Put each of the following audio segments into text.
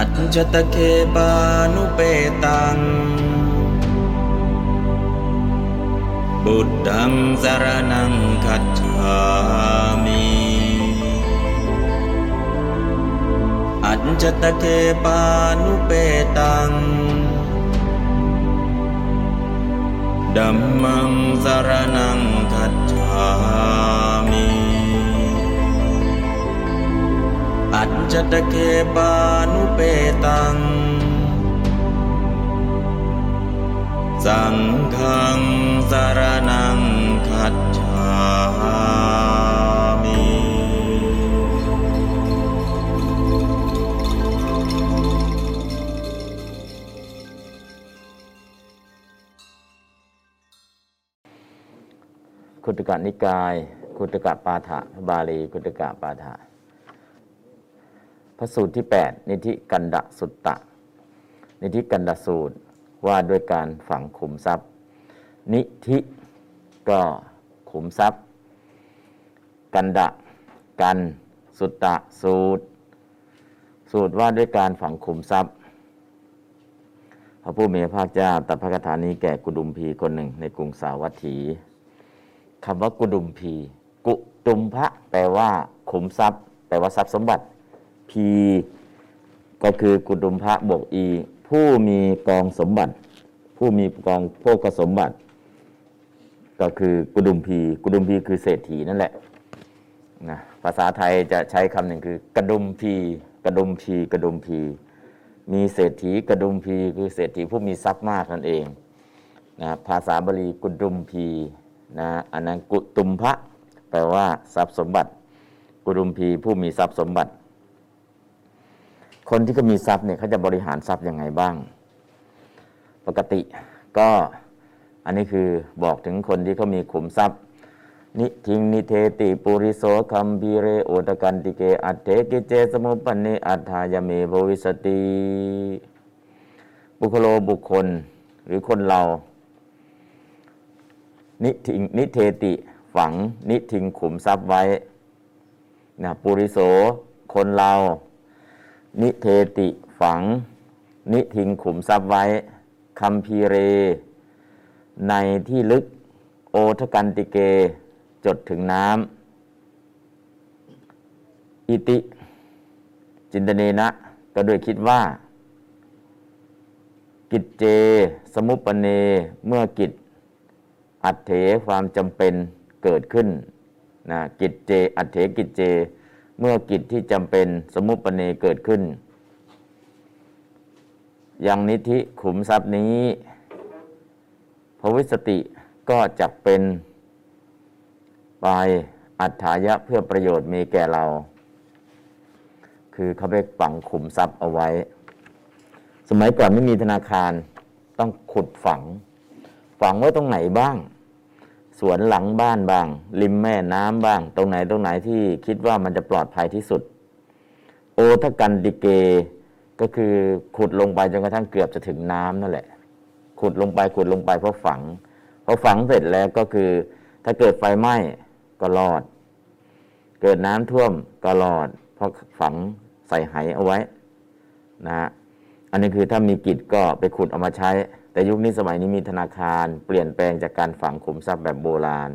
अञ्जतके भानुपेतम् गच्छ्वामि अञ्जतके भानुपेतम् धम्मं शरणं गच्छामि। อัจจตเคปานุเปตังสังคัจฉามิอัจจตเคปานุเปตัง สังฆังสารนังคัจฉามิคุตกะนิกาย คุตกะปาฐะบาลี คุตกะปาฐะ พระสูตรที่ 8 นิธิกันดะสุตตะ นิธิกันดสูตรว่าด้วยการฝังขุมทรัพย์ นิธิก็ขุมทรัพย์ กันดะกันสุตตะสูตร สูตรว่าด้วยการฝังขุมทรัพย์พระผู้มีพระภาคเจ้าตรัสพระคาถานี้แก่กุดุมพีคนหนึ่งในกรุงสาวัตถีคำว่ากุดุมพี กุตุมพระแปลว่าขุมทรัพย์ แปลว่าทรัพย์สมบัติ พีก็คือกุดุมพระบวกอี ผู้มีกองสมบัติ ผู้มีกองโภคสมบัติ ก็คือกุดุมพี กุดุมพีคือเศรษฐีนั่นแหละนะภาษาไทยจะใช้คำหนึ่งคือกระดุมพีกระดุมพีกระดุมพี มีเศรษฐีกระดุมพีคือเศรษฐีผู้มีทรัพย์มากนั่นเองนะภาษาบาลีกุดุมพีนะอันนั้นกุฏุมพะแปลว่าทรัพย์สมบัติ กุดุมพีผู้มีทรัพย์สมบัติ คนที่ก็มีทรัพย์เนี่ยเขาจะบริหารทรัพย์ยังไงบ้าง ปกติก็อันนี้คือบอกถึงคนที่เขามีขุมทรัพย์ นิธิงนิเธติปุริโสคัมภีเรโอทกันติเกอัตเถกิจเจสมุปปันเนอัตถายะ เมภวิสสติ บุคโลบุคคลหรือคนเรา นิทิงนิเทติฝังนิทิงขุมทรัพย์ไว้นะปุริโสคนเรา นิเทติฝัง นิทิงขุมทรัพย์ไว้คัมพีเร ในที่ลึกโอทกันติเก จดถึงน้ำอิติ จินตเนนะก็ด้วยคิดว่า กิจเจ สมุปปเน เมื่อกิจ อัตเถความจำเป็นเกิดขึ้นนะกิจเจ อัตเถกิจเจ เมื่อกิจที่จำเป็นสมุปปเนเกิดขึ้นอย่างนิธิขุมทรัพย์นี้ภวิสติก็จะเป็นไปอัฏฐายะเพื่อประโยชน์มีแก่เรา คือเขาไปฝังขุมทรัพย์เอาไว้ สมัยก่อนไม่มีธนาคารต้องขุดฝัง ฝังไว้ตรงไหนบ้าง สวนหลังบ้านบ้าง ริมแม่น้ำบ้าง ตรงไหนตรงไหนที่คิดว่ามันจะปลอดภัยที่สุด โอทกันดิเก ก็คือขุดลงไปจนกระทั่งเกือบจะถึงน้ำนั่นแหละ ขุดลงไปขุดลงไปเพราะฝังพอฝังเสร็จแล้วก็คือ ถ้าเกิดไฟไหม้ก็รอด เกิดน้ำท่วมก็รอด เพราะฝังใส่ไหเอาไว้นะฮะ อันนี้คือถ้ามีกิจก็ไปขุดเอามาใช้ แต่ยุคนี้สมัยนี้มีธนาคาร เปลี่ยนแปลงจากการฝังขุมทรัพย์แบบโบราณ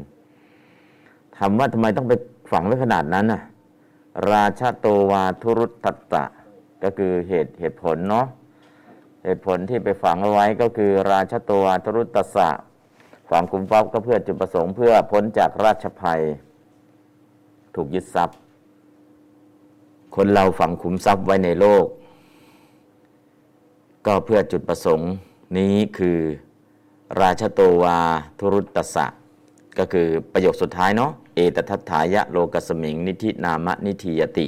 ถามว่าทำไมต้องไปฝังไว้ขนาดนั้นน่ะราชาโตวาทุรุตตตะ ก็คือเหตุเหตุผลเนาะเหตุผลที่ไปฝังเอาไว้ก็คือ ราชาโตวาทุรุตตสะฝังขุมทรัพย์ก็เพื่อจุดประสงค์เพื่อพ้นจากราชภัย ถูกยึดทรัพย์ คนเราฝังขุมทรัพย์ไว้ในโลก ก็เพื่อจุดประสงค์นี้คือราชโตวาทุรุตตสะ ก็คือประโยคสุดท้ายเนาะเอตทัตถายะโลกสมิง นิธินามะนิธิยติ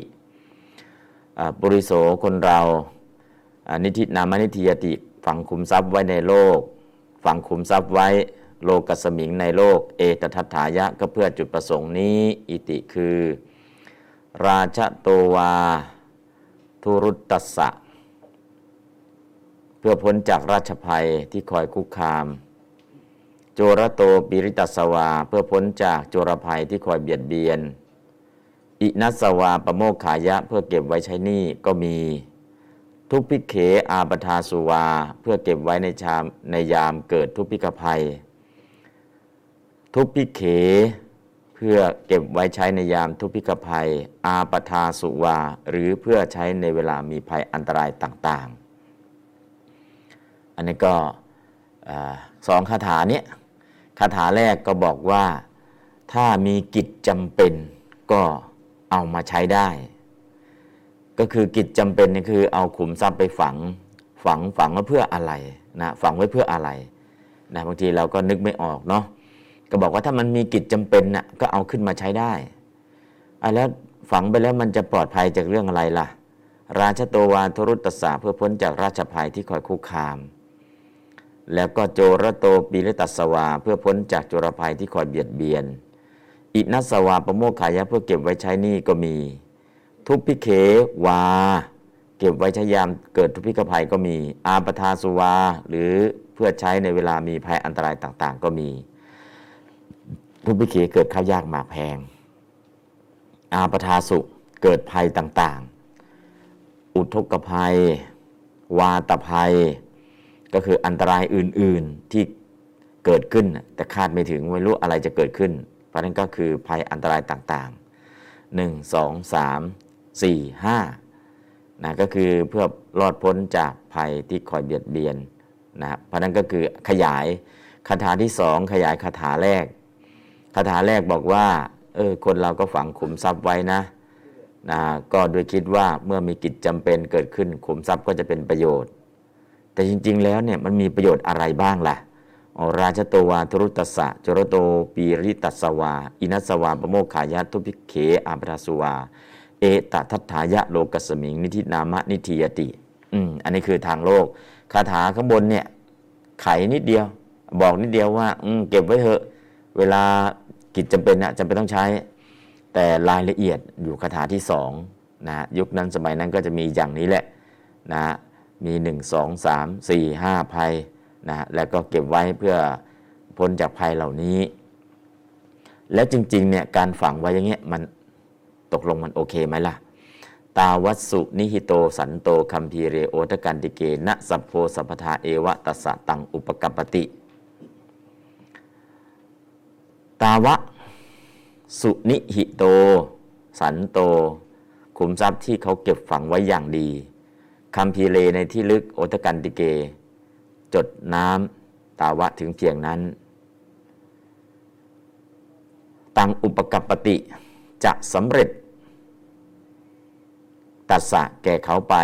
ปุริโสคนเรานิธินามะนิธิยติฝังขุมทรัพย์ไว้ในโลก ฝังขุมทรัพย์ไว้โลกสมิงในโลก เอตทัตถายะก็เพื่อจุดประสงค์นี้อิติคือ ราชโตวาทุรุตตสะ พื่อพ้นจากราชภัยที่คอยคุกคาม โจรโตปิริตัสวา เพื่อพ้นจากโจรภัยที่คอยเบียดเบียน อินัสวาปโมกขายะเพื่อเก็บไว้ใช้หนี้ก็มี ทุกพิเขอาปทาสุวา เพื่อเก็บไว้ในชามในยามเกิดทุกพิกภัย ทุกพิเข เพื่อเก็บไว้ใช้ในยามทุกพิกภัย อาปทาสุวา หรือเพื่อใช้ในเวลามีภัยอันตรายต่างๆ นนี้ก็สองคาถาเนี้ยคาถาแรกก็บอกว่าถ้ามีกิจจำเป็นก็เอามาใช้ได้ ก็คือกิจจำเป็นนี่คือเอาขุมทรัพย์ไปฝังฝังฝังไว้เพื่ออะไรนะฝังไว้เพื่ออะไรนะบางทีเราก็นึกไม่ออกเนาะก็บอกว่าถ้ามันมีกิจจำเป็นนะ่ะก็เอาขึ้นมาใช้ได้อแล้วฝังไปแล้วมันจะปลอดภัยจากเรื่องอะไรล่ะ ราชโตวาทรุตตสาเพื่อพ้นจากราชภัยที่คอยคุกคาม แล้วก็โจรโตปีรตัสวา เพื่อพ้นจากโจรภัยที่คอยเบียดเบียน อินัสวาประโมคขายะเพื่อเก็บไว้ใช้นี่ก็มี ทุกพิเขวา เก็บไว้ใช้ยามเกิดทุกพิกภัยก็มี อาปทาสุวา หรือเพื่อใช้ในเวลามีภัยอันตรายต่างๆ ก็มี ทุกพิเขเกิดข้าวยากหมากแพง อาปทาสุเกิดภัยต่างๆ อุทกภัย วาตภัย ก็คืออันตรายอื่น ๆที่เกิดขึ้น แต่คาดไม่ถึงไม่รู้อะไรจะเกิดขึ้น เพราะนั้นก็คือภัยอันตรายต่างๆ 1 2 3 4 5นะก็คือเพื่อรอดพ้นจากภัยที่คอยเบียดเบียนนะเพราะนั้นก็คือขยายคาถาที่สองขยายคาถาแรกคาถาแรกบอกว่าเออคนเราก็ฝังขุมทรัพย์ไว้นะนะก็โดยคิดว่าเมื่อมีกิจจำเป็นเกิดขึ้นขุมทรัพย์ก็จะเป็นประโยชน์ แต่จริง ๆ แล้วเนี่ยมันมีประโยชน์อะไรบ้างล่ะอราชโตวาทรุตสะจรโตปีริตัสวา อินัสวาปโมขายะทุพิเขอาปราสุวา เอตทัตถายะโลกสมิง นิทินามะนิทิยติ อืมอันนี้คือทางโลก คาถาข้างบนเนี่ยไขนิดเดียว บอกนิดเดียวว่า อืมเก็บไว้เถอะ เวลากิจจำเป็นนะจำเป็นต้องใช้ แต่รายละเอียดอยู่คาถาที่สองนะยุคนั้นสมัยนั้นก็จะมีอย่างนี้แหละนะ มี 1 2 3 4 5 ภัยนะแล้วก็เก็บไว้เพื่อพ้นจากภัยเหล่านี้ แล้วจริงๆเนี่ยการฝังไว้อย่างเงี้ยมันตกลงมันโอเคไหมล่ะ ตาวัสุนิหิโตสันโตคัมพีเรโอตกันติเกนะสัพโพสัพทาเอวะตัสะตังอุปกัปติ ตาวะสุนิหิโต สันโตขุมทรัพย์ที่เขาเก็บฝังไว้อย่างดี คำพีเลในที่ลึกโอตกันติเก จดน้ำตาวะถึงเพียงนั้น ตังอุปกัปปติจะสำเร็จ ตัสสะแก่เขาไป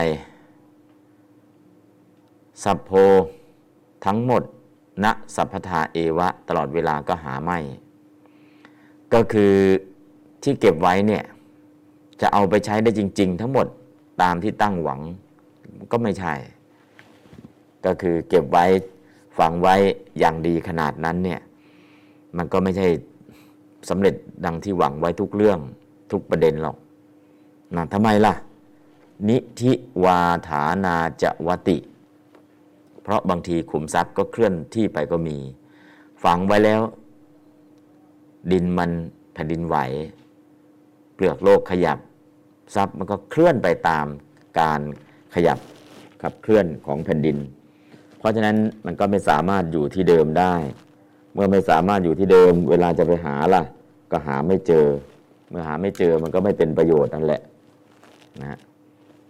สัพโพทั้งหมดณสัพพทาเอวะ ตลอดเวลาก็หาไม่ ก็คือที่เก็บไว้เนี่ย จะเอาไปใช้ได้จริง ๆ ทั้งหมดตามที่ตั้งหวัง ก็ไม่ใช่ ก็คือเก็บไว้ฝังไว้อย่างดีขนาดนั้นเนี่ยมันก็ไม่ใช่สำเร็จดังที่หวังไว้ทุกเรื่องทุกประเด็นหรอกนะทำไมล่ะ นิธิวาฐานาจะวติ เพราะบางทีขุมทรัพย์ก็เคลื่อนที่ไปก็มี ฝังไว้แล้ว ดินมันแผ่นดินไหว เปลือกโลกขยับทรัพย์มันก็เคลื่อนไปตามการขยับ ขับเคลื่อนของแผ่นดิน เพราะฉะนั้นมันก็ไม่สามารถอยู่ที่เดิมได้ เมื่อไม่สามารถอยู่ที่เดิม เวลาจะไปหาล่ะ ก็หาไม่เจอ เมื่อหาไม่เจอมันก็ไม่เป็นประโยชน์นั่นแหละนะ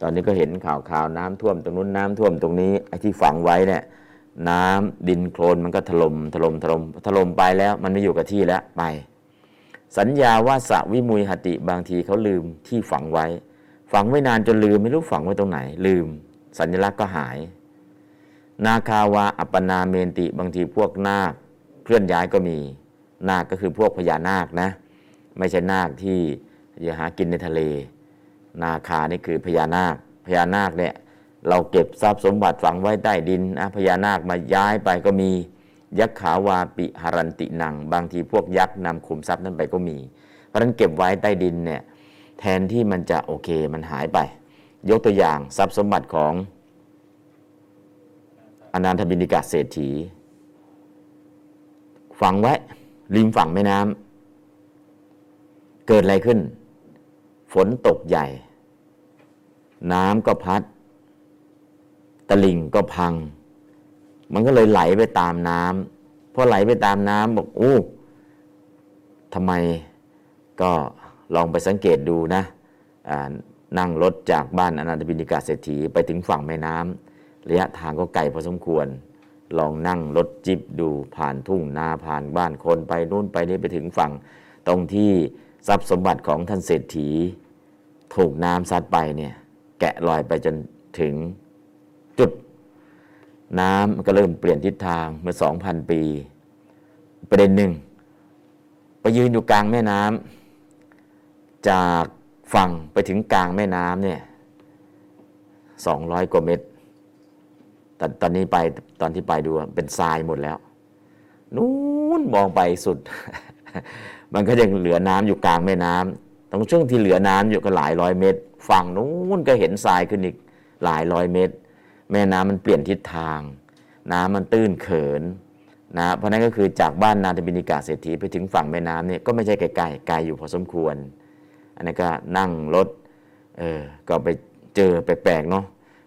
ตอนนี้ก็เห็นข่าวข่าวน้ำท่วมตรงนู้นน้ำท่วมตรงนี้ไอ้ที่ฝังไว้เนี่ยน้ำดินโคลนมันก็ถลม่มถล่มถล่มถล่มไปแล้ว มันไม่อยู่กับที่แล้วไป สัญญาว่าสวิมุยหติบางทีเขาลืมที่ฝังไว้ ฝังไว้นานจนลืมไม่รู้ฝังไว้ตรงไหนลืม สัญลักษณ์ก็หาย นาคาวาอัปปนาเมนติบางทีพวกนาคเคลื่อนย้ายก็มี นาคก็คือพวกพญานาคนะ ไม่ใช่นาคที่จะหากินในทะเล นาคานี่คือพญานาคพญานาคเนี่ยเราเก็บทรัพย์สมบัติฝังไว้ใต้ดินนะพญานาคมาย้ายไปก็มียักษ์ขาวาปิหารันตินัง บางทีพวกยักษ์นำขุมทรัพย์นั้นไปก็มี เพราะฉะนั้นเก็บไว้ใต้ดินเนี่ยแทนที่มันจะโอเคมันหายไป ยกตัวอย่างทรัพย์สมบัติของอนันทบินิกาเศรษฐี ฝังไว้ ริมฝั่งแม่น้ำเกิดอะไรขึ้น ฝนตกใหญ่ น้ำก็พัดตลิ่งก็พัง มันก็เลยไหลไปตามน้ำพอไหลไปตามน้ำบอกโอ้ทำไมก็ลองไปสังเกตดูนะ นั่งรถจากบ้านอนันตบินิกาเศรษฐีไปถึงฝั่งแม่น้ำระยะทางก็ไกลพอสมควร ลองนั่งรถจิบดูผ่านทุ่งนาผ่านบ้านคนไปนู่นไปนี่ไปถึงฝั่ง ตรงที่ทรัพย์สมบัติของท่านเศรษฐี ถูกน้ำซัดไปเนี่ยแกะรอยไปจนถึงจุด น้ำก็เริ่มเปลี่ยนทิศทางเมื่อสองพันปี ประเด็นหนึ่งไปยืนอยู่กลางแม่น้ำจาก ฝั่งไปถึงกลางแม่น้ำเนี่ยสองร้อยกว่าเมตรแต่ตอนนี้ไปตอนที่ไปดูเป็นทรายหมดแล้ว นู้นมองไปสุด มันก็ยังเหลือน้ำอยู่กลางแม่น้ำตรงช่วงที่เหลือน้ำอยู่ก็หลายร้อยเมตร ฝั่งนู้นก็เห็นทรายขึ้นอีกหลายร้อยเมตร แม่น้ำมันเปลี่ยนทิศทาง น้ำมันตื้นเขินนะเพราะนั้นก็คือจากบ้านนาตบินิกาเศรษฐีไปถึงฝั่งแม่น้ำเนี่ยก็ไม่ใช่ไกลๆไกลอยู่พอสมควร อันนี้ก็นั่งรถเออก็ไปเจอแปลกๆเนาะ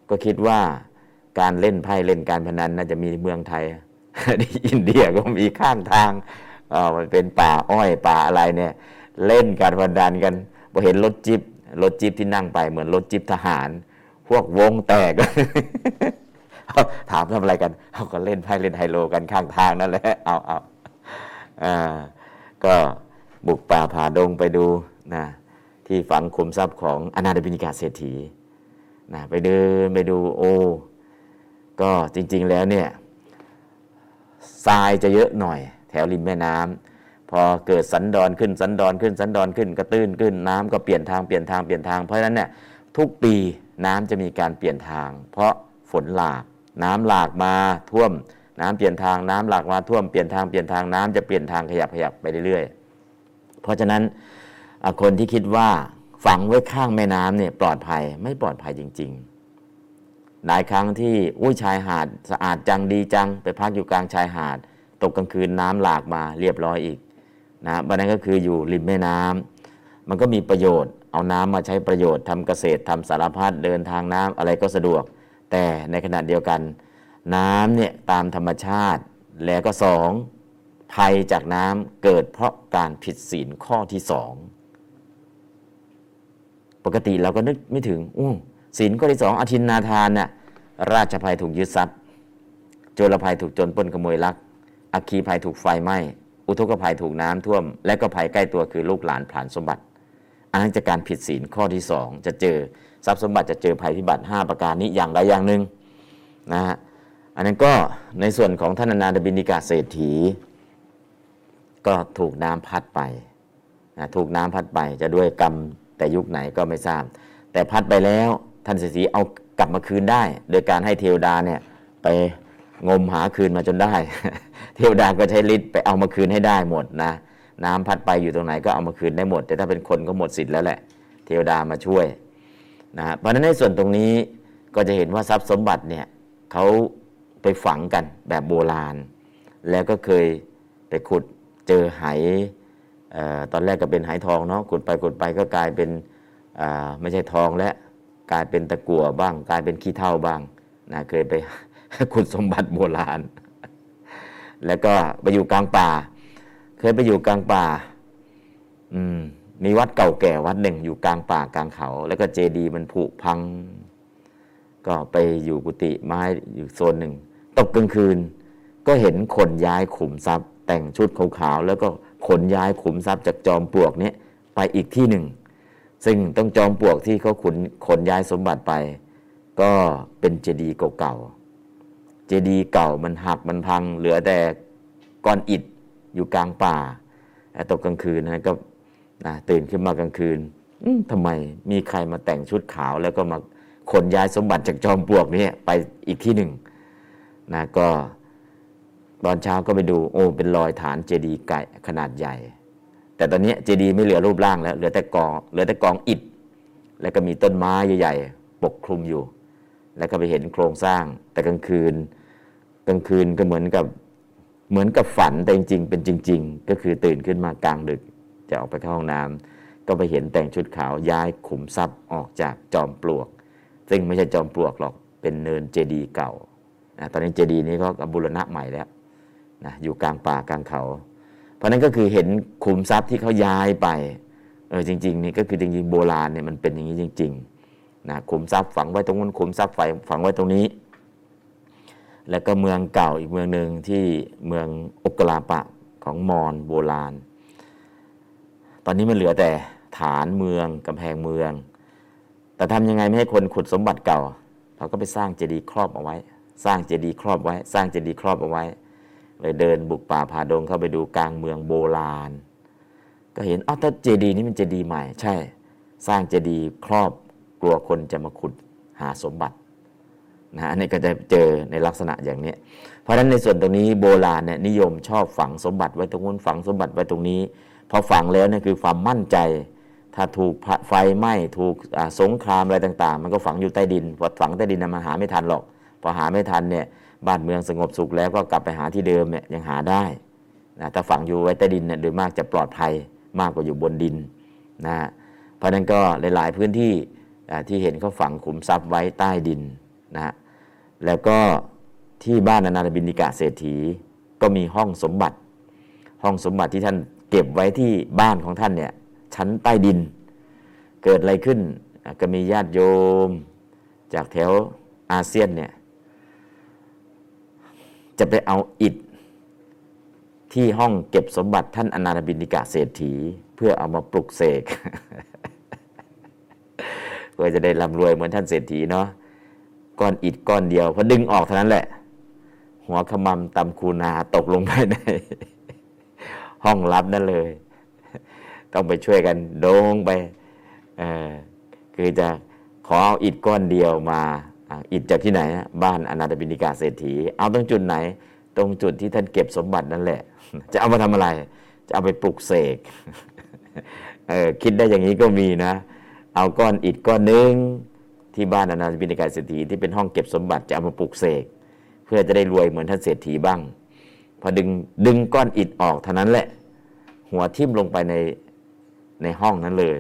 ก็คิดว่าการเล่นไพ่เล่นการพนันน่าจะมีเมืองไทยที่อินเดียก็มีข้างทางอ๋อมันเป็นป่าอ้อยป่าอะไรเนี่ย เล่นการพนันกันพอเห็นรถจิบรถจิบที่นั่งไปเหมือนรถจิบทหาร พวกวงแตกถามทำอะไรกันเขาก็เล่นไพ่เล่นไฮโลกันข้างทางนั่นแหละเอาเอาอ่าก็บุกป่าผ่าดงไปดูนะ ที่ฝังคุมทรัพย์ของอนาถบินิกาเศรษฐีนะไปเดินไปดูโอ้ก็จริง ๆแล้วเนี่ยทรายจะเยอะหน่อย แถวริมแม่น้ำพอเกิดสันดอนขึ้นสันดอนขึ้นสันดอนขึ้นกระตื้นขึ้นน้ำก็เปลี่ยนทางเปลี่ยนทางเปลี่ยนทางเพราะฉะนั้นเนี่ยทุกปีน้ำจะมีการเปลี่ยนทาง เพราะฝนหลากน้ำหลากมาท่วม น้ำเปลี่ยนทางน้ำหลากมาท่วมเปลี่ยนทางเปลี่ยนทางน้ำจะเปลี่ยนทางขยับขยับไปเรื่อยๆ เพราะฉะนั้น คนที่คิดว่าฝังไว้ข้างแม่น้ำเนี่ยปลอดภัยไม่ปลอดภัยจริง ๆ หลายครั้งที่อุ้ยชายหาดสะอาดจังดีจัง ไปพักอยู่กลางชายหาด ตกกลางคืนน้ำหลากมาเรียบร้อยอีกนะบันนั้นก็คืออยู่ริมแม่น้ำมันก็มีประโยชน์ เอาน้ำมาใช้ประโยชน์ทำเกษตรทำสารพัดเดินทางน้ำอะไรก็สะดวก แต่ในขณะเดียวกัน น้ำเนี่ยตามธรรมชาติ แล้วก็สองภัยจากน้ำเกิดเพราะการผิดศีลข้อที่สอง ปกติเราก็นึกไม่ถึงอู้ศีลข้อที่สองอธินนาทานน่ะราชภัยถูกยึดทรัพย์โจรภัยถูกจรปล้นขโมยลักอัคคีภัยถูกไฟไหม้อุทกภัยถูกน้ำท่วม และก็ภัยใกล้ตัวคือลูกหลานผ่านสมบัติอันนั้นจะการผิดศีลข้อที่สองจะเจอทรัพย์สมบัติจะเจอภัยพิบัติ 5 ประการนี้อย่างใดอย่างหนึ่งนะฮะอันนั้นก็ในส่วนของท่านนาดบินิกาเศรษฐี ก็ถูกน้ำพัดไปนะถูกน้ำพัดไปจะด้วยกรรม แต่ยุคไหนก็ไม่ทราบ แต่พัดไปแล้วท่านเศรษฐีเอากลับมาคืนได้ โดยการให้เทวดาเนี่ยไปงมหาคืนมาจนได้ เทวดาก็ใช้ฤทธิ์ไปเอามาคืนให้ได้หมดนะ น้ำพัดไปอยู่ตรงไหนก็เอามาคืนได้หมด แต่ถ้าเป็นคนก็หมดสิทธิ์แล้วแหละ เทวดามาช่วยนะเพราะฉะนั้นในส่วนตรงนี้ก็จะเห็นว่าทรัพย์สมบัติเนี่ยเขาไปฝังกันแบบโบราณ แล้วก็เคยไปขุดเจอไห ตอนแรกก็เป็นไหทองเนาะขุดไปขุดไปก็กลายเป็นไม่ใช่ทองและกลายเป็นตะกั่วบ้าง กลายเป็นขี้เท่าบ้างนะเคยไปขุดสมบัติโบราณ แล้วก็ไปอยู่กลางป่า เคยไปอยู่กลางป่า อืมมีวัดเก่าแก่วัดหนึ่งอยู่กลางป่ากลางเขา แล้วก็เจดีย์มันผุพัง ก็ไปอยู่กุฏิไม้อยู่โซนหนึ่งตกกลางคืน ก็เห็นคนย้ายขุมทรัพย์ แต่งชุดขาวๆแล้วก็ ขนย้ายขุมทรัพย์จากจอมปลวกนี้ไปอีกที่หนึ่ง ซึ่งต้องจอมปลวกที่เขาขนขนย้ายสมบัติไป ก็เป็นเจดีย์เก่าๆเจดีย์เก่ามันหักมันพัง เหลือแต่ก้อนอิฐอยู่กลางป่าตกกลางคืนนะก็นะตื่นขึ้นมากลางคืนทำไมมีใครมาแต่งชุดขาวแล้วก็มาขนย้ายสมบัติจากจอมปลวกนี้ไปอีกที่หนึ่งนะก็ ตอนเช้าก็ไปดูโอ้เป็นรอยฐานเจดีย์ไก่ขนาดใหญ่ แต่ตอนนี้เจดีย์ไม่เหลือรูปร่างแล้วเหลือแต่กองเหลือแต่กองอิฐแล้วก็มีต้นไม้ใหญ่ๆปกคลุมอยู่ แล้วก็ไปเห็นโครงสร้าง แต่กลางคืน กลางคืนก็เหมือนกับเหมือนกับฝันแต่จริงๆ เป็นจริง ๆ ก็คือตื่นขึ้นมากลางดึกจะออกไปเข้าห้องน้ำก็ไปเห็นแต่งชุดขาวย้ายขุมทรัพย์ออกจากจอมปลวก ซึ่งไม่ใช่จอมปลวกหรอกเป็นเนินเจดีย์เก่านะตอนนี้เจดีย์นี้ก็บูรณะใหม่แล้ว นะอยู่กลางป่ากลางเขา เพราะนั้นก็คือเห็นขุมทรัพย์ที่เขาย้ายไปเออจริงๆนี่ก็คือจริงๆโบราณเนี่ยมันเป็นอย่างนี้จริงๆนะขุมทรัพย์ฝังไว้ตรงนู้นขุมทรัพย์ฝังไว้ตรงนี้ แล้วก็เมืองเก่าอีกเมืองหนึ่งที่เมืองอกลาปะของมอญโบราณ ตอนนี้มันเหลือแต่ฐานเมืองกำแพงเมือง แต่ทำยังไงไม่ให้คนขุดสมบัติเก่า เราก็ไปสร้างเจดีย์ครอบเอาไว้ สร้างเจดีย์ครอบไว้ สร้างเจดีย์ครอบเอาไว้ เลยเดินบุกป่าผาดงเข้าไปดูกลางเมืองโบราณ ก็เห็นอ้าวถ้าเจดีย์นี้มันเจดีย์ใหม่ ใช่ สร้างเจดีย์ครอบกลัวคนจะมาขุดหาสมบัตินะอันนี้ก็จะเจอในลักษณะอย่างนี้ เพราะฉะนั้นในส่วนตรงนี้โบราณเนี่ยนิยมชอบฝังสมบัติไว้ตรงนู้นฝังสมบัติไว้ตรงนี้พอฝังแล้วเนี่ยคือความมั่นใจ ถ้าถูกไฟไหม้ถูกสงครามอะไรต่าง ๆ มันก็ฝังอยู่ใต้ดินพอฝังใต้ดินมันหาไม่ทันหรอกพอหาไม่ทันเนี่ย บ้านเมืองสงบสุขแล้วก็กลับไปหาที่เดิมเนี่ยยังหาได้นะถ้าฝังอยู่ไว้ใต้ดินเนี่ยโดยมากจะปลอดภัยมากกว่าอยู่บนดินนะเพราะนั้นก็หลาย ๆ พื้นที่ที่เห็นเขาฝังขุมทรัพย์ไว้ใต้ดินนะแล้วก็ที่บ้านอนาถบินิกะเศรษฐีก็มีห้องสมบัติ ห้องสมบัติที่ท่านเก็บไว้ที่บ้านของท่านเนี่ยชั้นใต้ดิน เกิดอะไรขึ้นก็มีญาติโยม จากแถวอาเซียนเนี่ย จะไปเอาอิฐที่ห้องเก็บสมบัติท่านอนาถบินิกะเศรษฐี เพื่อเอามาปลุกเสกเพื่อจะได้ร่ำรวยเหมือนท่านเศรษฐีเนาะก้อนอิฐก้อนเดียวพอดึงออกเท่านั้นแหละ หัวขมำตำคูนาตกลงไปใน ห้องลับนั่นเลย ต้องไปช่วยกันโดงไปคือจะขอเอาอิฐก้อนเดียวมา อิฐจากที่ไหนบ้านอนาถบินิกาเศรษฐี เอาตรงจุดไหน ตรงจุดที่ท่านเก็บสมบัตินั่นแหละ จะเอามาทำอะไร จะเอาไปปลุกเสกคิดได้อย่างนี้ก็มีนะ เอาก้อนอิฐก้อนนึงที่บ้านอนาถบินิกาเศรษฐีที่เป็นห้องเก็บสมบัติจะเอามาปลุกเสกเพื่อจะได้รวยเหมือนท่านเศรษฐีบ้าง พอดึงดึงก้อนอิฐออกเท่านั้นแหละ หัวทิ่มลงไปในในห้องนั้นเลย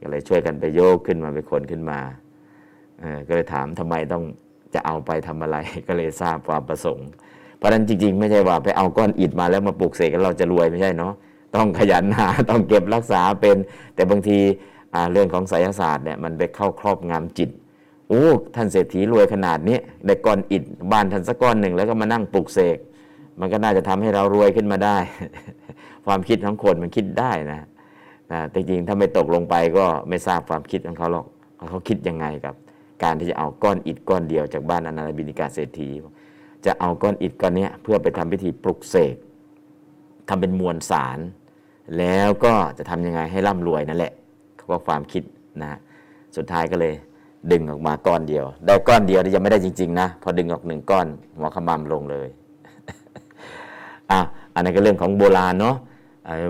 ก็เลยช่วยกันไปโยกขึ้นมาไปขนขึ้นมา ก็เลยถามทำไมต้องจะเอาไปทำอะไรก็เลยทราบความประสงค์ เพราะนั้นจริง ๆ ไม่ใช่ว่าไปเอาก้อนอิฐมาแล้วมาปลูกเสกเราจะรวยไม่ใช่เนาะต้องขยันหาต้องเก็บรักษาเป็น แต่บางทีเรื่องของไสยศาสตร์เนี่ยมันไปเข้าครอบงำจิตโอ้ท่านเศรษฐีรวยขนาดนี้ได้ก้อนอิฐบ้านท่านสักก้อนหนึ่งแล้วก็มานั่งปลูกเสกมันก็น่าจะทำให้เรารวยขึ้นมาได้ ความคิดของคนมันคิดได้นะแต่จริงถ้าไม่ตกลงไปก็ไม่ทราบความคิดของเขาหรอกเขาคิดยังไงกับ การที่จะเอาก้อนอิฐก้อนเดียวจากบ้านอนาถบินิกาเศรษฐี จะเอาก้อนอิฐก้อนนี้เพื่อไปทำพิธีปลุกเสกทำเป็นมวลสาร แล้วก็จะทำยังไงให้ร่ำรวยนั่นแหละเขาก็ความคิดนะสุดท้ายก็เลยดึงออกมาก้อนเดียว ได้ก้อนเดียวยังไม่ได้จริงๆนะพอดึงออกหนึ่งก้อนหัวขมำลงเลยอะอันนั้นก็เรื่องของโบราณเนาะ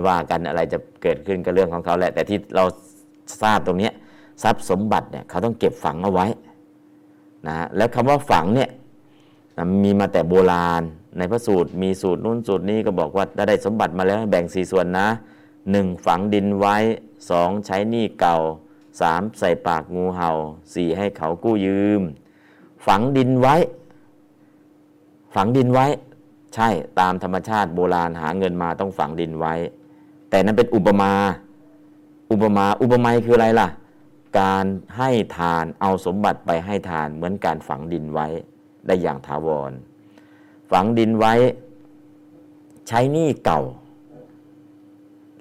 ว่ากันอะไรจะเกิดขึ้นก็เรื่องของเขาแหละ แต่ที่เราทราบตรงนี้ ทรัพย์สมบัติเนี่ยเขาต้องเก็บฝังเอาไว้นะแล้วคำว่าฝังเนี่ยมีมาแต่โบราณในพระสูตร มีสูตรนู้นสูตรนี้ก็บอกว่าถ้าได้สมบัติมาแล้วแบ่งสี่ส่วนนะหนึ่งฝังดินไว้สองใช้หนี้เก่าสามใส่ปากงูเห่าสี่ให้เขากู้ยืม ฝังดินไว้ ฝังดินไว้ ใช่ตามธรรมชาติโบราณหาเงินมาต้องฝังดินไว้ แต่นั้นเป็นอุปมา อุปมาอุปไมยคืออะไรล่ะ การให้ทานเอาสมบัติไปให้ทานเหมือนการฝังดินไว้ได้อย่างถาวร ฝังดินไว้ใช้หนี้เก่า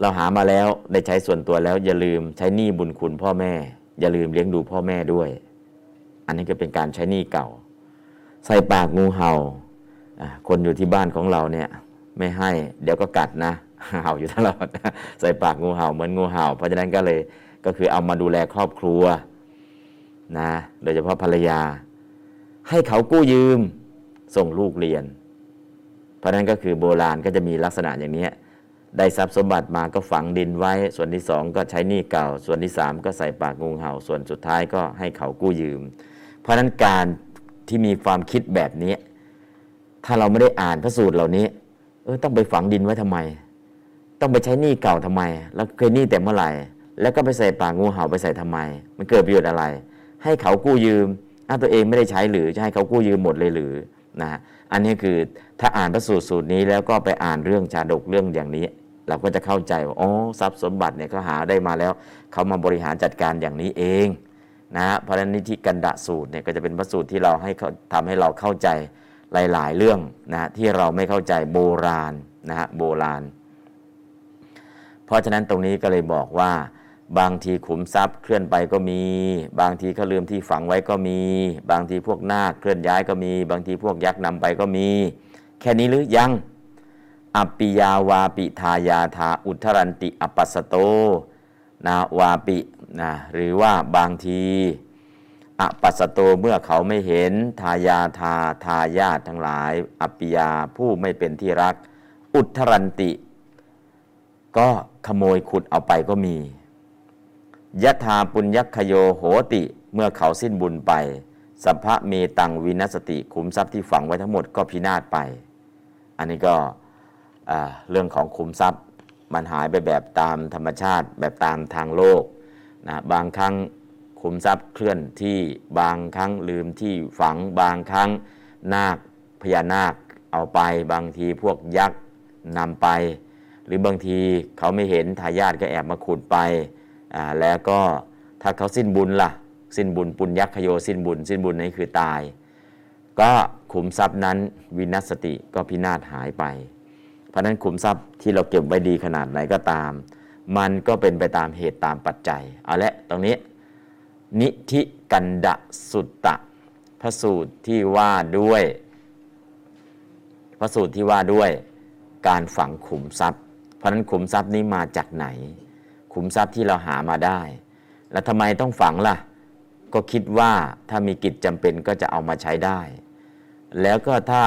เราหามาแล้วได้ใช้ส่วนตัวแล้ว อย่าลืมใช้หนี้บุญคุณพ่อแม่ อย่าลืมเลี้ยงดูพ่อแม่ด้วย อันนี้ก็เป็นการใช้หนี้เก่า ใส่ปากงูเห่าคนอยู่ที่บ้านของเราเนี่ย ไม่ให้ เดี๋ยวก็กัดนะเห่าอยู่ตลอดใส่ปากงูเห่าเหมือนงูเห่า เพราะฉะนั้นก็เลย ก็คือเอามาดูแลครอบครัวนะโดยเฉพาะภรรยา ให้เขากู้ยืมส่งลูกเรียน เพราะนั้นก็คือโบราณก็จะมีลักษณะอย่างนี้ได้ทรัพย์สมบัติมาก็ฝังดินไว้ ส่วนที่สองก็ใช้หนี้เก่า ส่วนที่สามก็ใส่ปากงูเห่า ส่วนสุดท้ายก็ให้เขากู้ยืม เพราะนั้นการที่มีความคิดแบบนี้ ถ้าเราไม่ได้อ่านพระสูตรเหล่านี้ เออต้องไปฝังดินไว้ทำไม ต้องไปใช้หนี้เก่าทำไม แล้วเคยหนี้แต่เมื่อไหร่ แล้วก็ไปใส่ปากงูเห่าไปใส่ทำไม มันเกิดประโยชน์อะไร ให้เขากู้ยืมอ้าตัวเองไม่ได้ใช้หรือจะให้เขากู้ยืมหมดเลยหรือนะฮะอันนี้คือถ้าอ่านพระสูตรสูตรนี้แล้วก็ไปอ่านเรื่องชาดกเรื่องอย่างนี้ เราก็จะเข้าใจว่าอ๋อทรัพย์สมบัติเนี่ยเขาหาได้มาแล้ว เขามาบริหารจัดการอย่างนี้เองนะฮะเพราะนั้นนิธิกันดะสูตรเนี่ยก็จะเป็นพระสูตรที่เราให้เขาทำให้เราเข้าใจหลาย ๆ เรื่องนะที่เราไม่เข้าใจโบราณนะฮะโบราณ เพราะฉะนั้นตรงนี้ก็เลยบอกว่า บางทีขุมทรัพย์เคลื่อนไปก็มี บางทีเขาลืมที่ฝังไว้ก็มี บางทีพวกนาคเคลื่อนย้ายก็มี บางทีพวกยักษ์นำไปก็มี แค่นี้หรือยังอปิยาวาปิทายาธาอุทธรันติอปัสโตนาวาปินะหรือว่าบางทีอปัสโตเมื่อเขาไม่เห็นทายาทาทายาททั้งหลาย อปปิยาผู้ไม่เป็นที่รัก อุทธรันติ ก็ขโมยขุดเอาไปก็มี ยะธาปุญญคโยโหติ เมื่อเขาสิ้นบุญไป สัพพะเมตังวินัสติขุมทรัพย์ที่ฝังไว้ทั้งหมดก็พินาศไป อันนี้ก็เรื่องของขุมทรัพย์มันหายไปแบบตามธรรมชาติ แบบตามทางโลกนะบางครั้งขุมทรัพย์เคลื่อนที่บางครั้งลืมที่ฝังบางครั้งนาคพญานาคเอาไปบางทีพวกยักษ์นำไป หรือบางทีเขาไม่เห็นทายาทก็แอบมาขุดไป แล้วก็ถ้าเขาสิ้นบุญละ่ะ สิ้นบุญปุญยักขโยสิ้นบุญ สิ้นบุญนี่คือตาย ก็ขุมทรัพย์นั้นวินัสติก็พินาศหายไป เพราะนั้นขุมทรัพย์ที่เราเก็บไว้ดีขนาดไหนก็ตาม มันก็เป็นไปตามเหตุตามปัจจัยเอาละตรงนี้ นิธิกันดะสุตตะพระสูตรที่ว่าด้วยพระสูตรที่ว่าด้วยการฝังขุมทรัพย์ เพราะนั้นขุมทรัพย์นี้มาจากไหน ขุมทรัพย์ที่เราหามาได้ แล้วทำไมต้องฝังล่ะ ก็คิดว่าถ้ามีกิจจำเป็นก็จะเอามาใช้ได้ แล้วก็ถ้า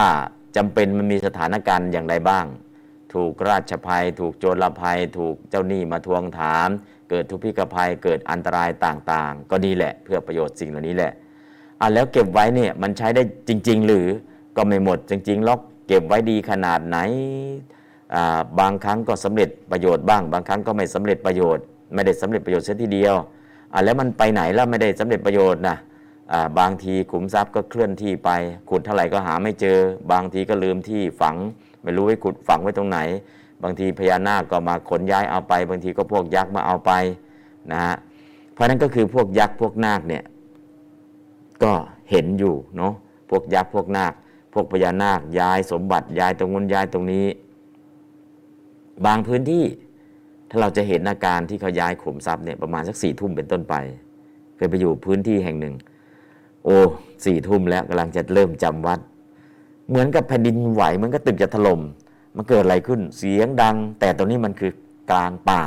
จำเป็นมันมีสถานการณ์อย่างไรบ้าง ถูกราชภัย ถูกโจรภัย ถูกเจ้าหนี้มาทวงถาม เกิดทุพพิกภัยเกิดอันตรายต่างๆ ก็นี่แหละเพื่อประโยชน์สิ่งเหล่านี้แหละอะแล้วเก็บไว้เนี่ยมันใช้ได้จริง ๆ หรือก็ไม่หมดจริงๆล็อกเก็บไว้ดีขนาดไหน บางครั้งก็สำเร็จประโยชน์บ้าง บางครั้งก็ไม่สำเร็จประโยชน์ ไม่ได้สำเร็จประโยชน์เสียทีเดียวแล้วมันไปไหนแล้วไม่ได้สำเร็จประโยชน์นะบางทีขุมทรัพย์ก็เคลื่อนที่ไปขุดเท่าไหร่ก็หาไม่เจอ บางทีก็ลืมที่ฝัง ไม่รู้ไว้ขุดฝังไว้ตรงไหน บางทีพญานาคก็มาขนย้ายเอาไป บางทีก็พวกยักษ์มาเอาไปนะฮะเพราะนั้นก็คือพวกยักษ์พวกนาคเนี่ยก็เห็นอยู่เนาะพวกยักษ์พวกนาค พวกพญานาคย้ายสมบัติย้ายตรงนู้นย้ายตรงนี้ บางพื้นที่ถ้าเราจะเห็นอาการที่เขาย้ายขุมทรัพย์เนี่ยประมาณสักสี่ทุ่มเป็นต้นไปเคยไปอยู่พื้นที่แห่งหนึ่ง โอ้สี่ทุ่มแล้วกำลังจะเริ่มจำวัด เหมือนกับแผ่นดินไหวเหมือนกับตึกจะถล่มมันเกิดอะไรขึ้นเสียงดัง แต่ตรงนี้มันคือกลางป่า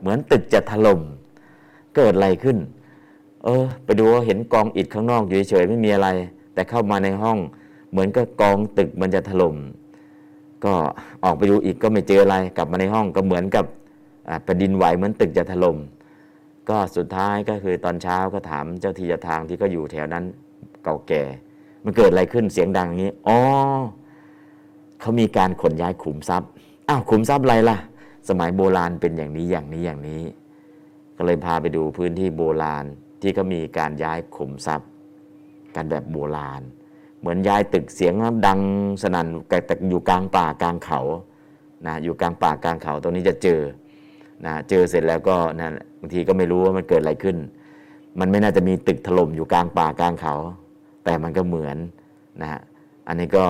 เหมือนตึกจะถล่มเกิดอะไรขึ้น เออ ไปดูเห็นกองอิฐข้างนอกอยู่เฉยๆไม่มีอะไร แต่เข้ามาในห้อง เหมือนกับกองตึกมันจะถล่ม ก็ออกไปดูอีกก็ไม่เจออะไรกลับมาในห้องก็เหมือนกับแผ่นดินไหวเหมือนตึกจะถลม่มก็สุดท้ายก็คือตอนเช้าก็ถามเจ้าที่เจ้าทางที่ก็อยู่แถวนั้นเก่าแก่ มันเกิดอะไรขึ้นเสียงดังนี้อ๋อเขามีการขนย้ายขุมทรัพย์อ้าวขุมทรัพย์อะไรล่ะ สมัยโบราณเป็นอย่างนี้อย่างนี้อย่างนี้ ก็เลยพาไปดูพื้นที่โบราณที่เขามีการย้ายขุมทรัพย์ กันแบบโบราณ เหมือนย้ายตึกเสียงดังสนั่นแต่อยู่กลางป่ากลางเขานะอยู่กลางป่ากลางเขาตรงนี้จะเจอนะเจอเสร็จแล้วก็นะบางทีก็ไม่รู้ว่ามันเกิดอะไรขึ้น มันไม่น่าจะมีตึกถล่มอยู่กลางป่ากลางเขา แต่มันก็เหมือนนะฮะอันนี้ก็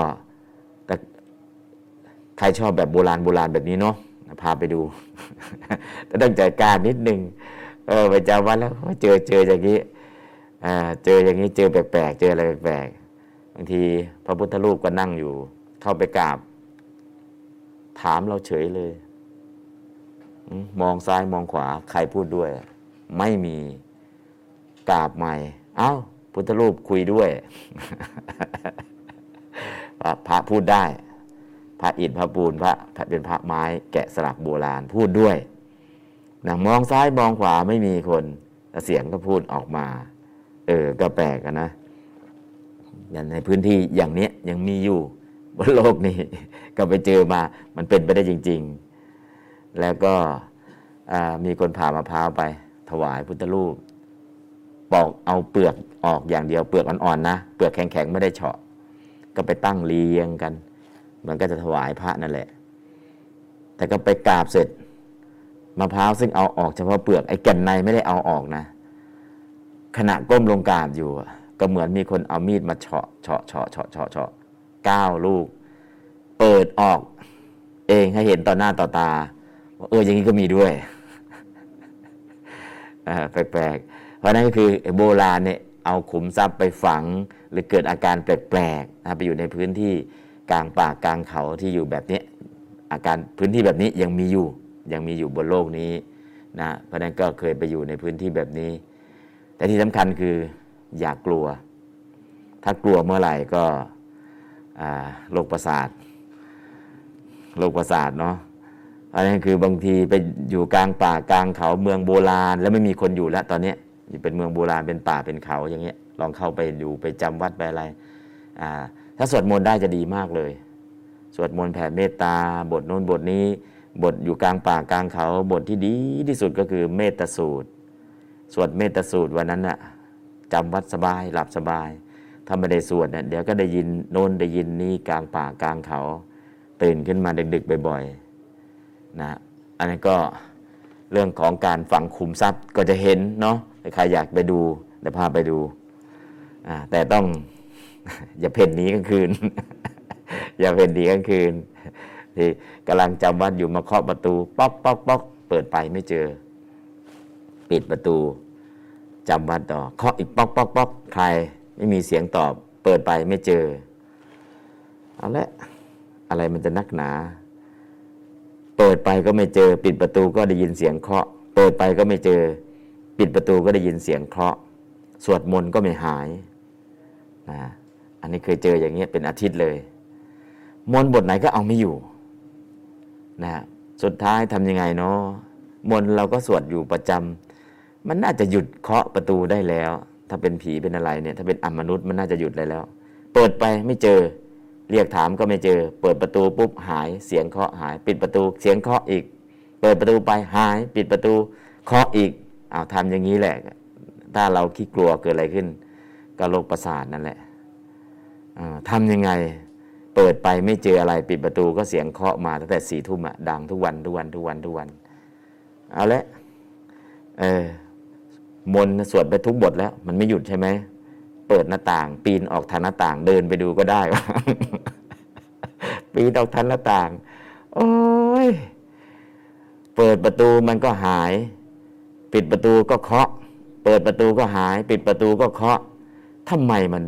ใครชอบแบบโบราณโบราณแบบนี้เนาะพาไปดูต้องจัดการนิดนึงเออไปจำวันแล้วเจอเจออย่างนี้เจออย่างนี้เจอแปลกๆเจออะไรแปลกๆ บางทีพระพุทธรูปก็นั่งอยู่ เข้าไปกราบ ถามเราเฉยเลย มองซ้ายมองขวา ใครพูดด้วย ไม่มีกราบใหม่ เอา้า พุทธรูปคุยด้วย พระพูดได้ พระอิฐพระปูนพระเป็นพระไม้แกะสลักโบราณพูดด้วยนะมองซ้ายมองขวาไม่มีคนเสียงก็พูดออกมา เออก็แปลกนะ ในพื้นที่อย่างนี้ยังมีอยู่บนโลกนี้ ก็ไปเจอมามันเป็นไปได้จริง ๆ แล้วก็มีคนผ่ามะพร้าวไป ถวายพุทธรูปปอกเอาเปลือกออกอย่างเดียวเปลือกอ่อนๆนะเปลือกแข็งๆไม่ได้เฉาะ ก็ไปตั้งเรียงกัน มันก็จะถวายพระนั่นแหละ แต่ก็ไปกราบเสร็จมะพร้าวซึ่งเอาออกเฉพาะเปลือกไอ้แก่นในไม่ได้เอาออกนะ ขณะก้มลงกราบอยู่ ก็เหมือนมีคนเอามีดมาเฉาะเฉาะเฉาะเฉาะเฉาะเฉาะเก้าลูก เปิดออก เองให้เห็นต่อหน้าต่อตาว่าเอออย่างนี้ก็มีด้วยแปลกๆ เพราะนั้นก็คือโบราณเนี่ยเอาขุมทรัพย์ไปฝัง หรือเกิดอาการแปลกๆนะไปอยู่ในพื้นที่กลางป่ากลางเขาที่อยู่แบบนี้อาการพื้นที่แบบนี้ยังมีอยู่ยังมีอยู่บนโลกนี้นะเพราะนั้นก็เคยไปอยู่ในพื้นที่แบบนี้ แต่ที่สำคัญคือ อย่ากลัว ถ้ากลัวเมื่อไหร่ก็โรคประสาทโรคประสาทเนาะอันนั้คือบางทีไปอยู่กลางป่ากลางเขาเมืองโบราณ แล้วไม่มีคนอยู่แล้วตอนนี้เป็นเมืองโบราณเป็นป่าเป็นเขาอย่างเงี้ยลองเข้าไปดูไปจำวัดไปอะไรถ้าสวดมนต์ได้จะดีมากเลย สวดมนต์แผ่เมตตา บทโน้นบทนี้บทอยู่กลางป่ากลางเขาบทที่ดีที่สุดก็คือเมตตาสูตร สวดเมตตาสูตรวันนั้นน่ะ จำวัดสบายหลับสบายถ้าไม่ได้สวดเนี่ยเดี๋ยวก็ได้ยินโน้นได้ยินนี้กลางป่ากลางเขา ตื่นขึ้นมาดึกๆบ่อยๆนะอันนี้ก็เรื่องของการฝังคุมทรัพย์ก็จะเห็นเนาะใครอยากไปดูเดี๋ยวพาไปดูแต่ต้องอย่าเพ่นนีกลางคืน อย่าเพ่นนีกลางคืนที่กำลังจำวัดอยู่มาเคาะประตู ป๊อกป๊อกป๊อกเปิดไปไม่เจอ ปิดประตู จำวัดต่อเคาะอีกป๊อกป๊อกป๊อกใครไม่มีเสียงตอบ เปิดไปไม่เจอ เอาละอะไรมันจะนักหนา เปิดไปก็ไม่เจอ ปิดประตูก็ได้ยินเสียงเคาะ เปิดไปก็ไม่เจอ ปิดประตูก็ได้ยินเสียงเคาะ สวดมนต์ก็ไม่หายนะอันนี้เคยเจออย่างเงี้ยเป็นอาทิตย์เลยมนต์บทไหนก็เอาไม่อยู่นะสุดท้ายทำยังไงเนาะมนต์เราก็สวดอยู่ประจำ มันน่าจะหยุดเคาะประตูได้แล้ว ถ้าเป็นผีเป็นอะไรเนี่ย ถ้าเป็นอมนุษย์มันน่าจะหยุดเลยแล้ว เปิดไปไม่เจอ เรียกถามก็ไม่เจอ เปิดประตูปุ๊บหายเสียงเคาะหาย ปิดประตูเสียงเคาะอีก เปิดประตูไปหาย ปิดประตูเคาะอีกเอาทำอย่างนี้แหละ ถ้าเราคิดกลัวเกิดอะไรขึ้น ก็โรคประสาทนั่นแหละทำยังไงเปิดไปไม่เจออะไรปิดประตูก็เสียงเคาะมาตั้งแต่สี่ทุ่มอะดังทุกวันทุกวันทุกวันทุกวัน เอาละเออ มนสวดไปทุกบทแล้ว มันไม่หยุดใช่ไหมเปิดหน้าต่าง ปีนออกทางหน้าต่าง เดินไปดูก็ได้ ปีนออกทางหน้าต่าง โอ้ยเปิดประตูมันก็หาย ปิดประตูก็เคาะ เปิดประตูก็หาย ปิดประตูก็เคาะทำไมมัน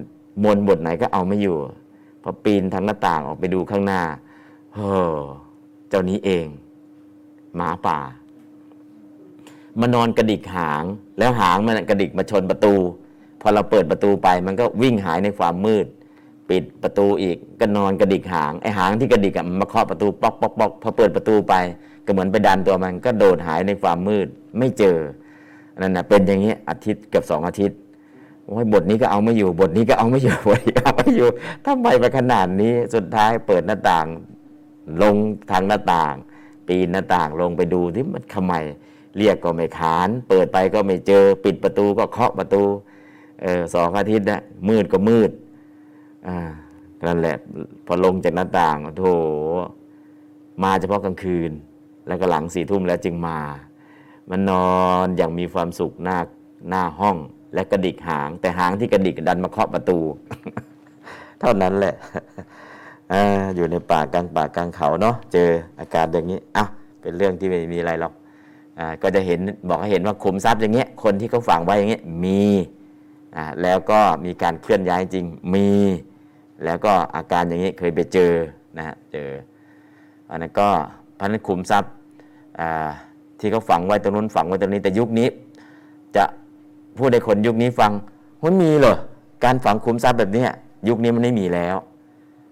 มนบทไหนก็เอาไม่อยู่พอปีนทางหน้าต่างออกไปดูข้างหน้าเฮ้อเจ้านี้เอง หมาป่า มานอนกระดิกหาง แล้วหางมันกระดิกมาชนประตู พอเราเปิดประตูไปมันก็วิ่งหายในความมืด ปิดประตูอีกก็นอนกระดิกหางไอหางที่กระดิกมันมาเคาะประตูป๊อกป๊อกป๊อกพอเปิดประตูไป ก็เหมือนไปดันตัวมันก็โดดหายในความมืดไม่เจอนั่นนะเป็นอย่างนี้อาทิตย์เกือบสองอาทิตย์โอ้ยบทนี้ก็เอาไม่อยู่บทนี้ก็เอาไม่อยู่บทนี้เอาไม่อยู่ทำไมไปขนาดนี้สุดท้ายเปิดหน้าต่าง ลงทางหน้าต่าง ปีนหน้าต่างลงไปดูที่มันทำไม เรียกก็ไม่ขาน เปิดไปก็ไม่เจอ ปิดประตูก็เคาะประตูออสองอาทิตย์นะมืดก็มืดอ่านั่นแหละพอลงจากหน้าต่างโถมาเฉพาะกลางคืน แล้วก็หลังสี่ทุ่มแล้วจึงมา มันนอนอย่างมีความสุขหน้าหน้าห้องและกระดิกหาง แต่หางที่กระดิกดันมาเคาะประตู เท่านั้นแหละออยู่ในป่ากลางป่ากลางเขาเนาะเจออาการอย่างนี้อะเป็นเรื่องที่ไม่มีอะไรหรอก ก็จะเห็นบอกให้เห็นว่าขุมทรัพย์อย่างเงี้ยคนที่เขาฝังไว้อย่างเงี้ยมีแล้วก็มีการเคลื่อนย้ายจริงมี แล้วก็อาการอย่างนี้เคยไปเจอนะฮะเจออันนั้นก็พันขุมทรัพย์ที่เขาฝังไว้ตรงนู้นฝังไว้ตรงนี้แต่ยุคนี้ จะพูดให้คนยุคนี้ฟังมันมีเหรอการฝังขุมทรัพย์แบบนี้ยุคนี้มันไม่มีแล้ว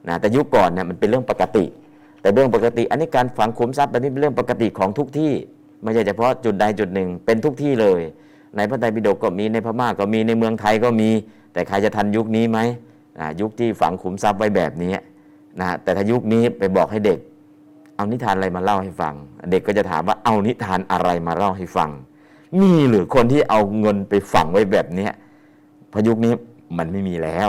นะแต่ยุคก่อนเนี่ยมันเป็นเรื่องปกติ แต่เรื่องปกติ อันนี้การฝังขุมทรัพย์แบบนี้เป็นเรื่องปกติของทุกที่ ไม่ใช่เฉพาะจุดใดจุดหนึ่ง เป็นทุกที่เลย ในพระไตรปิฎกก็มีในพม่าก็มีในเมืองไทยก็มี แต่ใครจะทันยุคนี้ไหมยุคที่ฝังขุมทรัพย์ไว้แบบนี้นะแต่ถ้ายุคนี้ไปบอกให้เด็ก เอานิทานอะไรมาเล่าให้ฟัง เด็กก็จะถามว่าเอานิทานอะไรมาเล่าให้ฟัง มีหรือคนที่เอาเงินไปฝังไว้แบบนี้พยุคนี้มันไม่มีแล้ว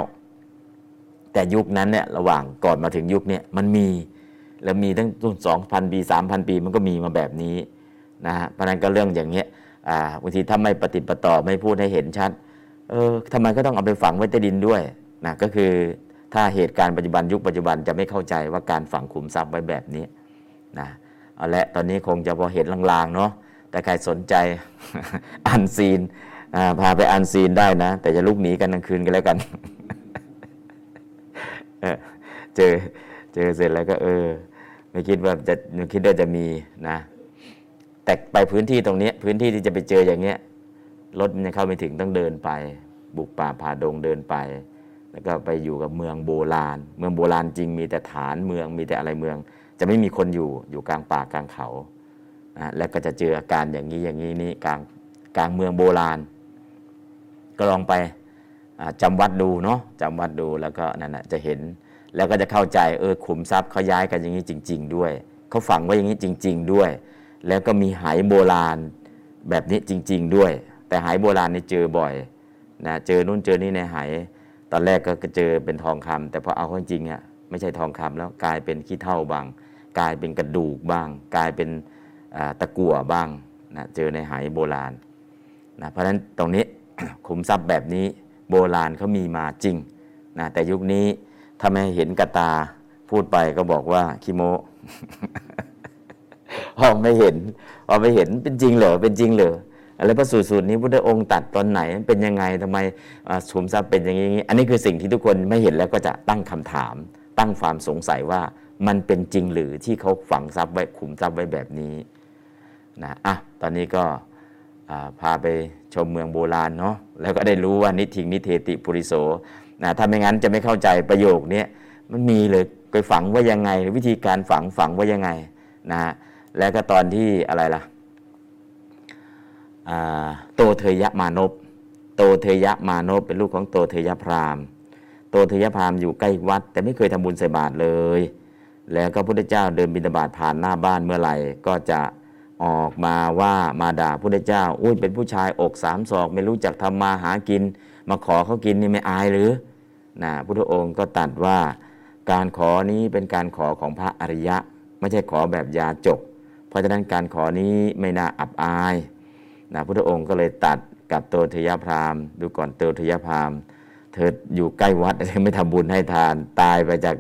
แต่ยุคนั้นเนี่ยระหว่างก่อนมาถึงยุคนี้มันมี แล้วมีตั้งต้นสองพันปีสามพันปีมันก็มีมาแบบนี้ นะฮะเพราะนั้นก็เรื่องอย่างเงี้ยบางทีถ้าไม่ปฏิปต่อไม่พูดให้เห็นชัดเออทำไมก็ต้องเอาไปฝังไว้ใต้ดินด้วยนะก็คือถ้าเหตุการณ์ปัจจุบันยุคปัจจุบันจะไม่เข้าใจว่าการฝังขุมทรัพย์ไว้แบบนี้นะเอาละตอนนี้คงจะพอเห็นลางๆเนาะแต่ใครสนใจอันซีนพาไปอันซีนได้นะ แต่จะลุกหนีกันกลางคืนกันแล้วกันเจอเจอเสร็จแล้วก็เออ ไม่คิดว่าจะไม่คิดว่าจะมีนะ แต่ไปพื้นที่ตรงนี้พื้นที่ที่จะไปเจออย่างเงี้ยรถมันเข้าไม่ถึงต้องเดินไป บุกป่าผ่าดงเดินไป แล้วก็ไปอยู่กับเมืองโบราณ เมืองโบราณจริงมีแต่ฐานเมืองมีแต่อะไรเมือง จะไม่มีคนอยู่อยู่กลางป่ากลางเขานะแล้วก็จะเจออาการอย่างนี้อย่างนี้นี่กลางกลางเมืองโบราณ ก็ลองไปจำวัดดูเนาะจำวัดดูแล้วก็นั่นนะจะเห็น แล้วก็จะเข้าใจเออขุมทรัพย์เขาย้ายกันอย่างนี้จริง ๆ ด้วยเขาฝังไว้อย่างนี้จริง ๆ ด้วย แล้วก็มีหายโบราณแบบนี้จริง ๆ ด้วย แต่หายโบราณนี่เจอบ่อยนะเจอนู่นเจอนี่ในหายตอนแรกก็เจอเป็นทองคำแต่พอเอาเข้าจริงอะไม่ใช่ทองคำแล้วกลายเป็นขี้เท่าบาง กลายเป็นกระดูกบ้าง กลายเป็นตะกั่วบ้างนะเจอในหายโบราณนะเพราะฉะนั้นตรงนี้ขุมทรัพย์แบบนี้โบราณเขามีมาจริงนะแต่ยุคนี้ถ้าไม่เห็นกระตาพูดไปก็บอกว่าคิโม พอไม่เห็นพอไม่เห็นเป็นจริงเหรอเป็นจริงเหรออะไรพระสูตรสูตรนี้พุทธองค์ตัดตอนไหนเป็นยังไงทำไมสุมทรัพย์เป็นอย่างนี้ อันนี้คือสิ่งที่ทุกคนไม่เห็นแล้วก็จะตั้งคำถาม ตั้งความสงสัยว่ามันเป็นจริงหรือที่เขาฝังทรัพย์ไว้ขุมทรัพย์ไว้แบบนี้นะอะตอนนี้ก็พาไปชมเมืองโบราณเนาะแล้วก็ได้รู้ว่านิทิงนิเทติปุริโสนะถ้าไม่งั้นจะไม่เข้าใจประโยคนี้มันมีเลยไปฝังว่ายังไงวิธีการฝังฝังว่ายังไงนะ แล้วก็ตอนที่อะไรล่ะโตเทยะมานพโตเทยะมานพเป็นลูกของโตเทยะพรามโตเทยะพรามอยู่ใกล้วัด แต่ไม่เคยทำบุญใส่บาตรเลย แล้วก็พระเจ้าเดินบิณฑบาตผ่านหน้าบ้านเมื่อไหร่ก็จะออกมาว่ามาด่าพระเจ้า อุ้ยเป็นผู้ชายอกสามศอก ไม่รู้จักทำมาหากิน มาขอเขากินนี่ไม่อายหรือนะพุทธองค์ก็ตัดว่าการขอนี้เป็นการขอของพระอริยะ ไม่ใช่ขอแบบยาจก ราะฉะนั้นการขอนี้ไม่น่าอับอายนะพุทธองค์ก็เลยตัดกับโตทยพรามดูก่อนโตทยพรามเธออยู่ใกล้วัดไม่ทำบุญให้ทาน ตายไปจาก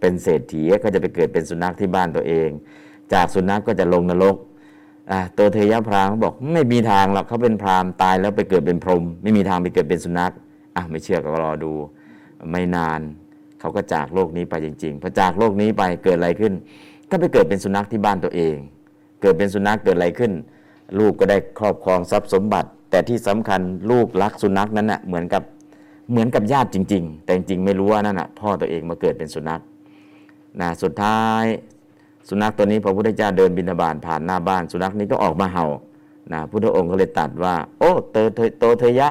เป็นเศรษฐีก็จะไปเกิดเป็นสุนัขที่บ้านตัวเอง จากสุนัขกก็จะลงนรกอ่าตัวเทยพรามเขาบอกไม่มีทางหรอกเขาเป็นพรามตายแล้วไปเกิดเป็นพรหมไม่มีทางไปเกิดเป็นสุนัขอะไม่เชื่อก็รอดู ไม่นาน เขาก็จากโลกนี้ไปจริงๆพอจากโลกนี้ไปเกิดอะไรขึ้น ก็ไปเกิดเป็นสุนัขที่บ้านตัวเอง เกิดเป็นสุนัขเกิดอะไรขึ้น ลูกก็ได้ครอบครองทรัพย์สมบัติ แต่ที่สำคัญลูกรักสุนัขนั้นน่ะเหมือนกับเหมือนกับญาติจริง ๆ แต่จริงๆไม่รู้ว่านั่นน่ะพ่อตัวเองมาเกิดเป็นสุนัขนะสุดท้ายสุนัขตัวนี้พระพุทธเจ้าเดินบิณฑบาตผ่านหน้าบ้าน สุนัขนี้ก็ออกมาเห่านะพุทธองค์ก็เลยตัดว่า โอ้เตโตเทยะ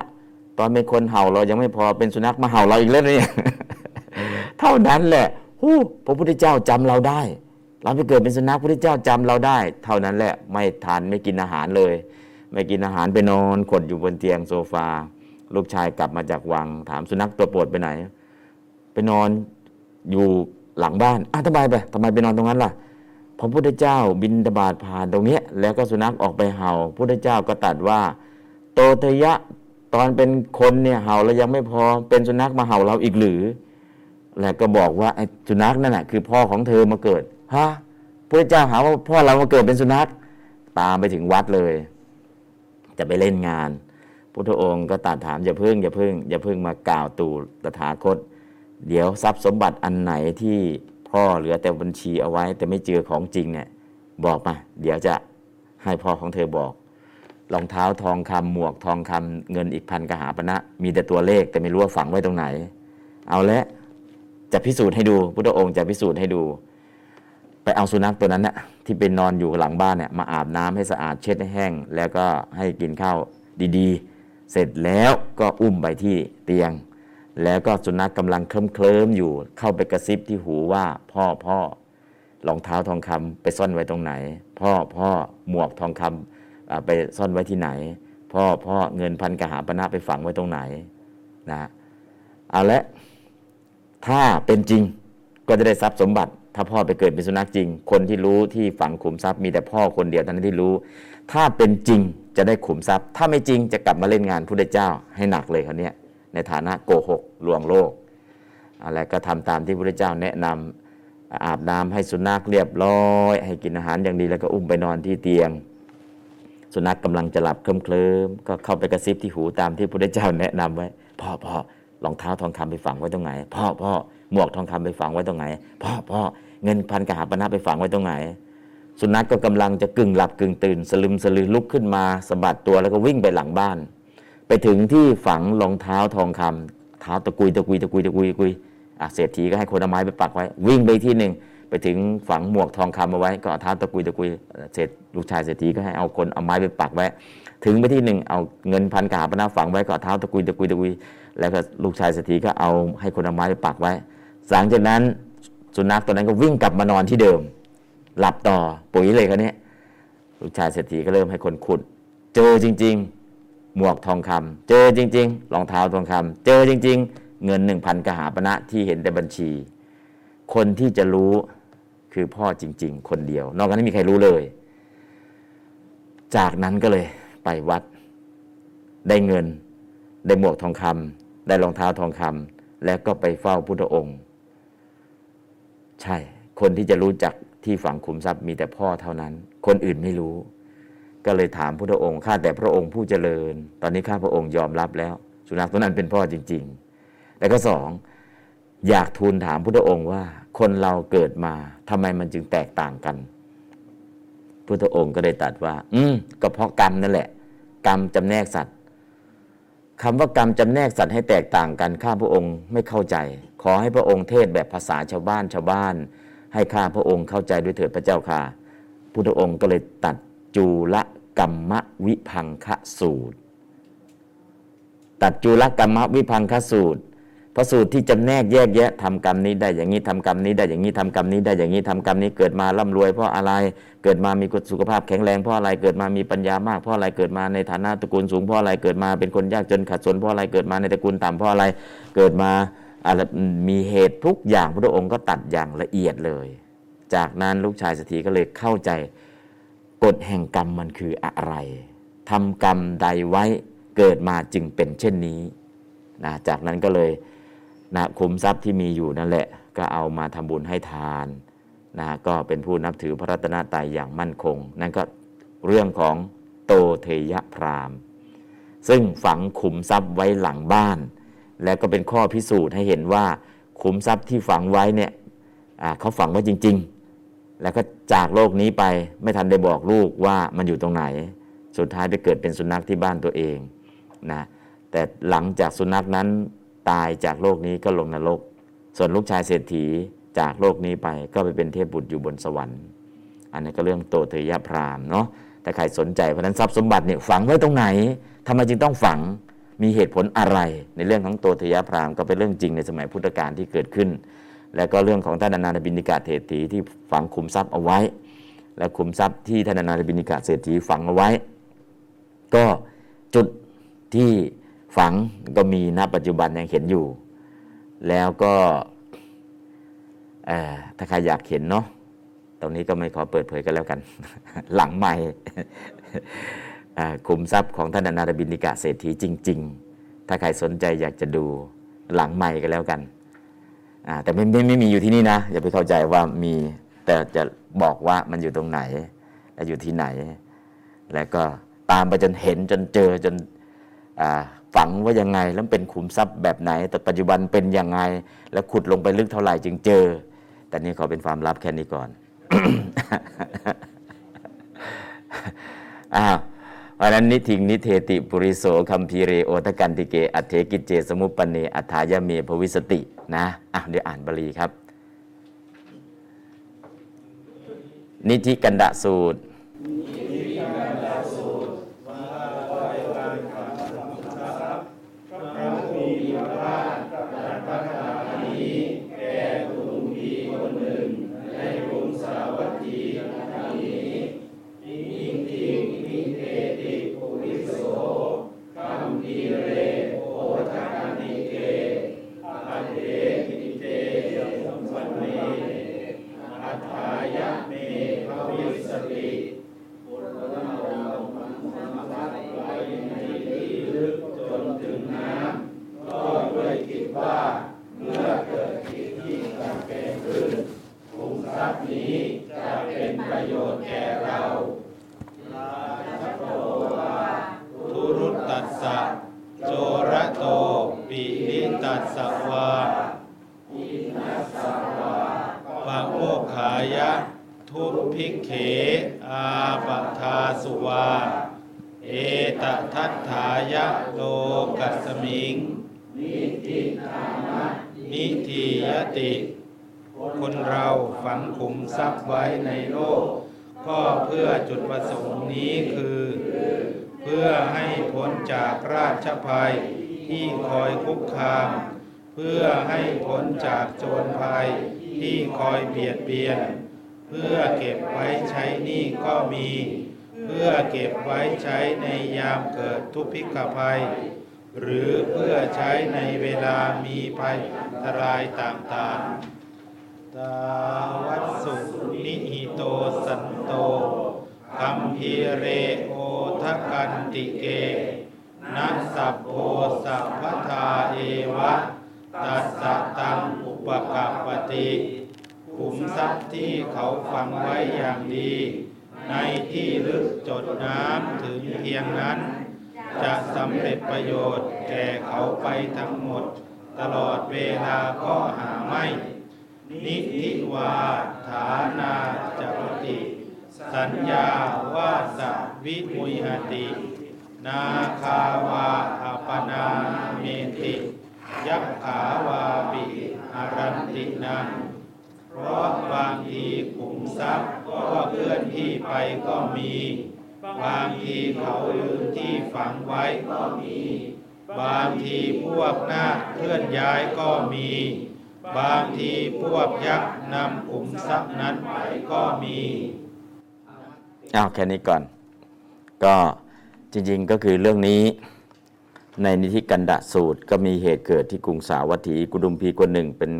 ตอนเป็นคนเห่าเรายังไม่พอเป็นสุนัขมาเห่าเราอีกแล้วเนี่ยเท่านั้นแหละฮู้พระพุทธเจ้าจำเราได้ เราไปเกิดเป็นสุนัขพระพุทธเจ้าจำเราได้ เท่านั้นแหละไม่ทานไม่กินอาหารเลย ไม่กินอาหารไปนอนขดอยู่บนเตียงโซฟา ลูกชายกลับมาจากวัง ถามสุนัขตัวโปรดไปไหน ไปนอนอยู่หลังบ้านอ้าวทำไมไปทำไมไปนอนตรงนั้นล่ะพระพุทธเจ้าบินตบาทผ่านตรงนี้แล้วก็สุนัขออกไปเห่าพุทธเจ้าก็ตัดว่า โตเทยะตอนเป็นคนเนี่ยเห่าแล้วยังไม่พอเป็นสุนัขมาเห่าเราอีกหรือ แล้วก็บอกว่าไอ้สุนัขนั่นแหะคือพ่อของเธอมาเกิด ฮะพระเจ้าหาว่าพ่อเรามาเกิดเป็นสุนัขตามไปถึงวัดเลย จะไปเล่นงาน พุทธองค์ก็ตัดถามอย่าพึ่งอย่าพึ่งอย่าพึ่งมากล่าวตู่ตถาคต เดี๋ยวทรัพย์สมบัติอันไหนที่พ่อเหลือแต่บัญชีเอาไว้ แต่ไม่เจอของจริงเนี่ยบอกมา เดี๋ยวจะให้พ่อของเธอบอกรองเท้าทองคำหมวกทองคำเงินอีกพันกหาปณะมีแต่ตัวเลขแต่ไม่รู้ว่าฝังไว้ตรงไหน เอาละจะพิสูจน์ให้ดูพุทธองค์จะพิสูจน์ให้ดู ไปเอาสุนัขตัวนั้นนะ่ะที่เป็นนอนอยู่หลังบ้านเนี่ยมาอาบน้ำให้สะอาดเช็ดให้แห้ง แล้วก็ให้กินข้าวดีๆ เสร็จแล้วก็อุ้มไปที่เตียง แล้วก็สุนัขกกำลังเคลิ้มเคลิมอยู่ เข้าไปกระซิบที่หูว่าพ่อพ่อรองเท้าทองคำไปซ่อนไว้ตรงไหน พ่อพ่อหมวกทองคำไปซ่อนไว้ที่ไหน พ่อพ่อเงินพันกหาปณะไปฝังไว้ตรงไหนนะเอาละถ้าเป็นจริงก็จะได้ทรัพย์สมบัติ ถ้าพ่อไปเกิดเป็นสุนัขจริง คนที่รู้ที่ฝังขุมทรัพย์มีแต่พ่อคนเดียวเท่านั้นที่รู้ ถ้าเป็นจริงจะได้ขุมทรัพย์ ถ้าไม่จริงจะกลับมาเล่นงานพุทธเจ้าให้หนักเลยคนนี้ในฐานะโกหกลวงโลกอะไรก็ทำตามที่พระเจ้าแนะนำอาบน้ำให้สุนัขเรียบร้อย ให้กินอาหารอย่างดีแล้วก็อุ้มไปนอนที่เตียง สุนัขกกำลังจะหลับเคลิ้มเคลิมก็เข้าไปกระซิบที่หูตามที่พระเจ้าแนะนำไว้ พ่อพ่อรองเท้าทองคำไปฝังไว้ตรงไหน พ่อพ่อหมวกทองคำไปฝังไว้ตรงไหน พ่อพ่อ เงินพันกหาปณะไปฝังไว้ตรงไหน สุนัขกก็กำลังจะกึ่งหลับกึ่งตื่น สลึมสลือลุกขึ้นมาสะบัดตัวแล้วก็วิ่งไปหลังบ้าน ไปถึงที่ฝังรองเท้าทองคำเท้าตะกุยตะกุยตะกุยตะกุยตะกุยอะเศรษฐีก็ให้คนเอาไม้ไปปักไว้ วิ่งไปที่หนึ่งไปถึงฝังหมวกทองคำเอาไว้ ก็เอาเท้าตะกุยตะกุยเศรษลูกชายเศรษฐีก็ให้เอาคนเอาไม้ไปปักไว้ ถึงไปที่หนึ่งเอาเงินพันกหาปณะฝังไว้ก็เอาเท้าตะกุยตะกุยตะกุยแล้วก็ลูกชายเศรษฐีก็เอาให้คนเอาไม้ไปปักไว้หลังจากนั้น สุนัขตัวนั้นก็วิ่งกลับมานอนที่เดิม หลับต่อปุ๋ยเลยคันนี้ลูกชายเศรษฐีก็เริ่มให้คนขุด เจอจริง ๆ หมวกทองคำเจอจริง ๆ รองเท้าทองคำเจอจริง ๆ เงินหนึ่งพันกหาปณะที่เห็นแต่บัญชี คนที่จะรู้คือพ่อจริง ๆ คนเดียว นอกจากนั้นไม่มีใครรู้เลย จากนั้นก็เลยไปวัด ได้เงิน ได้หมวกทองคำได้รองเท้าทองคำแล้วก็ไปเฝ้าพุทธองค์ ใช่ คนที่จะรู้จักที่ฝังขุมทรัพย์มีแต่พ่อเท่านั้น คนอื่นไม่รู้ ก็เลยถามพุทธองค์ข้าแต่พระองค์ผู้เจริญ ตอนนี้ข้าพระองค์ยอมรับแล้ว สุนัขตัวนั้นเป็นพ่อจริง ๆแล้วก็สองอยากทูลถามพุทธองค์ว่า คนเราเกิดมาทำไมมันจึงแตกต่างกันพุทธองค์ก็ได้ตรัสว่า อืมก็เพราะกรรมนั่นแหละ กรรมจำแนกสัตว์คำว่ากรรมจำแนกสัตว์ให้แตกต่างกันข้าพระองค์ไม่เข้าใจ ขอให้พระองค์เทศแบบภาษาชาวบ้านชาวบ้าน ให้ข้าพระองค์เข้าใจด้วยเถิดพระเจ้าค่ะ พุทธองค์ก็เลยตัดจูลกรรมวิพังคสูตร ตัดจูลกรรมวิพังคสูตรพระสูตรที่จำแนกแยกแยะทำกรรมนี้ได้อย่างนี้ทำกรรมนี้ได้อย่างนี้ทำกรรมนี้ได้อย่างนี้ทำกรรมนี้เกิดมาร่ำรวยเพราะอะไร เกิดมามีสุขภาพแข็งแรงเพราะอะไร เกิดมามีปัญญามากเพราะอะไร เกิดมาในฐานะตระกูลสูงเพราะอะไร เกิดมาเป็นคนยากจนขัดสนเพราะอะไร เกิดมาในตระกูลต่ำเพราะอะไร เกิดมา อะไรมีเหตุทุกอย่างพระองค์ก็ตัดอย่างละเอียดเลย จากนั้นลูกชายสถีก็เลยเข้าใจกฎแห่งกรรมมันคืออะไรทำกรรมใดไว้เกิดมาจึงเป็นเช่นนี้นะจากนั้นก็เลยนะคุมทรัพย์ที่มีอยู่นั่นแหละ ก็เอามาทำบุญให้ทานนะก็เป็นผู้นับถือพระรัตนตรัยอย่างมั่นคง นั่นก็เรื่องของโตเทยพราม ซึ่งฝังขุมทรัพย์ไว้หลังบ้าน แล้วก็เป็นข้อพิสูจน์ให้เห็นว่าขุมทรัพย์ที่ฝังไว้เนี่ยเขาฝังไว้จริง ๆ แล้วก็จากโลกนี้ไปไม่ทันได้บอกลูกว่ามันอยู่ตรงไหน สุดท้ายไปเกิดเป็นสุนัขที่บ้านตัวเองนะแต่หลังจากสุนัขนั้นตายจากโลกนี้ก็ลงนรก ส่วนลูกชายเศรษฐีจากโลกนี้ไปก็ไปเป็นเทพบุตรอยู่บนสวรรค์ อันนี้ก็เรื่องโตเทยพรามเนาะแต่ใครสนใจเพราะนั้นทรัพย์สมบัติเนี่ยฝังไว้ตรงไหนทำไมจึงต้องฝัง มีเหตุผลอะไรในเรื่องของโตเทยพรามก็เป็นเรื่องจริงในสมัยพุทธกาลที่เกิดขึ้น แล้วก็เรื่องของท่านอนาถบินิกาเศรษฐีที่ฝังคุมทรัพย์เอาไว้ และคุมทรัพย์ที่ท่านอนาถบินิกาเศรษฐีฝังเอาไว้ ก็จุดที่ฝังก็มีณปัจจุบันยังเห็นอยู่ แล้วก็ถ้าใครอยากเห็นเนาะตรงนี้ก็ไม่ขอเปิดเผยกันแล้วกัน หลังใหม่ คุมทรัพย์ของท่านอนาถบินิกาเศรษฐีจริง ๆ ถ้าใครสนใจอยากจะดูหลังใหม่ก็แล้วกัน แต่ไม่ไม่ไม่มีอยู่ที่นี่นะ อย่าไปเข้าใจว่ามีแต่จะบอกว่ามันอยู่ตรงไหน และอยู่ที่ไหน แล้วก็ตามไปจนเห็นจนเจอจนฝังว่ายังไง แล้วเป็นขุมทรัพย์แบบไหน แต่ปัจจุบันเป็นยังไง แล้วขุดลงไปลึกเท่าไหร่จึงเจอ แต่นี่ขอเป็นความลับแค่นี้ก่อนอ้าว วันนั้นนิธิงนิเธติปุริโสคัมภีเรโอทกันติเกอัตเถ กิจเจสมุปปันเนอัตถายะ เมภวิสสตินะอะเดี๋ยวอ่านบาลีครับ นิธิกัณฑสูตร ทุรุตตัสสะโจระโต ปิลิตัสสะวาปะโมกขายะ ทุพิกเข อาปะทาสุวา เอตทัตถายะโลกัสมิง นิทียติ คนเรา ฝังขุมทรัพย์ไว้ในโลก ก็เพื่อจุดประสงค์นี้คือ เพื่อให้พ้นจากราชภัยที่คอยคุกคาม เพื่อให้พ้นจากโจรภัยที่คอยเบียดเบียน เพื่อเก็บไว้ใช้นี้ก็มี เพื่อเก็บไว้ใช้ในยามเกิดทุพพิกภัย หรือเพื่อใช้ในเวลามีภัยอันตรายต่างๆ ตาวัสสุนิหิโตสันโตคัมภีเรโอทะกันติเกนัสสโพสัพพทาเอวะตัสสะตังอุปกัปปติขุมทรัพย์ที่เขาฝังไว้อย่างดี ในที่ลึกจดน้ำถึงเพียงนั้น จะสำเร็จประโยชน์แก่เขาไปทั้งหมด ตลอดเวลาก็หาไม่ นิทิวาฐานาจปติ สัญญาวาสวิมุยหติ นาคาวาอัปนาเมติยักขาวาปิอารันตินังเพราะบางทีขุมทรัพย์ก็เคลื่อนที่ไปก็มี บางทีเขาลืมที่ฝังไว้ก็มี บางทีพวกหน้าเคลื่อนย้ายก็มี บางทีพวกยักษ์นำขุมทรัพย์นั้นไปก็มีเอาแค่นี้ก่อน ก็จริงๆก็คือเรื่องนี้ในนิธิกันดะสูตรก็มีเหตุเกิดที่กรุงสาวัตถีกุดุมพีคนหนึ่งเป็น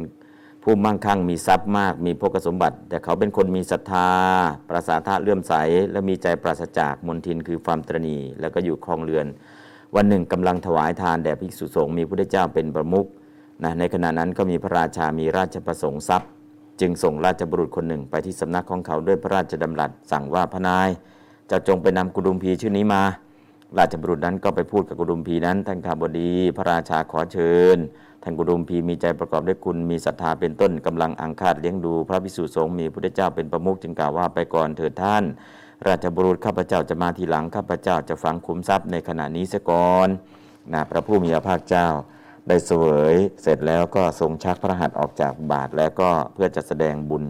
ผู้มั่งคั่งมีทรัพย์มาก มีพกสมบัติ แต่เขาเป็นคนมีศรัทธา ประสาทะเลื่อมใส และมีใจปราศจากมนทินคือความตรณีแล้วก็อยู่คลองเรือน วันหนึ่งกำลังถวายทานแด่ภิกษุสงฆ์มีพระพุทธเจ้าเป็นประมุข นะในขณะนั้นก็มีพระราชามีราชประสงค์ทรัพย์ จึงส่งราชบุรุษคนหนึ่งไปที่สำนักของเขาด้วยพระราชดำรัสสั่งว่าพระนายจะจงไปนำกุดุมพีชื่อนี้มา ราชบุรุษนั้นก็ไปพูดกับกุดุมพีนั้นท่านข้าบดี พระราชาขอเชิญท่านกุดุมพีมีใจประกอบด้วยคุณมีศรัทธาเป็นต้นกำลังอังคาดเลี้ยงดู พระภิกษุสงฆ์มีพระพุทธเจ้าเป็นประมุขจึงกล่าวว่าไปก่อนเถิดท่าน ราชบุรุษข้าพเจ้าจะมาทีหลังข้าพเจ้าจะฝังคุ้มทรัพย์ในขณะนี้เสียก่อนนะพระผู้มีพระภาคเจ้า ได้เสวยเสร็จแล้วก็ทรงชักพระหัตถ์ออกจากบาทแล้วก็เพื่อจะแสดงบุญ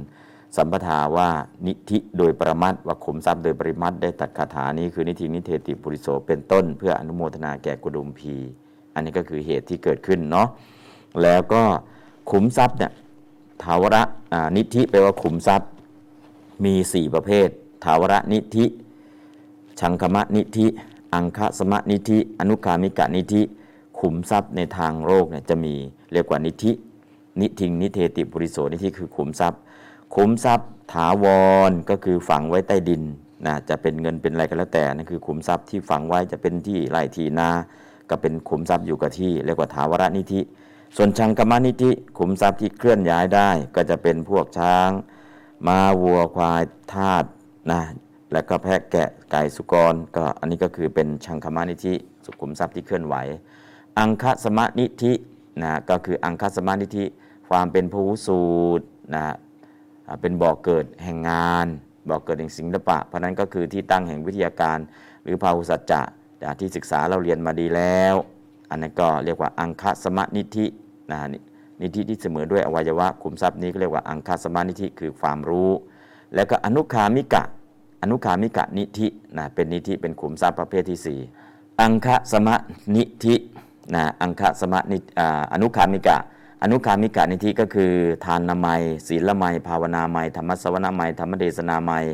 สัมปทาว่านิธิโดยประมัดว่าขุมทรัพย์โดยปริมัดได้ตัดคาถานี้คือนิธินิเทติปุริโสเป็นต้น เพื่ออนุโมทนาแก่กุดุมพี อันนี้ก็คือเหตุที่เกิดขึ้นเนาะแล้วก็ขุมทรัพย์เนี่ยถาวระนิธิแปลว่าขุมทรัพย์มี 4 ประเภท ถาวระนิธิ ชังคมะนิธิ อังคสมะนิธิ อนุคามิกะนิธิ ขุมทรัพย์ในทางโลกเนี่ยจะมีเรียกว่านิธิ นิทิงนิเทติปุริโสนิธิคือขุมทรัพย์ ขุมทรัพย์ถาวรก็คือฝังไว้ใต้ดินนะจะเป็นเงินเป็นอะไรก็แล้วแต่นั่นคือขุมทรัพย์ที่ฝังไว้จะเป็นที่ไร่ที่นา ก็เป็นขุมทรัพย์อยู่กับที่ เรียกว่าถาวรนิธิ ส่วนชังกมนิธิขุมทรัพย์ที่เคลื่อนย้ายได้ ก็จะเป็นพวกช้างม้าวัวควายทาสนะแล้วก็แพะแกะไก่สุกรก็อันนี้ก็คือเป็นชังคมานิธิสุขุมทรัพย์ที่เคลื่อนไหว อังคสมานิธินะก็คืออังคสมานิธิ ความเป็นผู้สูตรนะเป็นบ่อกเกิดแห่งงานบ่อกเกิดแห่งศิลปะ เพราะนั้นก็คือที่ตั้งแห่งวิทยาการ หรือพาหุสัจจะอ่าที่ศึกษาเราเรียนมาดีแล้ว อันนั้นก็เรียกว่าอังคสมนิธินะนิธิที่เสมอด้วยอวัยวะขุมทรัพย์นี้ก็เรียกว่าอังคสมนิธิคือความรู้ แล้วก็อนุคามิกะอนุคามิกะนิธินะเป็นนิธิเป็นขุมทรัพย์ประเภทที่สี่อังคสมนิธิ นะอังคสมนิออนุคามิกะ อนุคามิกะนิธิก็คือ ทานนามัย ศีลมัยภาวนามัยธรรมสวนามัยธรรมเดสนามัย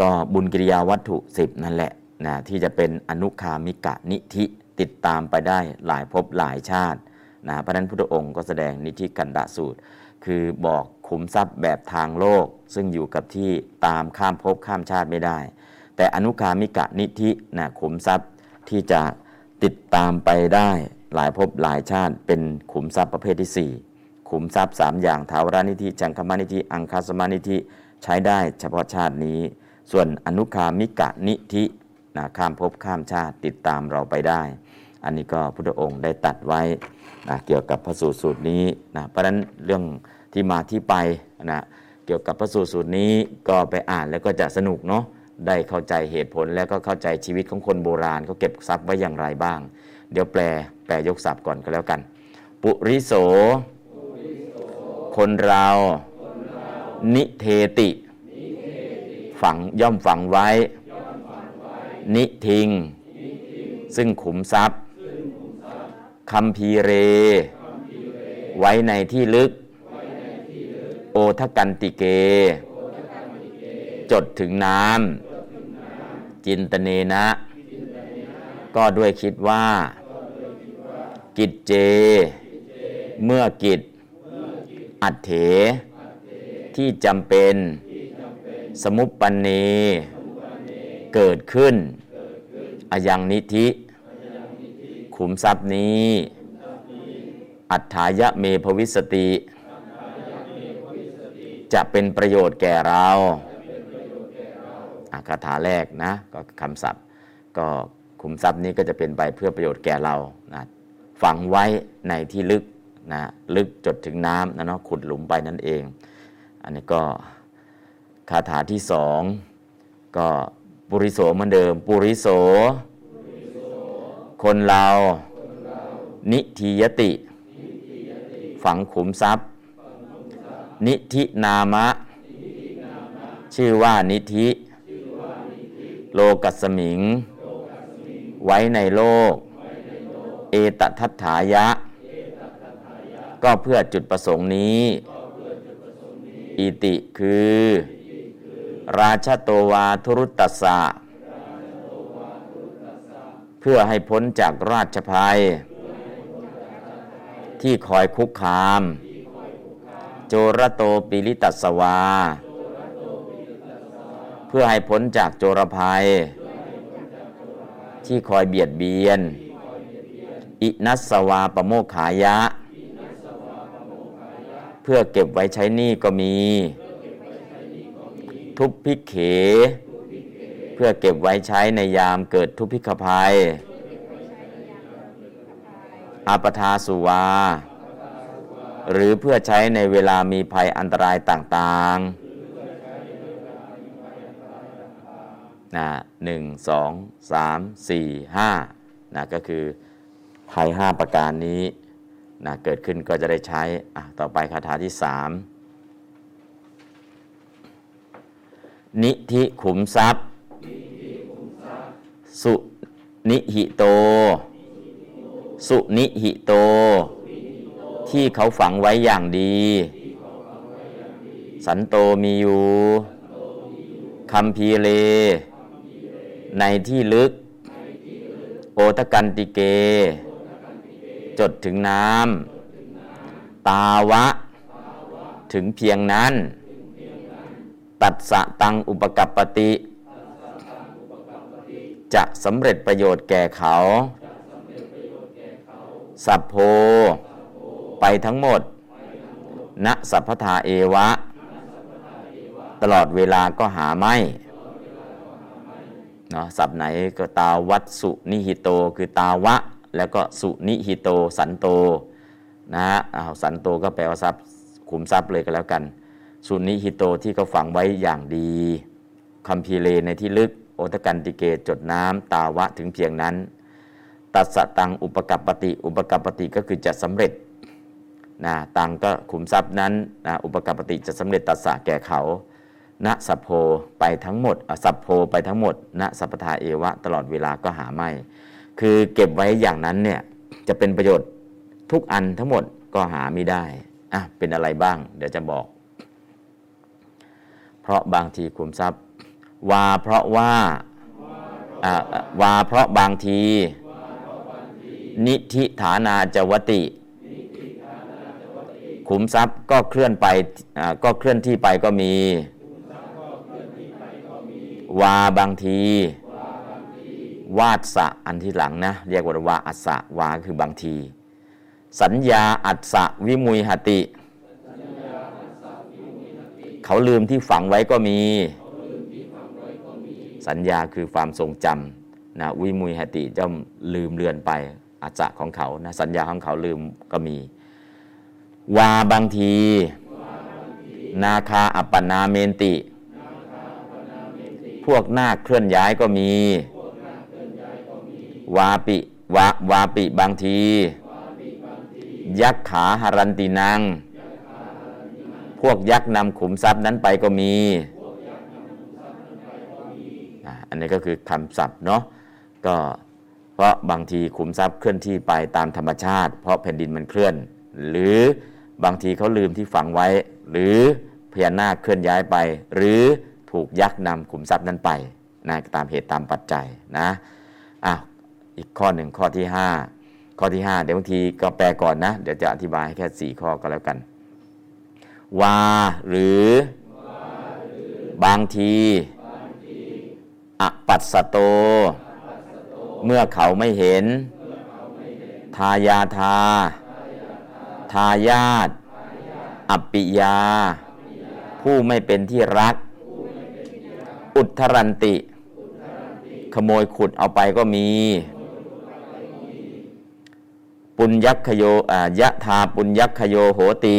ก็บุญกิริยาวัตถุสิบนั่นแหละนะที่จะเป็นอนุคามิกะนิธิติดตามไปได้หลายภพหลายชาตินะเพราะฉะนั้นพุทธองค์ก็แสดงนิธิกันดาสูตร คือบอกขุมทรัพย์แบบทางโลก ซึ่งอยู่กับที่ตามข้ามภพข้ามชาติไม่ได้ แต่อนุคามิกะนิธินะขุมทรัพย์ที่จะติดตามไปได้ หลายภพหลายชาติเป็นขุมทรัพย์ประเภทที่ 4 ขุมทรัพย์ 3 อย่างทาวรานิธิจังคมานิธิอังคาสมานิธิใช้ได้เฉพาะชาตินี้ ส่วนอนุคามิกะนิธินะข้ามภพข้ามชาติติดตามเราไปได้ อันนี้ก็พุทธองค์ได้ตัดไว้นะเกี่ยวกับพระสูตรสูตรนี้นะเพราะฉะนั้นเรื่องที่มาที่ไปนะเกี่ยวกับพระสูตรสูตรนี้ก็ไปอ่านแล้วก็จะสนุกเนาะได้เข้าใจเหตุผลแล้วก็เข้าใจชีวิตของคนโบราณเขาเก็บทรัพย์ไว้อย่างไรบ้าง เดี๋ยวแปล แปลยกศัพท์ก่อนก็แล้วกัน ปุริโส คนเรา นิเทติ ฝังย่อมฝังไว้ นิทิง ซึ่งขุมทรัพย์คำพีเร ไว้ในที่ลึก โอทกันติเก จดถึงน้ำจินตเนนะ ก็ด้วยคิดว่า กิจเจ เมื่อกิจ อัตเถ ที่จำเป็น สมุปปันเนเกิดขึ้นอายังนิธิ ขุมทรัพย์นี้ อัฏฐายะเมภวิสติ จะเป็นประโยชน์แก่เราอะคาถาแรกนะก็คำศัพท์ ก็ขุมทรัพย์นี้ก็จะเป็นไปเพื่อประโยชน์แก่เรานะ ฝังไว้ในที่ลึกนะลึกจดถึงน้ำนะเนาะขุดหลุมไปนั่นเอง อันนี้ก็คาถาที่สองก็ปุริโสเหมือนเดิม ปุริโส คนเรานิทิยติ ฝังขุมทรัพย์ นิธินามะ ชื่อว่านิธิ โลกัสมิง ไว้ในโลก เอตทัตถายะ ก็เพื่อจุดประสงค์นี้ อิติคือ ราชโตวาทุรุตตสสะเพื่อให้พ้นจากราชภัย ที่คอยคุกคาม โจรโตปิลิตัสสวา เพื่อให้พ้นจากโจรภัย ที่คอยเบียดเบียน อินัสวาปโมขายะ เพื่อเก็บไว้ใช้หนี้ก็มี ทุพพิเข เพื่อเก็บไว้ใช้ในยามเกิดทุพพิกภัยอาปทาสุวา หรือเพื่อใช้ในเวลามีภัยอันตรายต่างๆนะหนึ่งสองสามสี่ห้านะก็คือ ภัยห้าประการนี้นะเกิดขึ้นก็จะได้ใช้อะต่อไปคาถาที่สามนิธิขุมทรัพย์ สุนิหิโต สุนิหิโต ที่เขาฝังไว้อย่างดี สันโตมีอยู่คำพีเล ในที่ลึก โอทกันติเก จดถึงน้ำตาวะ ถึงเพียงนั้น ตัดสะตังอุปกัปปติ จะสำเร็จประโยชน์แก่เขา สัพโพ ไปทั้งหมด ณสัพพทาเอวะ ตลอดเวลาก็หาไม่เนาะสับไหนก็ตาวัตสุนิหิโต คือตาวะ แล้วก็สุนิหิโตสันโตนะฮะอ้าสันโตก็แปลว่าทรัพย์ขุมทรัพย์เลยก็แล้วกัน สุนิหิโตที่เขาฝังไว้อย่างดีคัมภีเลในที่ลึกโอตกันติเกจดน้ำตาวะถึงเพียงนั้น ตัดสตังอุปกัปปติ อุปกัปปติก็คือจะสำเร็จนะตังก็ขุมทรัพย์นั้นนะอุปกัปปติจะสำเร็จตัดสะแก่เขาณสัพโพไปทั้งหมดอะสัพโพไปทั้งหมดณสัพพทาเอวะ ตลอดเวลาก็หาไม่ คือเก็บไว้อย่างนั้นเนี่ยจะเป็นประโยชน์ทุกอันทั้งหมดก็หาไม่ได้อะเป็นอะไรบ้าง เดี๋ยวจะบอก เพราะบางทีขุมทรัพย์ว่าเพราะว่าอ่าว่าเพราะบางที นิธิฐานาจวติ ขุมทรัพย์ก็เคลื่อนไปก็เคลื่อนที่ไปก็มี วาบางทีว วาดสะอันที่หลังนะเรียกว่าวาอัสะวาคือบางที สัญญาอัสะวิมุยหติ เขาลืมที่ฝังไว้ก็มี สัญญาคือความทรงจำนะวิมุยหติจะลืมเลือนไปอัจจะของเขานะสัญญาของเขาลืมก็มี วาบางที นาคาอัปปนาเมนติ พวกนาคเคลื่อนย้ายก็มี วาปิวาวาปิบางที ยักษ์ขาหรันตินัง พวกยักษ์นำขุมทรัพย์นั้นไปก็มี อันนี้ก็คือคำศัพท์เนาะก็เพราะบางทีขุมทรัพย์เคลื่อนที่ไปตามธรรมชาติ เพราะแผ่นดินมันเคลื่อน หรือบางทีเขาลืมที่ฝังไว้ หรือพญานาคเคลื่อนย้ายไป หรือถูกยักษ์นำขุมทรัพย์นั้นไปนะตามเหตุตามปัจจัยนะอะ อีกข้อหนึ่งข้อที่ 5 ข้อที่ 5 เดี๋ยวบางทีก็แปลก่อนนะ เดี๋ยวจะอธิบายให้แค่ 4 ข้อก็แล้วกันวาหรือบางทีอปัสสโต เมื่อเขาไม่เห็น ทายาทา ทายาทอัปปิยา ผู้ไม่เป็นที่รัก อุทธรันติ ขโมยขุดเอาไปก็มี ปุญยัคโยอ่ายะธาปุญยัคโยโหติ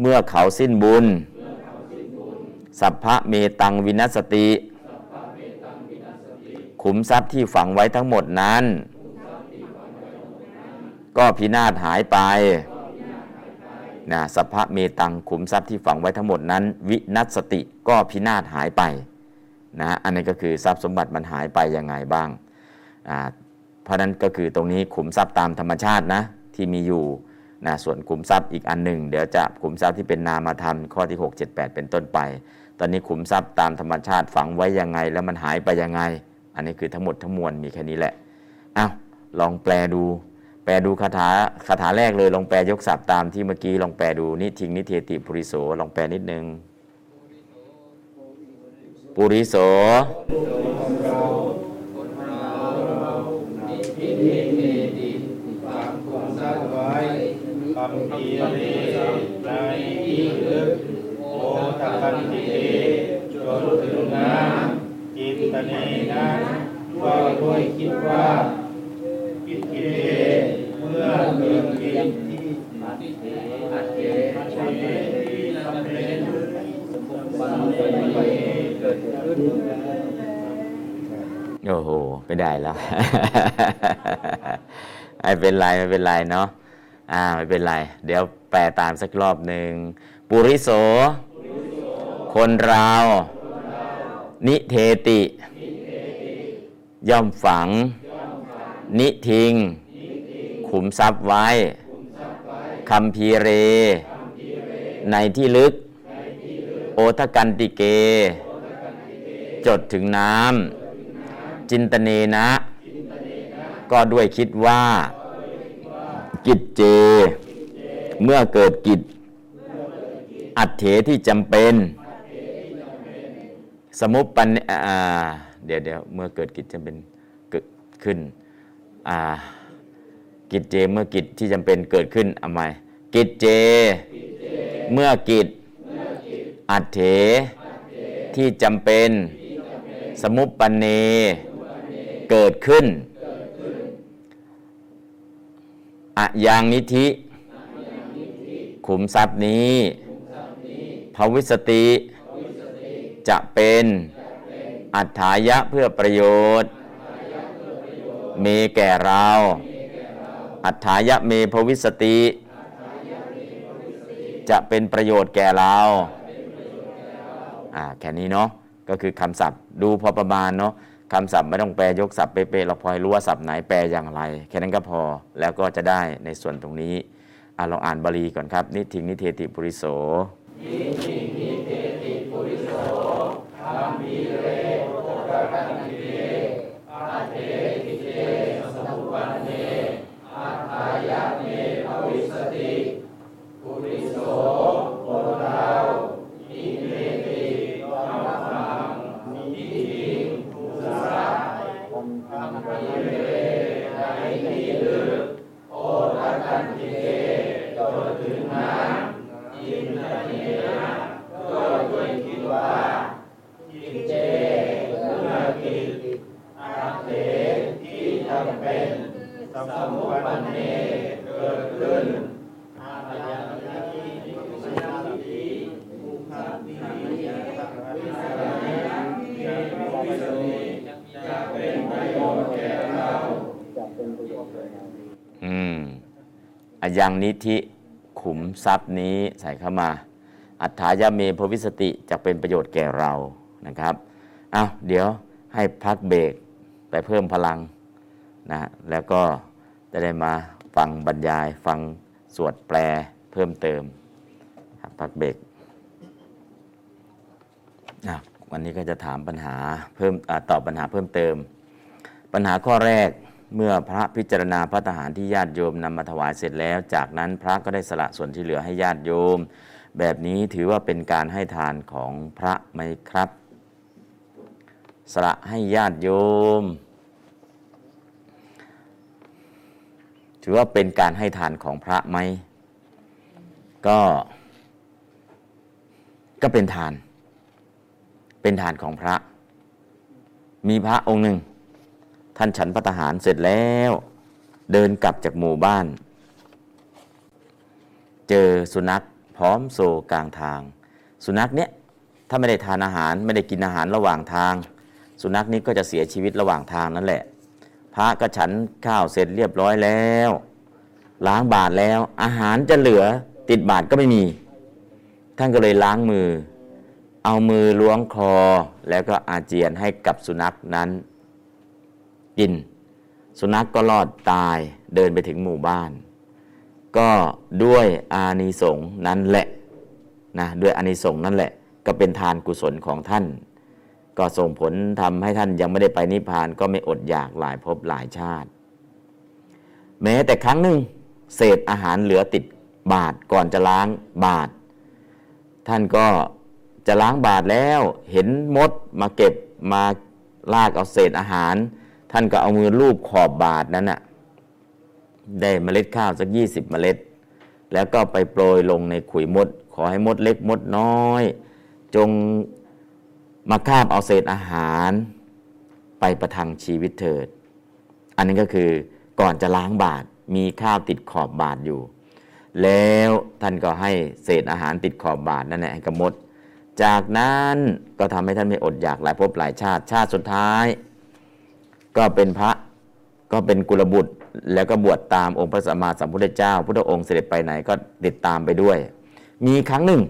เมื่อเขาสิ้นบุญ สัพพะเมตังวินัสติ ขุมทรัพย์ที่ฝังไว้ทั้งหมดนั้น ก็พินาศหายไปนะสัพพะเมตังขุมทรัพย์ที่ฝังไว้ทั้งหมดนั้น วินัสติก็พินาศหายไปนะอันนี้ก็คือทรัพย์สมบัติมันหายไปยังไงบ้างอ่า ราะนั้นก็คือตรงนี้ขุมทรัพย์ตามธรรมชาตินะที่มีอยู่นะส่วนขุมทรัพย์อีกอันหนึ่ง เดี๋ยวจะขุมทรัพย์ที่เป็นนามธรรมข้อที่ 6 7 8 เป็นต้นไป ตอนนี้ขุมทรัพย์ตามธรรมชาติฝังไว้ยังไง แล้วมันหายไปยังไง อันนี้คือทั้งหมดทั้งมวลมีแค่นี้แหละอ้าวลองแปลดู แปลดูคาถาคาถาแรกเลยลองแปลยกศัพท์ตามที่เมื่อกี้ลองแปลดูนิทิงนิเทติปุริโสลองแปลนิดนึงปุริโส นิเมติฝังขุมทรัพย์ไว้คำพีเรในที่ลึกโอตกันติเตจนถึงน้ำจิตตเนนั้นก็ด้วยคิดว่ากิจกิเลสเมื่อเกิดกิจที่อัตเตอัตเตที่สำเร็จบันไปเกิดขึ้น โอ้โหไม่ได้แล้วไม่เป็นไรไม่เป็นไรเนาะอ่าไม่เป็นไร เดี๋ยวแปลตามสักรอบหนึ่งปุริโส คนเรา นิเทติ ย่อมฝัง นิทิง ขุมทรัพย์ไว้คำพีเร ในที่ลึก โอทกันติเก จดถึงน้ำ จินตเนนะ ก็ด้วยคิดว่า กิจเจ เมื่อเกิดกิจ อัตเถที่จำเป็น สมุปปันอ่าเดี๋ยวเดี๋ยวเมื่อเกิดกิจจำเป็นเกิดขึ้นอ่ากิจเจเมื่อกิจที่จำเป็นเกิดขึ้นเอาไหมกิจเจ เมื่อกิจอัตเถที่จำเป็น สมุปปันเน เกิดขึ้นอะยังนิธิ ขุมทรัพย์นี้ภวิสติ จะเป็นอัฏฐายะเพื่อประโยชน์เมแก่เรา อัฏฐายะเมภวิสติ จะเป็นประโยชน์แก่เราอ่าแค่นี้เนาะก็คือคำศัพท์ดูพอประมาณเนาะ คำศัพท์ไม่ต้องแปลยกศัพท์เป๊ะๆเราพอให้รู้ว่าศัพท์ไหนแปลอย่างไร แค่นั้นก็พอแล้วก็จะได้ในส่วนตรงนี้อ่าลองอ่านบาลีก่อนครับ นิทิงนิเทติปุริโสส เป็นสัมมุปปันเนเกิดขึ้นอายังยัติภิกขุสังฆิภูคัมมิยะตักวิสรณะเกวิสุนีจะเป็นประโยชน์แก่เรา อืมอา ยังนิธิขุมทรัพย์นี้ใส่เข้ามา อัฏฐายาเมภวิสติจะเป็นประโยชน์แก่เรานะครับเอาเดี๋ยวให้พักเบรกไปเพิ่มพลังนะแล้วก็จะได้มาฟังบรรยาย ฟังสวดแปลเพิ่มเติมพักเบรกวันนี้ก็จะถามปัญหาเพิ่มอตอบปัญหาเพิ่มเติม ปัญหาข้อแรก เมื่อพระพิจารณาพระทหารที่ญาติโยมนำมาถวายเสร็จแล้ว จากนั้นพระก็ได้สละส่วนที่เหลือให้ญาติโยม แบบนี้ถือว่าเป็นการให้ทานของพระไหมครับ สละให้ญาติโยม ถือว่าเป็นการให้ทานของพระไหมก็ ก็เป็นทาน เป็นทานของพระ มีพระองค์หนึ่ง ท่านฉันพัตหารเสร็จแล้ว เดินกลับจากหมู่บ้าน เจอสุนัขพร้อมโซกลางทาง สุนัขเนี้ยถ้าไม่ได้ทานอาหารไม่ได้กินอาหารระหว่างทาง สุนัขนี้ก็จะเสียชีวิตระหว่างทางนั่นแหละ พระก็ฉันข้าวเสร็จเรียบร้อยแล้ว ล้างบาทแล้ว อาหารจะเหลือติดบาทก็ไม่มี ท่านก็เลยล้างมือ เอามือล้วงคอแล้วก็อาเจียนให้กับสุนัขนั้น กิน สุนัขกก็รอดตายเดินไปถึงหมู่บ้าน ก็ด้วยอานิสงส์นั้นแหละนะด้วยอานิสงส์นั่นแหละ ก็เป็นทานกุศลของท่าน ก็ส่งผลทำให้ท่านยังไม่ได้ไปนิพพานก็ไม่อดอยากหลายภพหลายชาติ แม้แต่ครั้งหนึ่งเศษอาหารเหลือติดบาทก่อนจะล้างบาท ท่านก็จะล้างบาทแล้วเห็นมดมาเก็บมาลากเอาเศษอาหาร ท่านก็เอามือลูบขอบบาทนั้นน่ะได้เมล็ดข้าวสักยี่สิบเมล็ด แล้วก็ไปโปรยลงในขุยมด ขอให้มดเล็กมดน้อย จงมาคาบเอาเศษอาหารไปประทังชีวิตเถิด อันนี้ก็คือก่อนจะล้างบาทมีข้าวติดขอบบาทอยู่ แล้วท่านก็ให้เศษอาหารติดขอบบาทนั่นแหละให้กับมด จากนั้นก็ทำให้ท่านไม่อดอยากหลายภพหลายชาติชาติสุดท้าย ก็เป็นพระก็เป็นกุลบุตร แล้วก็บวชตามองค์พระสัมมาสัมพุทธเจ้า พุทธองค์เสด็จไปไหนก็ติดตามไปด้วย มีครั้งหนึ่ง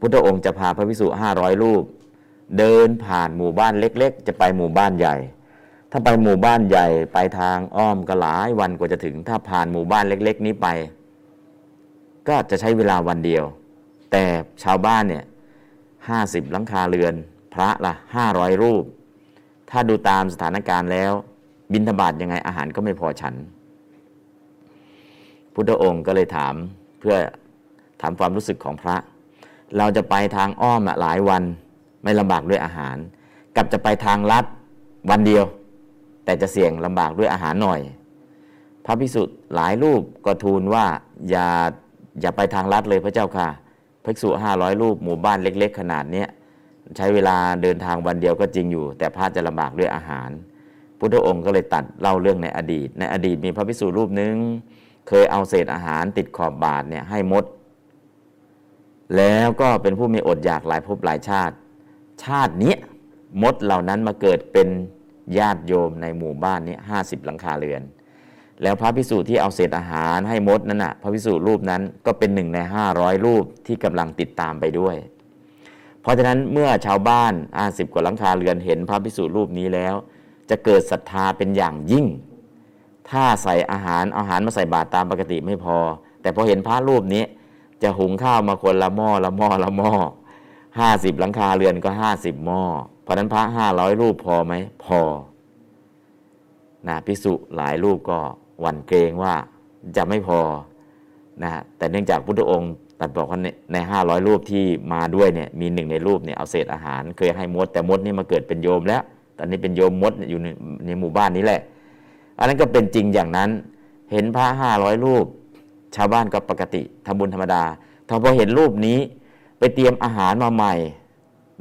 พุทธองค์จะพาพระพิสุห้าร้อยรูป เดินผ่านหมู่บ้านเล็ก ๆ จะไปหมู่บ้านใหญ่ ถ้าไปหมู่บ้านใหญ่ไปทางอ้อมก็หลายวันกว่าจะถึง ถ้าผ่านหมู่บ้านเล็ก ๆ นี้ไป ก็จะใช้เวลาวันเดียว แต่ชาวบ้านเนี่ยห้าสิบหลังคาเรือน พระละห้าร้อยรูป ถ้าดูตามสถานการณ์แล้ว บินทบาทยังไงอาหารก็ไม่พอฉัน พุทธองค์ก็เลยถามเพื่อถามความรู้สึกของพระ เราจะไปทางอ้อมหลายวันไม่ลำบากด้วยอาหาร กับจะไปทางลัดวันเดียว แต่จะเสี่ยงลำบากด้วยอาหารหน่อย พระพิสุทธิ์หลายรูปก็ทูลว่าอย่าอย่าไปทางลัดเลยพระเจ้าค่ะภิกษุห้าร้อยรูปหมู่บ้านเล็ก ๆ ขนาดเนี้ย ใช้เวลาเดินทางวันเดียวก็จริงอยู่ แต่พระจะลำบากด้วยอาหาร พุทธองค์ก็เลยตัดเล่าเรื่องในอดีต ในอดีตมีพระภิกษุรูปหนึ่งเคยเอาเศษอาหารติดขอบบาทเนี่ยให้มด แล้วก็เป็นผู้มีอดอยากหลายภพหลายชาติ ชาตินี้มดเหล่านั้นมาเกิดเป็นญาติโยมในหมู่บ้านนี้ห้าสิบหลังคาเรือน แล้วพระพิสูจน์ที่เอาเศษอาหารให้มดนั้นน่ะพระพิสูจน์รูปนั้นก็เป็นหนึ่งในห้าร้อยรูปที่กำลังติดตามไปด้วย เพราะฉะนั้นเมื่อชาวบ้านอาสิบกว่าหลังคาเรือนเห็นพระพิสูจน์รูปนี้แล้ว จะเกิดศรัทธาเป็นอย่างยิ่ง ถ้าใส่อาหารอาหารมาใส่บาตรตามปกติไม่พอ แต่พอเห็นพระรูปนี้ จะหุงข้าวมาคนละหม้อละหม้อละหม้อห้าสิบหลังคาเรือนก็ห้าสิบหม้อเพราะนั้นพระห้าร้อยรูปพอไหมพอนะพิสุหลายรูปก็หวั่นเกรงว่าจะไม่พอนะฮะแต่เนื่องจากพุทธองค์ ตรัสบอกว่าในห้าร้อยรูปที่มาด้วยเนี่ยมีหนึ่งในรูปเนี่ยเอาเศษอาหาร เคยให้มด แต่มดนี่มาเกิดเป็นโยมแล้ว ตอนนี้เป็นโยมมดอยู่ในหมู่บ้านนี้แหละ อันนั้นก็เป็นจริงอย่างนั้น เห็นพระห้าร้อยรูป ชาวบ้านก็ปกติทำบุญธรรมดาถ้าพอเห็นรูปนี้ไปเตรียมอาหารมาใหม่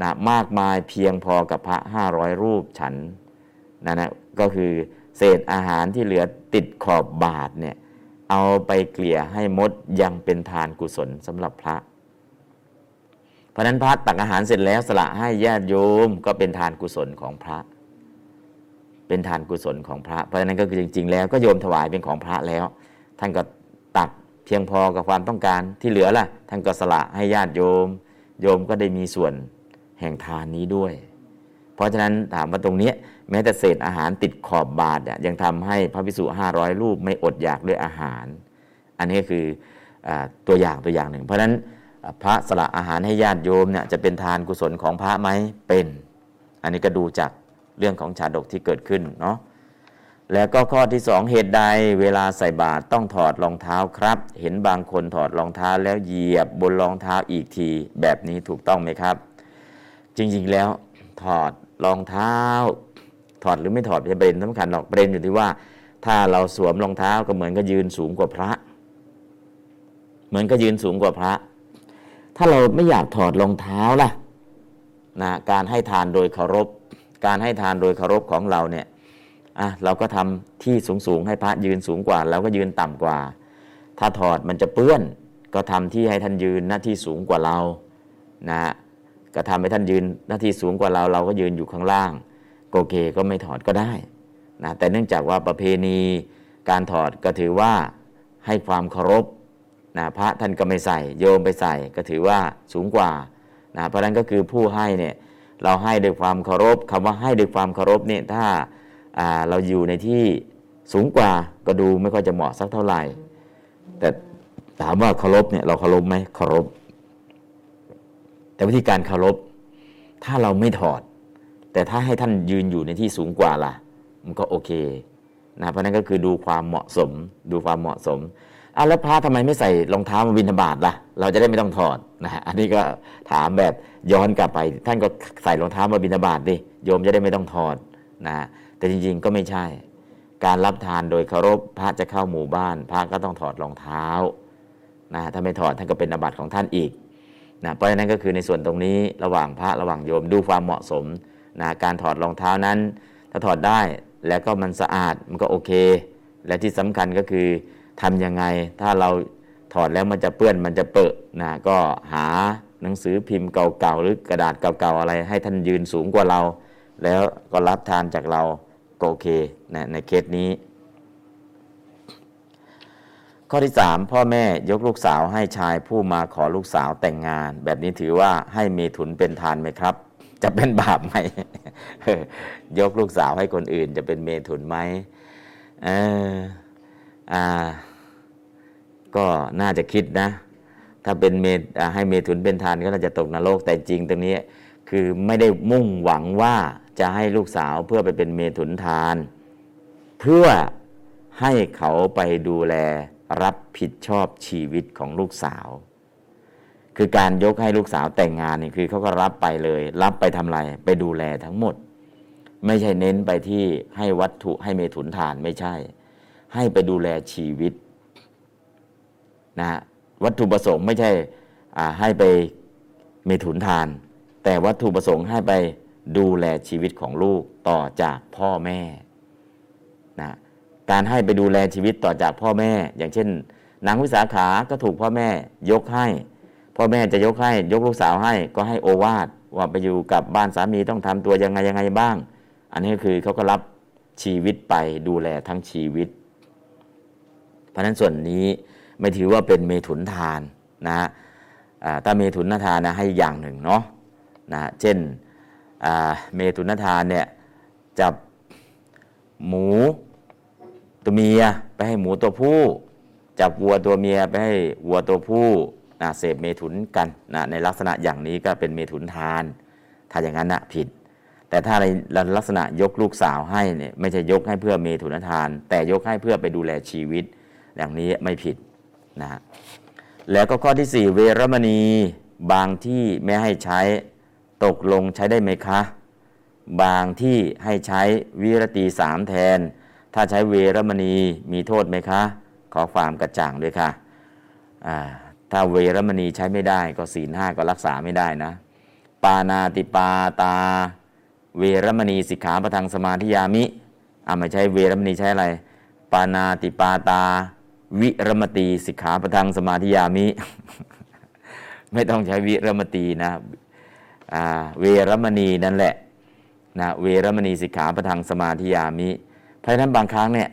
นะมากมายเพียงพอกับพระห้าร้อยรูปฉันนะนะก็คือเศษอาหารที่เหลือติดขอบบาทเนี่ย เอาไปเกลี่ยให้มดยังเป็นทานกุศลสำหรับพระ เพราะนั้นพระตักอาหารเสร็จแล้วสละให้ญาติโยมก็เป็นทานกุศลของพระ เป็นทานกุศลของพระ เพราะฉะนั้นก็คือจริง ๆ แล้วก็โยมถวายเป็นของพระแล้ว ท่านก็ตักเพียงพอกับความต้องการที่เหลือล่ะ ท่านก็สละให้ญาติโยม โยมก็ได้มีส่วนแห่งทานนี้ด้วย เพราะฉะนั้นถามว่าตรงนี้แม้แต่เศษอาหารติดขอบบาทยังทำให้พระพิสุห้าร้อยรูปไม่อดอยากด้วยอาหาร อันนี้คืออตัวอย่างตัวอย่างหนึ่ง เพราะฉะนั้นพระสละอาหารให้ญาติโยมเนี่ยจะเป็นทานกุศลของพระไหมเป็น อันนี้ก็ดูจากเรื่องของชาดกที่เกิดขึ้นเนาะแล้วก็ข้อที่สองเหตุใดเวลาใส่บาตรต้องถอดรองเท้าครับ เห็นบางคนถอดรองเท้าแล้วเหยียบบนรองเท้าอีกทีแบบนี้ถูกต้องไหมครับ จริงๆแล้ว ถอดรองเท้า ถอดหรือไม่ถอดเป็นประเด็นสำคัญหรอกประเด็นอยู่ที่ว่า ถ้าเราสวมรองเท้าก็เหมือนก็ยืนสูงกว่าพระ เหมือนก็ยืนสูงกว่าพระ ถ้าเราไม่อยากถอดรองเท้าล่ะนะการให้ทานโดยเคารพ การให้ทานโดยเคารพของเราเนี่ยอะเราก็ทำที่สูงสูงให้พระยืนสูงกว่าเราก็ยืนต่ำกว่า ถ้าถอดมันจะเปื้อน ก็ทำที่ให้ท่านยืนหน้าที่สูงกว่าเรานะ ก็ทำให้ท่านยืนหน้าที่สูงกว่าเราเราก็ยืนอยู่ข้างล่างโอเคก็ไม่ถอดก็ได้นะแต่เนื่องจากว่าประเพณีการถอดก็ถือว่าให้ความเคารพนะพระท่านก็ไม่ใส่โยมไปใส่ก็ถือว่าสูงกว่านะเพราะนั้นก็คือผู้ให้เนี่ยเราให้ด้วยความเคารพคำว่าให้ด้วยความเคารพเนี่ยถ้าเราอยู่ในที่สูงกว่าก็ดูไม่ค่อยจะเหมาะสักเท่าไหร่ แต่ถามว่าเคารพเนี่ยเราเคารพไหมเคารพ แต่วิธีการเคารพถ้าเราไม่ถอด แต่ถ้าให้ท่านยืนอยู่ในที่สูงกว่าล่ะ มันก็โอเคนะเพราะนั้นก็คือดูความเหมาะสม ดูความเหมาะสมอะแล้วพระทำไมไม่ใส่รองเท้ามาบินธบาตล่ะ เราจะได้ไม่ต้องถอดนะฮะอันนี้ก็ถามแบบย้อนกลับไป ท่านก็ใส่รองเท้ามาบินธบาตดิโยมจะได้ไม่ต้องถอดนะแต่จริงๆก็ไม่ใช่ การรับทานโดยเคารพพระจะเข้าหมู่บ้าน พระก็ต้องถอดรองเท้านะถ้าไม่ถอดท่านก็เป็นอาบัติของท่านอีก นะเพราะฉะนั้นก็คือในส่วนตรงนี้ระหว่างพระระหว่างโยมดูความเหมาะสมนะการถอดรองเท้านั้น ถ้าถอดได้แล้วก็มันสะอาดมันก็โอเค และที่สำคัญก็คือทํำยังไงถ้าเราถอดแล้วมันจะเปื้อนมันจะเปิดนะก็หาหนังสือพิมพ์เก่าๆหรือกระดาษเก่าๆอะไร ให้ท่านยืนสูงกว่าเรา แล้วก็รับทานจากเราก็โอเคนะในเคสนี้ ข้อที่ 3 พ่อแม่ยกลูกสาวให้ชายผู้มาขอลูกสาวแต่งงาน แบบนี้ถือว่าให้เมถุนเป็นทานไหมครับ จะเป็นบาปไหมยกลูกสาวให้คนอื่น จะเป็นเมถุนไหมเอออ่า ก็น่าจะคิดนะ ถ้าเป็นเมให้เมถุนเป็นทานก็น่าจะตกนรกแต่จริงตรงนี้คือไม่ได้มุ่งหวังว่าจะให้ลูกสาวเพื่อไปเป็นเมถุนทาน เพื่อให้เขาไปดูแล รับผิดชอบชีวิตของลูกสาว คือการยกให้ลูกสาวแต่งงานนี่คือเขาก็รับไปเลย รับไปทำอะไรไปดูแลทั้งหมด ไม่ใช่เน้นไปที่ให้วัตถุให้เมถุนทานไม่ใช่ ให้ไปดูแลชีวิตนะวัตถุประสงค์ไม่ใช่ให้ไปเมถุนทาน แต่วัตถุประสงค์ให้ไปดูแลชีวิตของลูกต่อจากพ่อแม่นะ การให้ไปดูแลชีวิตต่อจากพ่อแม่ อย่างเช่นนางวิสาขาก็ถูกพ่อแม่ยกให้ พ่อแม่จะยกให้ยกลูกสาวให้ก็ให้โอวาทว่าไปอยู่กับบ้านสามีต้องทำตัวยังไงยังไงบ้าง อันนี้คือเขาก็รับชีวิตไปดูแลทั้งชีวิต เพราะนั้นส่วนนี้ไม่ถือว่าเป็นเมถุนทานนะถ้าเมถุนทานนะให้อย่างหนึ่งเนาะนะเช่นเมตุนทานเนี่ยจับหมู ตัวเมียไปให้หมูตัวผู้ จับวัวตัวเมียไปให้วัวตัวผู้นะเสพเมถุนกันนะในลักษณะอย่างนี้ก็เป็นเมถุนทาน ถ้าอย่างนั้นนะผิด แต่ถ้าในลักษณะยกลูกสาวให้เนี่ยไม่ใช่ยกให้เพื่อเมถุนทาน แต่ยกให้เพื่อไปดูแลชีวิต อย่างนี้ไม่ผิดนะแล้วก็ข้อที่ 4 เวรมณีบางที่ไม่ให้ใช้ตกลงใช้ได้ไหมคะ บางที่ให้ใช้วิรตีสามแทน ถ้าใช้เวรมณีมีโทษไหมคะ ขอความกระจ่างด้วยค่ะถ้าเวรมณีใช้ไม่ได้ก็ศีลห้าก็รักษาไม่ได้นะ ปานาติปาตา เวรมณีสิกขาประทังสมาธิยามิอ่าไม่ใช้เวรมณีใช้อะไร ปานาติปาตา วิรมตีสิกขาประทังสมาธิยามิ ไม่ต้องใช้วิรมตีนะเวรมณีนั่นแหละนะเวรมณีสิกขาประทังสมาธิยามิ เพราะฉะนั้นบางครั้งเนี่ย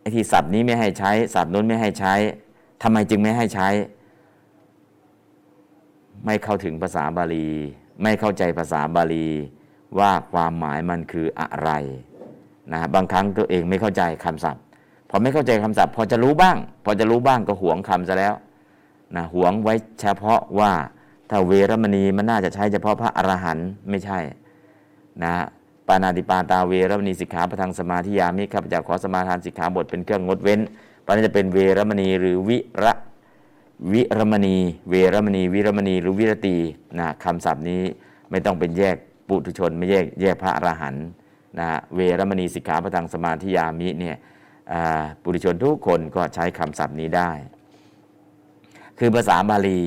ไอ้ที่ศัพท์นี้ไม่ให้ใช้ศัพท์นู้นไม่ให้ใช้ทำไมจึงไม่ให้ใช้ ไม่เข้าถึงภาษาบาลี ไม่เข้าใจภาษาบาลีว่าความหมายมันคืออะไรนะบางครั้งตัวเองไม่เข้าใจคำศัพท์พอไม่เข้าใจคำศัพท์ พอจะรู้บ้าง พอจะรู้บ้างก็หวงคำซะแล้วนะหวงไว้เฉพาะว่าถ้าเวรมณีมันน่าจะใช้เฉพาะพระอรหันต์ไม่ใช่นะ ปานาติปาตาเวรมณีสิกขาประทังสมาธิยามิข้าพเจ้าขอสมาทานสิกขาบทเป็นเครื่องงดเว้นปานจะเป็นเวรมณีหรือวิระวิรมณี เวรมณี วิรมณีหรือวิรตีนะคำศัพท์นี้ไม่ต้องเป็นแยกปุถุชน ไม่แยกแยกพระอรหันต์นะเวรมณีสิกขาประทังสมาธิยามิเนี่ยปุถุชนทุกคนก็ใช้คำศัพท์นี้ได้ คือภาษาบาลี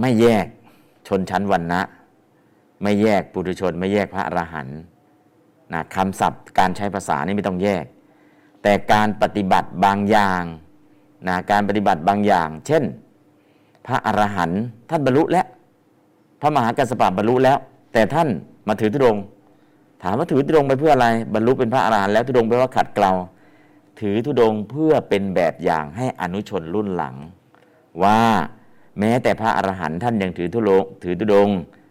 ไม่แยกชนชั้นวรรณะ ไม่แยกปุถุชน ไม่แยกพระอรหันต์นะคำศัพท์การใช้ภาษานี่ไม่ต้องแยก แต่การปฏิบัติบางอย่างนะการปฏิบัติบางอย่าง เช่น พระอรหันต์ท่านบรรลุแล้ว พระมหากัสสปะบรรลุแล้ว แต่ท่านมาถือธุดง ถามว่าถือธุดงไปเพื่ออะไร บรรลุเป็นพระอรหันต์แล้วธุดงไปว่าขัดเกลาถือธุดงเพื่อเป็นแบบอย่างให้อนุชนรุ่นหลัง ว่าแม้แต่พระอรหันต์ท่านยังถือธุดงถือธุดง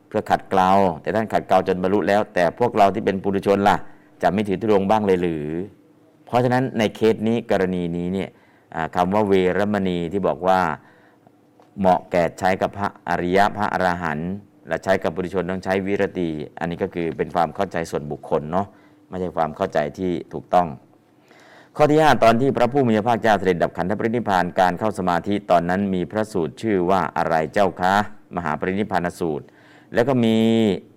เพื่อขัดเกลาแต่ท่านขัดเกลาจนบรรลุแล้ว แต่พวกเราที่เป็นปุถุชนล่ะ จะไม่ถือธุดงบ้างเลยหรือ เพราะฉะนั้นในเคสนี้กรณีนี้เนี่ยคำว่าเวรมณีที่บอกว่าเหมาะแก่ใช้กับพระอริยะพระอรหันต์และใช้กับปุถุชนต้องใช้วิรตี อันนี้ก็คือเป็นความเข้าใจส่วนบุคคลเนาะไม่ใช่ความเข้าใจที่ถูกต้อง ข้อที่ 5 ตอนที่พระผู้มีพระภาคเจ้าเสด็จดับขันธปรินิพานการเข้าสมาธิตอนนั้นมีพระสูตรชื่อว่าอะไรเจ้าคะ มหาปรินิพานสูตร แล้วก็มี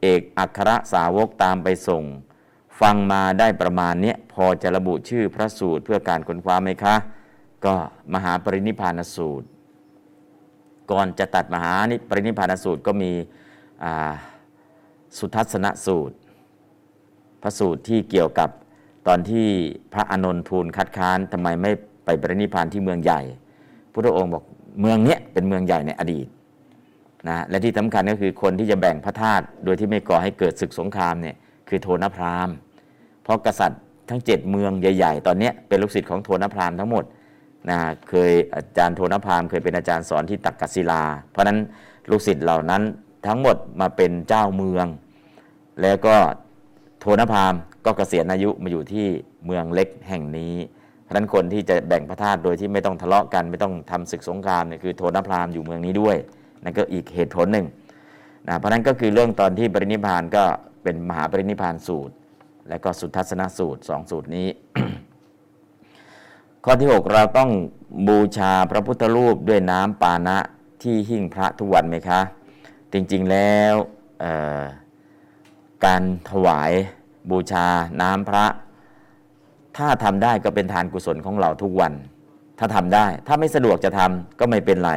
เอกอัครสาวกตามไปส่ง ฟังมาได้ประมาณนี้พอจะระบุชื่อพระสูตรเพื่อการค้นคว้าไหมคะ ก็มหาปรินิพานสูตร ก่อนจะตัดมหาปรินิพานสูตรก็มีสุทัศนสูตร พระสูตรที่เกี่ยวกับตอนที่พระอนนทูลคัดค้านทำไมไม่ไปปรินิพานที่เมืองใหญ่พระองค์บอกเมืองนี้เป็นเมืองใหญ่ในอดีต นะและที่สำคัญก็คือคนที่จะแบ่งพระธาตุโดยที่ไม่ก่อให้เกิดศึกสงครามเนี่ยคือโทนพราหมณ์ เพราะกษัตริย์ทั้ง 7 เมืองใหญ่ ๆ ตอนนี้เป็นลูกศิษย์ของโทนพราหมณ์ทั้งหมดนะเคยอาจารย์โทนพราหมณ์เคยเป็นอาจารย์สอนที่ตักกศิลา เพราะนั้นลูกศิษย์เหล่านั้นทั้งหมดมาเป็นเจ้าเมือง แล้วก็โทนพราหมณ์ก็เกษียณอายุมาอยู่ที่เมืองเล็กแห่งนี้เพราะนั้นคนที่จะแบ่งพระธาตุโดยที่ไม่ต้องทะเลาะกันไม่ต้องทำศึกสงครามเนี่ยคือโทนพราหมณ์อยู่เมืองนี้ด้วย นั่นก็อีกเหตุผลหนึ่งนะเพราะนั้นก็คือเรื่องตอนที่ปรินิพานก็เป็นมหาปรินิพานสูตร และก็สุทัศนสูตรสองสูตรนี้ ข้อที่ 6 เราต้องบูชาพระพุทธรูปด้วยน้ำปานะที่หิ้งพระทุกวันไหมคะ จริงๆแล้วการถวายบูชาน้ำพระ ถ้าทำได้ก็เป็นทานกุศลของเราทุกวัน ถ้าทำได้ ถ้าไม่สะดวกจะทำก็ไม่เป็นไร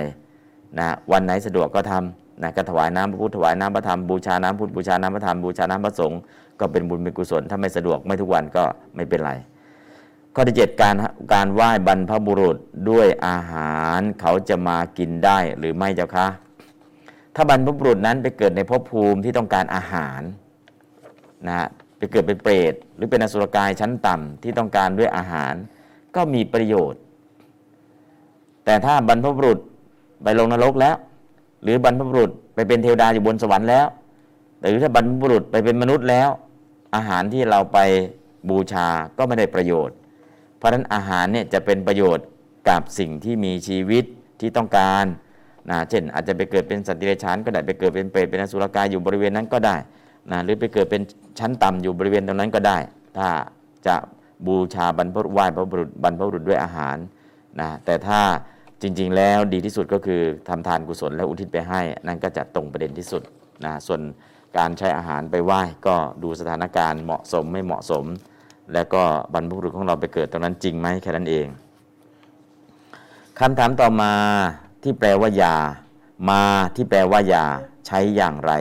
นะวันไหนสะดวกก็ทำนะก็ถวายน้ำพระพุทธถวายน้ำพระธรรมบูชาน้ำพุทธบูชาน้ำพระธรรมบูชาน้ำพระสงฆ์ก็เป็นบุญเป็นกุศล ถ้าไม่สะดวกไม่ทุกวันก็ไม่เป็นไร ข้อที่ 7 การการไหว้บรรพบุรุษด้วยอาหารเขาจะมากินได้หรือไม่เจ้าคะถ้าบรรพบุรุษนั้นไปเกิดในภพภูมิที่ต้องการอาหารนะไปเกิดเป็นเปรตหรือเป็นอสุรกายชั้นต่ำที่ต้องการด้วยอาหาร ก็มีประโยชน์ แต่ถ้าบรรพบุรุษ ไปลงนรกแล้ว หรือบรรพบุรุษไปเป็นเทวดาอยู่บนสวรรค์แล้วหรือถ้าบรรพบุรุษไปเป็นมนุษย์แล้ว อาหารที่เราไปบูชาก็ไม่ได้ประโยชน์ เพราะฉะนั้นอาหารเนี่ยจะเป็นประโยชน์กับสิ่งที่มีชีวิตที่ต้องการนะเช่น อาจจะไปเกิดเป็นสัตว์เดรัจฉานก็ได้ไปเกิดเป็นเปรตเป็นอสุรกายอยู่บริเวณนั้นก็ได้นะหรือไปเกิดเป็นชั้นต่ำอยู่บริเวณตรงนั้นก็ได้ ถ้าจะบูชาบรรพไหว้บรรพบุรุษบรรพบุรุษด้วยอาหารนะแต่ถ้า จริง ๆ แล้วดีที่สุดก็คือทำทานกุศลแล้วอุทิศไปให้ นั่นก็จะตรงประเด็นที่สุดนะส่วนการใช้อาหารไปไหว้ก็ดูสถานการณ์เหมาะสมไม่เหมาะสม แล้วก็บรรพบุรุษของเราไปเกิดตรงนั้นจริงไหมแค่นั้นเองคำถามต่อมาที่แปลว่ายา มาที่แปลว่ายาใช้อย่างไร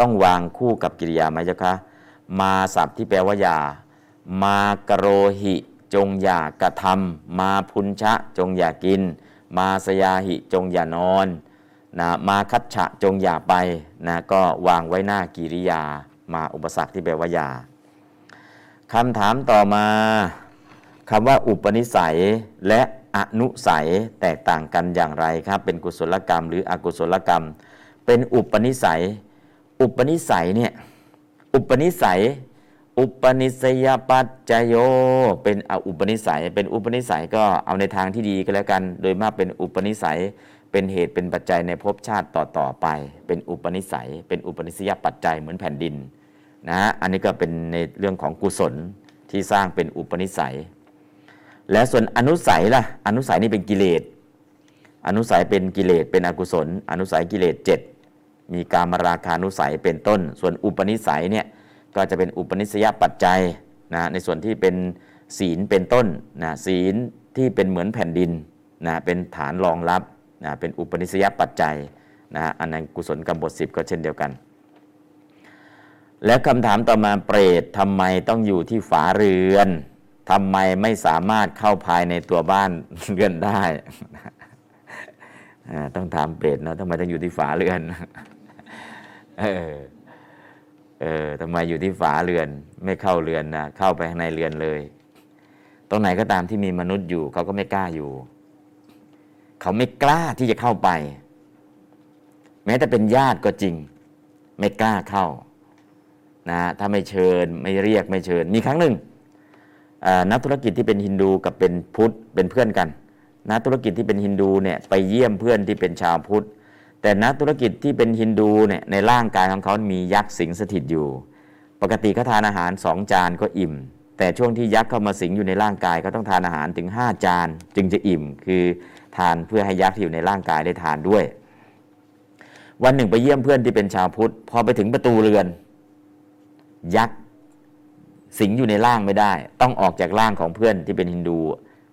ต้องวางคู่กับกิริยาไหมเจ้าคะมาศัพท์ที่แปลว่ายามากโรหิ จงอย่ากระทำมาพุนชะ จงอย่ากิน มาสยาหิจงอย่านอนนะมาคัตฉะจงอย่าไปนะก็วางไว้หน้ากิริยา มาอุปสรรคที่แปลว่าอย่าคำถามต่อมาคำว่าอุปนิสัยและอนุสัยแตกต่างกันอย่างไรครับ เป็นกุศลกรรม หรืออกุศลกรรม เป็นอุปนิสัย อุปนิสัยเนี่ยอุปนิสัย อุปนิสัยปัจจโย เป็นออุปนิสัย เป็นอุปนิสัยก็เอาในทางที่ดีก็แล้วกัน โดยมากเป็นอุปนิสัย เป็นเหตุเป็นปัจจัยในภพชาติต่อๆไป เป็นอุปนิสัย เป็นอุปนิสัยปัจจัยเหมือนแผ่นดินนะฮะอันนี้ก็เป็นในเรื่องของกุศลที่สร้างเป็นอุปนิสัย และส่วนอนุสัยล่ะ อนุสัยนี่เป็นกิเลส อนุสัยเป็นกิเลส เป็นอกุศล อนุสัยกิเลสเจ็ดมีการมราคานุสัยเป็นต้น ส่วนอุปนิสัยเนี่ย ก็จะเป็นอุปนิสยปัจจัยนะในส่วนที่เป็นศีลเป็นต้นนะศีลที่เป็นเหมือนแผ่นดินนะเป็นฐานรองรับนะเป็นอุปนิสยปัจจัยนะอันนั้นกุศลกรรมบทสิบก็เช่นเดียวกัน แล้วคำถามต่อมาเปรตทำไมต้องอยู่ที่ฝาเรือนทำไมไม่สามารถเข้าภายในตัวบ้านเรือนได้ ต้องถามเปรตเนาะทำไมต้องอยู่ที่ฝาเรือนเออ เออทำไมอยู่ที่ฝาเรือนไม่เข้าเรือนนะเข้าไปข้างในเรือนเลย ตรงไหนก็ตามที่มีมนุษย์อยู่เขาก็ไม่กล้าอยู่ เขาไม่กล้าที่จะเข้าไป แม้แต่เป็นญาติก็จริง ไม่กล้าเข้านะถ้าไม่เชิญไม่เรียกไม่เชิญ มีครั้งหนึ่งนักธุรกิจที่เป็นฮินดูกับเป็นพุทธเป็นเพื่อนกันนักธุรกิจที่เป็นฮินดูเนี่ยไปเยี่ยมเพื่อนที่เป็นชาวพุทธ แต่นักธุรกิจที่เป็นฮินดูเนี่ยในร่างกายของเขามียักษ์สิงสถิตอยู่ ปกติเขาทานอาหารสองจานก็อิ่ม แต่ช่วงที่ยักษ์เข้ามาสิงอยู่ในร่างกายก็ต้องทานอาหารถึง 5 จาน จึงจะอิ่ม คือทานเพื่อให้ยักษ์ที่อยู่ในร่างกายได้ทานด้วย วันหนึ่งไปเยี่ยมเพื่อนที่เป็นชาวพุทธพอไปถึงประตูเรือน ยักษ์สิงอยู่ในร่างไม่ได้ ต้องออกจากร่างของเพื่อนที่เป็นฮินดู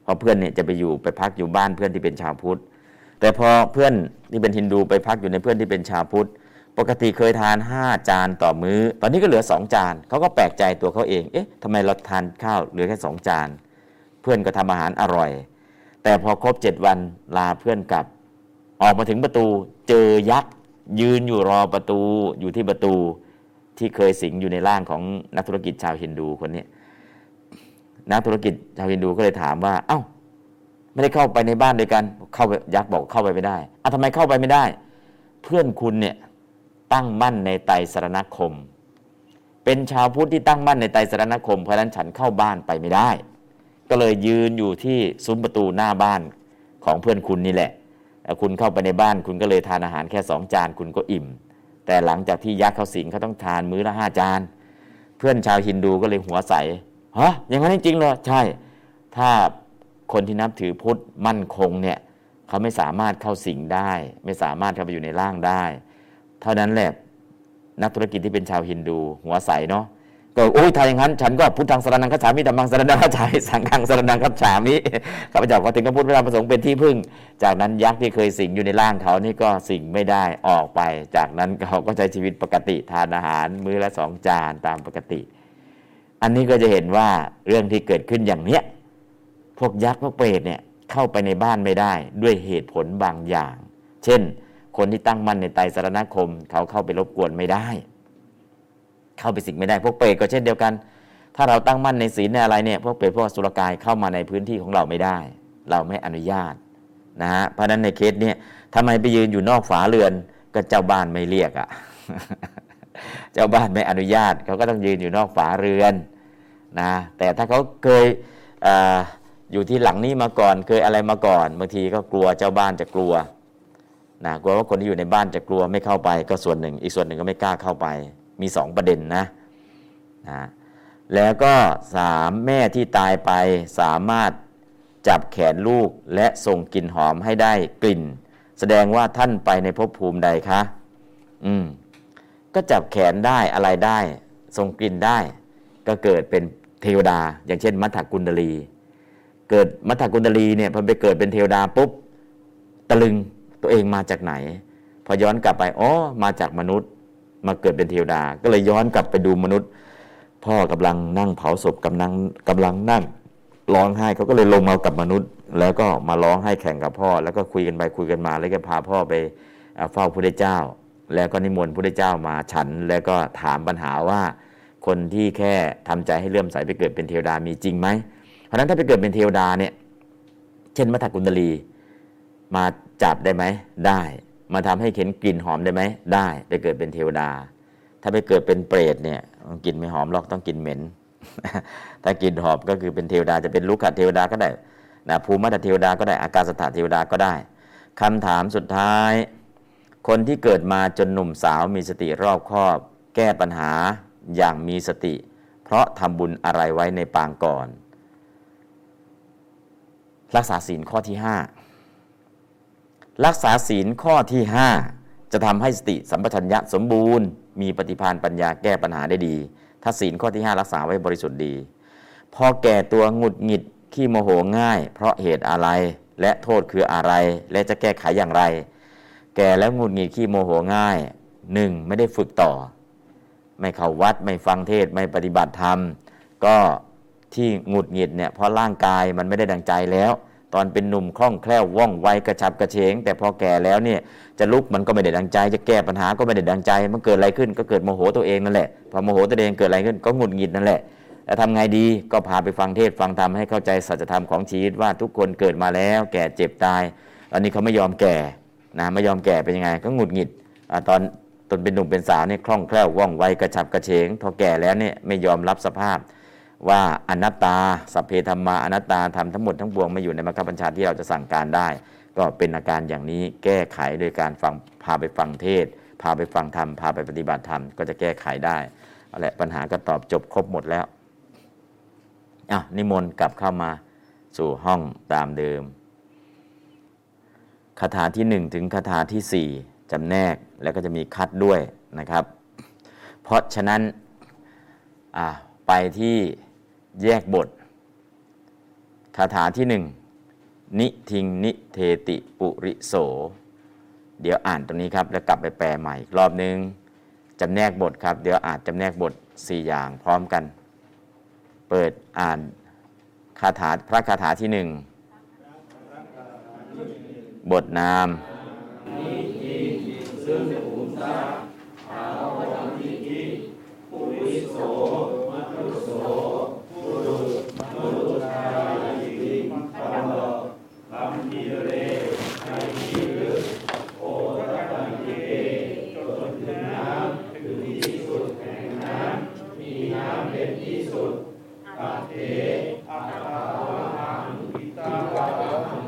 เพราะเพื่อนเนี่ยจะไปอยู่ไปพักอยู่บ้านเพื่อนที่เป็นชาวพุทธ แต่พอเพื่อนที่เป็นฮินดูไปพักอยู่ในเพื่อนที่เป็นชาวพุทธ ปกติเคยทาน 5 จานต่อมือ้อ ตอนนี้ก็เหลือ 2 จานเขาก็แปลกใจตัวเขาเอง เอ๊ะทำไมเราทานข้าวเหลือแค่ 2 จาน เพื่อนก็ทำอาหารอร่อย แต่พอครบ 7 วันลาเพื่อนกลับ ออกมาถึงประตูเจอยักษ์ยืนอยู่รอประตูอยู่ที่ประตูที่เคยสิงอยู่ในร่างของนักธุรกิจชาวฮินดูคนนี้นักธุรกิจชาวฮินดูก็เลยถามว่า เอา้า ไม่ได้เข้าไปในบ้านด้วยกัน เข้าไปยักษ์บอกเข้าไปไม่ได้อะทำไมเข้าไปไม่ได้ เพื่อนคุณเนี่ยตั้งมั่นในไตรสรณคม เป็นชาวพุทธที่ตั้งมั่นในไตรสรณคม เพราะนั้นฉันเข้าบ้านไปไม่ได้ ก็เลยยืนอยู่ที่ซุ้มประตูหน้าบ้านของเพื่อนคุณนี่แหละคุณเข้าไปในบ้านคุณก็เลยทานอาหารแค่สองจานคุณก็อิ่ม แต่หลังจากที่ยักษ์เขาสิงเขาต้องทานมื้อละห้าจาน เพื่อนชาวฮินดูก็เลยหัวใสฮะอย่างนั้นจริงเหรอใช่ ถ้า คนที่นับถือพุทธมั่นคงเนี่ยเขาไม่สามารถเข้าสิงได้ ไม่สามารถเข้าไปอยู่ในร่างได้ เท่านั้นแหละนักธุรกิจที่เป็นชาวฮินดู หัวใสเนาะก็โอ้ยถ้าอย่างนั้น ฉันก็พุทธังสรนังคัจฉามิธรรมังสรนังคัจฉามิสังฆังสรนังคัจฉามิข้าพเจ้าก็ถึงกับพุทธพระธรรมประสงค์เป็นที่พึ่ง จากนั้นยักษ์ที่เคยสิงอยู่ในร่างเขานี่ก็สิงไม่ได้ออกไป จากนั้นเขาก็ใช้ชีวิตปกติทานอาหารมื้อละสองจานตามปกติ อันนี้ก็จะเห็นว่าเรื่องที่เกิดขึ้นอย่างเนี้ย พวกยักษ์พวกเปรตเนี่ยเข้าไปในบ้านไม่ได้ด้วยเหตุผลบางอย่าง เช่น คนที่ตั้งมั่นในไตรสรณคม เขาเข้าไปรบกวนไม่ได้ เข้าไปสิงไม่ได้ พวกเปรตก็เช่นเดียวกัน ถ้าเราตั้งมั่นในศีลในอะไรเนี่ยพวกเปรตพวกสุรกายเข้ามาในพื้นที่ของเราไม่ได้ เราไม่อนุญาตนะฮะเพราะนั้นในเคสเนี่ยทำไมไปยืนอยู่นอกฝาเรือนก็เจ้าบ้านไม่เรียกอะ่ะเจ้าบ้านไม่อนุญาตเขาก็ต้องยืนอยู่นอกฝาเรือนนะแต่ถ้าเขาเคย อยู่ที่หลังนี้มาก่อนเคยอะไรมาก่อนบางทีก็กลัวเจ้าบ้านจะกลัวนะกลัวว่าคนที่อยู่ในบ้านจะกลัวไม่เข้าไป ก็ส่วนหนึ่ง อีกส่วนหนึ่งก็ไม่กล้าเข้าไป มีสองประเด็นนะนะแล้วก็สามแม่ที่ตายไปสามารถจับแขนลูกและส่งกลิ่นหอมให้ได้กลิ่น แสดงว่าท่านไปในภพภูมิใดคะอืมก็จับแขนได้อะไรได้ส่งกลิ่นได้ ก็เกิดเป็นเทวดา อย่างเช่นมัทธกุณดลี เกิดมัทธกุณดลีเนี่ยพอไปเกิดเป็นเทวดาปุ๊บตะลึงตัวเองมาจากไหน พอย้อนกลับไปอ๋อมาจากมนุษย์ มาเกิดเป็นเทวดา ก็เลยย้อนกลับไปดูมนุษย์ พ่อกำลังนั่งเผาศพกำลังกำลังนั่งร้องไห้เขาก็เลยลงมากับมนุษย์ แล้วก็มาร้องไห้แข่งกับพ่อ แล้วก็คุยกันไปคุยกันมา แล้วก็พาพ่อไปเฝ้าพระเจ้า แล้วก็นิมนต์พระเจ้ามาฉัน แล้วก็ถามปัญหาว่า คนที่แค่ทำใจให้เลื่อมใสไปเกิดเป็นเทวดามีจริงไหม เพราะนั้นถ้าไปเกิดเป็นเทวดาเนี่ย เช่นมัทกุณลี มาจับได้ไหมได้ มาทำให้เข็นกลิ่นหอมได้ไหมได้ ไปเกิดเป็นเทวดา ถ้าไปเกิดเป็นเปรตเนี่ยกลิ่นไม่หอมหรอกต้องกินเหม็น ถ้ากลิ่นหอมก็คือเป็นเทวดาจะเป็นลูกขเทวดาก็ได้นะภูมิมัตเทวดาก็ได้อากาศสถาเทวดาก็ได้คำถามสุดท้าย คนที่เกิดมาจนหนุ่มสาวมีสติรอบคอบ แก้ปัญหาอย่างมีสติ เพราะทำบุญอะไรไว้ในปางก่อน รักษาศีลข้อที่ 5 รักษาศีลข้อที่ 5 จะทำให้สติสัมปชัญญะสมบูรณ์ มีปฏิภาณปัญญาแก้ปัญหาได้ดี ถ้าศีลข้อที่ 5 รักษาไว้บริสุทธิ์ดี พอแก่ตัวหงุดหงิดขี้โมโหง่าย เพราะเหตุอะไรและโทษคืออะไร และจะแก้ไขอย่างไร แก่แล้วหงุดหงิดขี้โมโหง่ายหนึ่งไม่ได้ฝึกต่อ ไม่เข้าวัดไม่ฟังเทศไม่ปฏิบัติธรรม ก็ ที่หงุดหงิดเนี่ยเพราะร่างกายมันไม่ได้ดังใจแล้ว ตอนเป็นหนุ่มคล่องแคล่วว่องไวกระฉับกระเฉง แต่พอแก่แล้วเนี่ยจะลุกมันก็ไม่ได้ดังใจ จะแก้ปัญหาก็ไม่ได้ดังใจ มันเกิดอะไรขึ้นก็เกิดโมโหตัวเองนั่นแหละพอโมโหตัวเองเกิดอะไรขึ้นก็หงุดหงิดนั่นแหละแล้วทำไงดีก็พาไปฟังเทศฟังธรรมให้เข้าใจสัจธรรมของชีวิตว่าทุกคนเกิดมาแล้ว แก่เจ็บตายตอนนี้เขาไม่ยอมแก่นะไม่ยอมแก่เป็นยังไง ก็หงุดหงิดอตอนตนเป็นหนุ่มเป็นสาวเนี่ยคล่องแคล่วว่องไวกระฉับกระเฉงพอแก่แล้วเนี่ยไม่ยอมรับสภาพ ว่าอนัตตาสัพเพธรรมาอนัตตาทำทั้งหมดทั้งปวงไม่อยู่ในมรรคบัญชาที่เราจะสั่งการได้ ก็เป็นอาการอย่างนี้แก้ไขโดยการฟังพาไปฟังเทศ พาไปฟังธรรม พาไปปฏิบัติธรรม ก็จะแก้ไขได้อะไรปัญหาก็ตอบจบครบหมดแล้วอะนิมนต์กลับเข้ามาสู่ห้องตามเดิมคาถาที่หนึ่งถึงคาถาที่สี่จำแนกแล้วก็จะมีคัดด้วยนะครับ เพราะฉะนั้นไปที่ แยกบท คาถาที่หนึ่งนิทิงนิเทติปุริโส เดี๋ยวอ่านตรงนี้ครับ แล้วกลับไปแปลใหม่อีกรอบนึงจำแนกบทครับ เดี๋ยวอ่านจำแนกบทสี่อย่างพร้อมกัน เปิดอ่านคาถาพระคาถาที่หนึ่งบทนามซึ่งภูมิทราภาวะนิธิปุริโสมัตุโส ปุรุมนุษายิริปันโลลัมพีเรไอพีรึโอตตังเกจนถึงน้ำถึงที่สุดแห่งน้ำมีน้ำเป็นที่สุดอัเถอัตตาวะหังปิตาวะหัง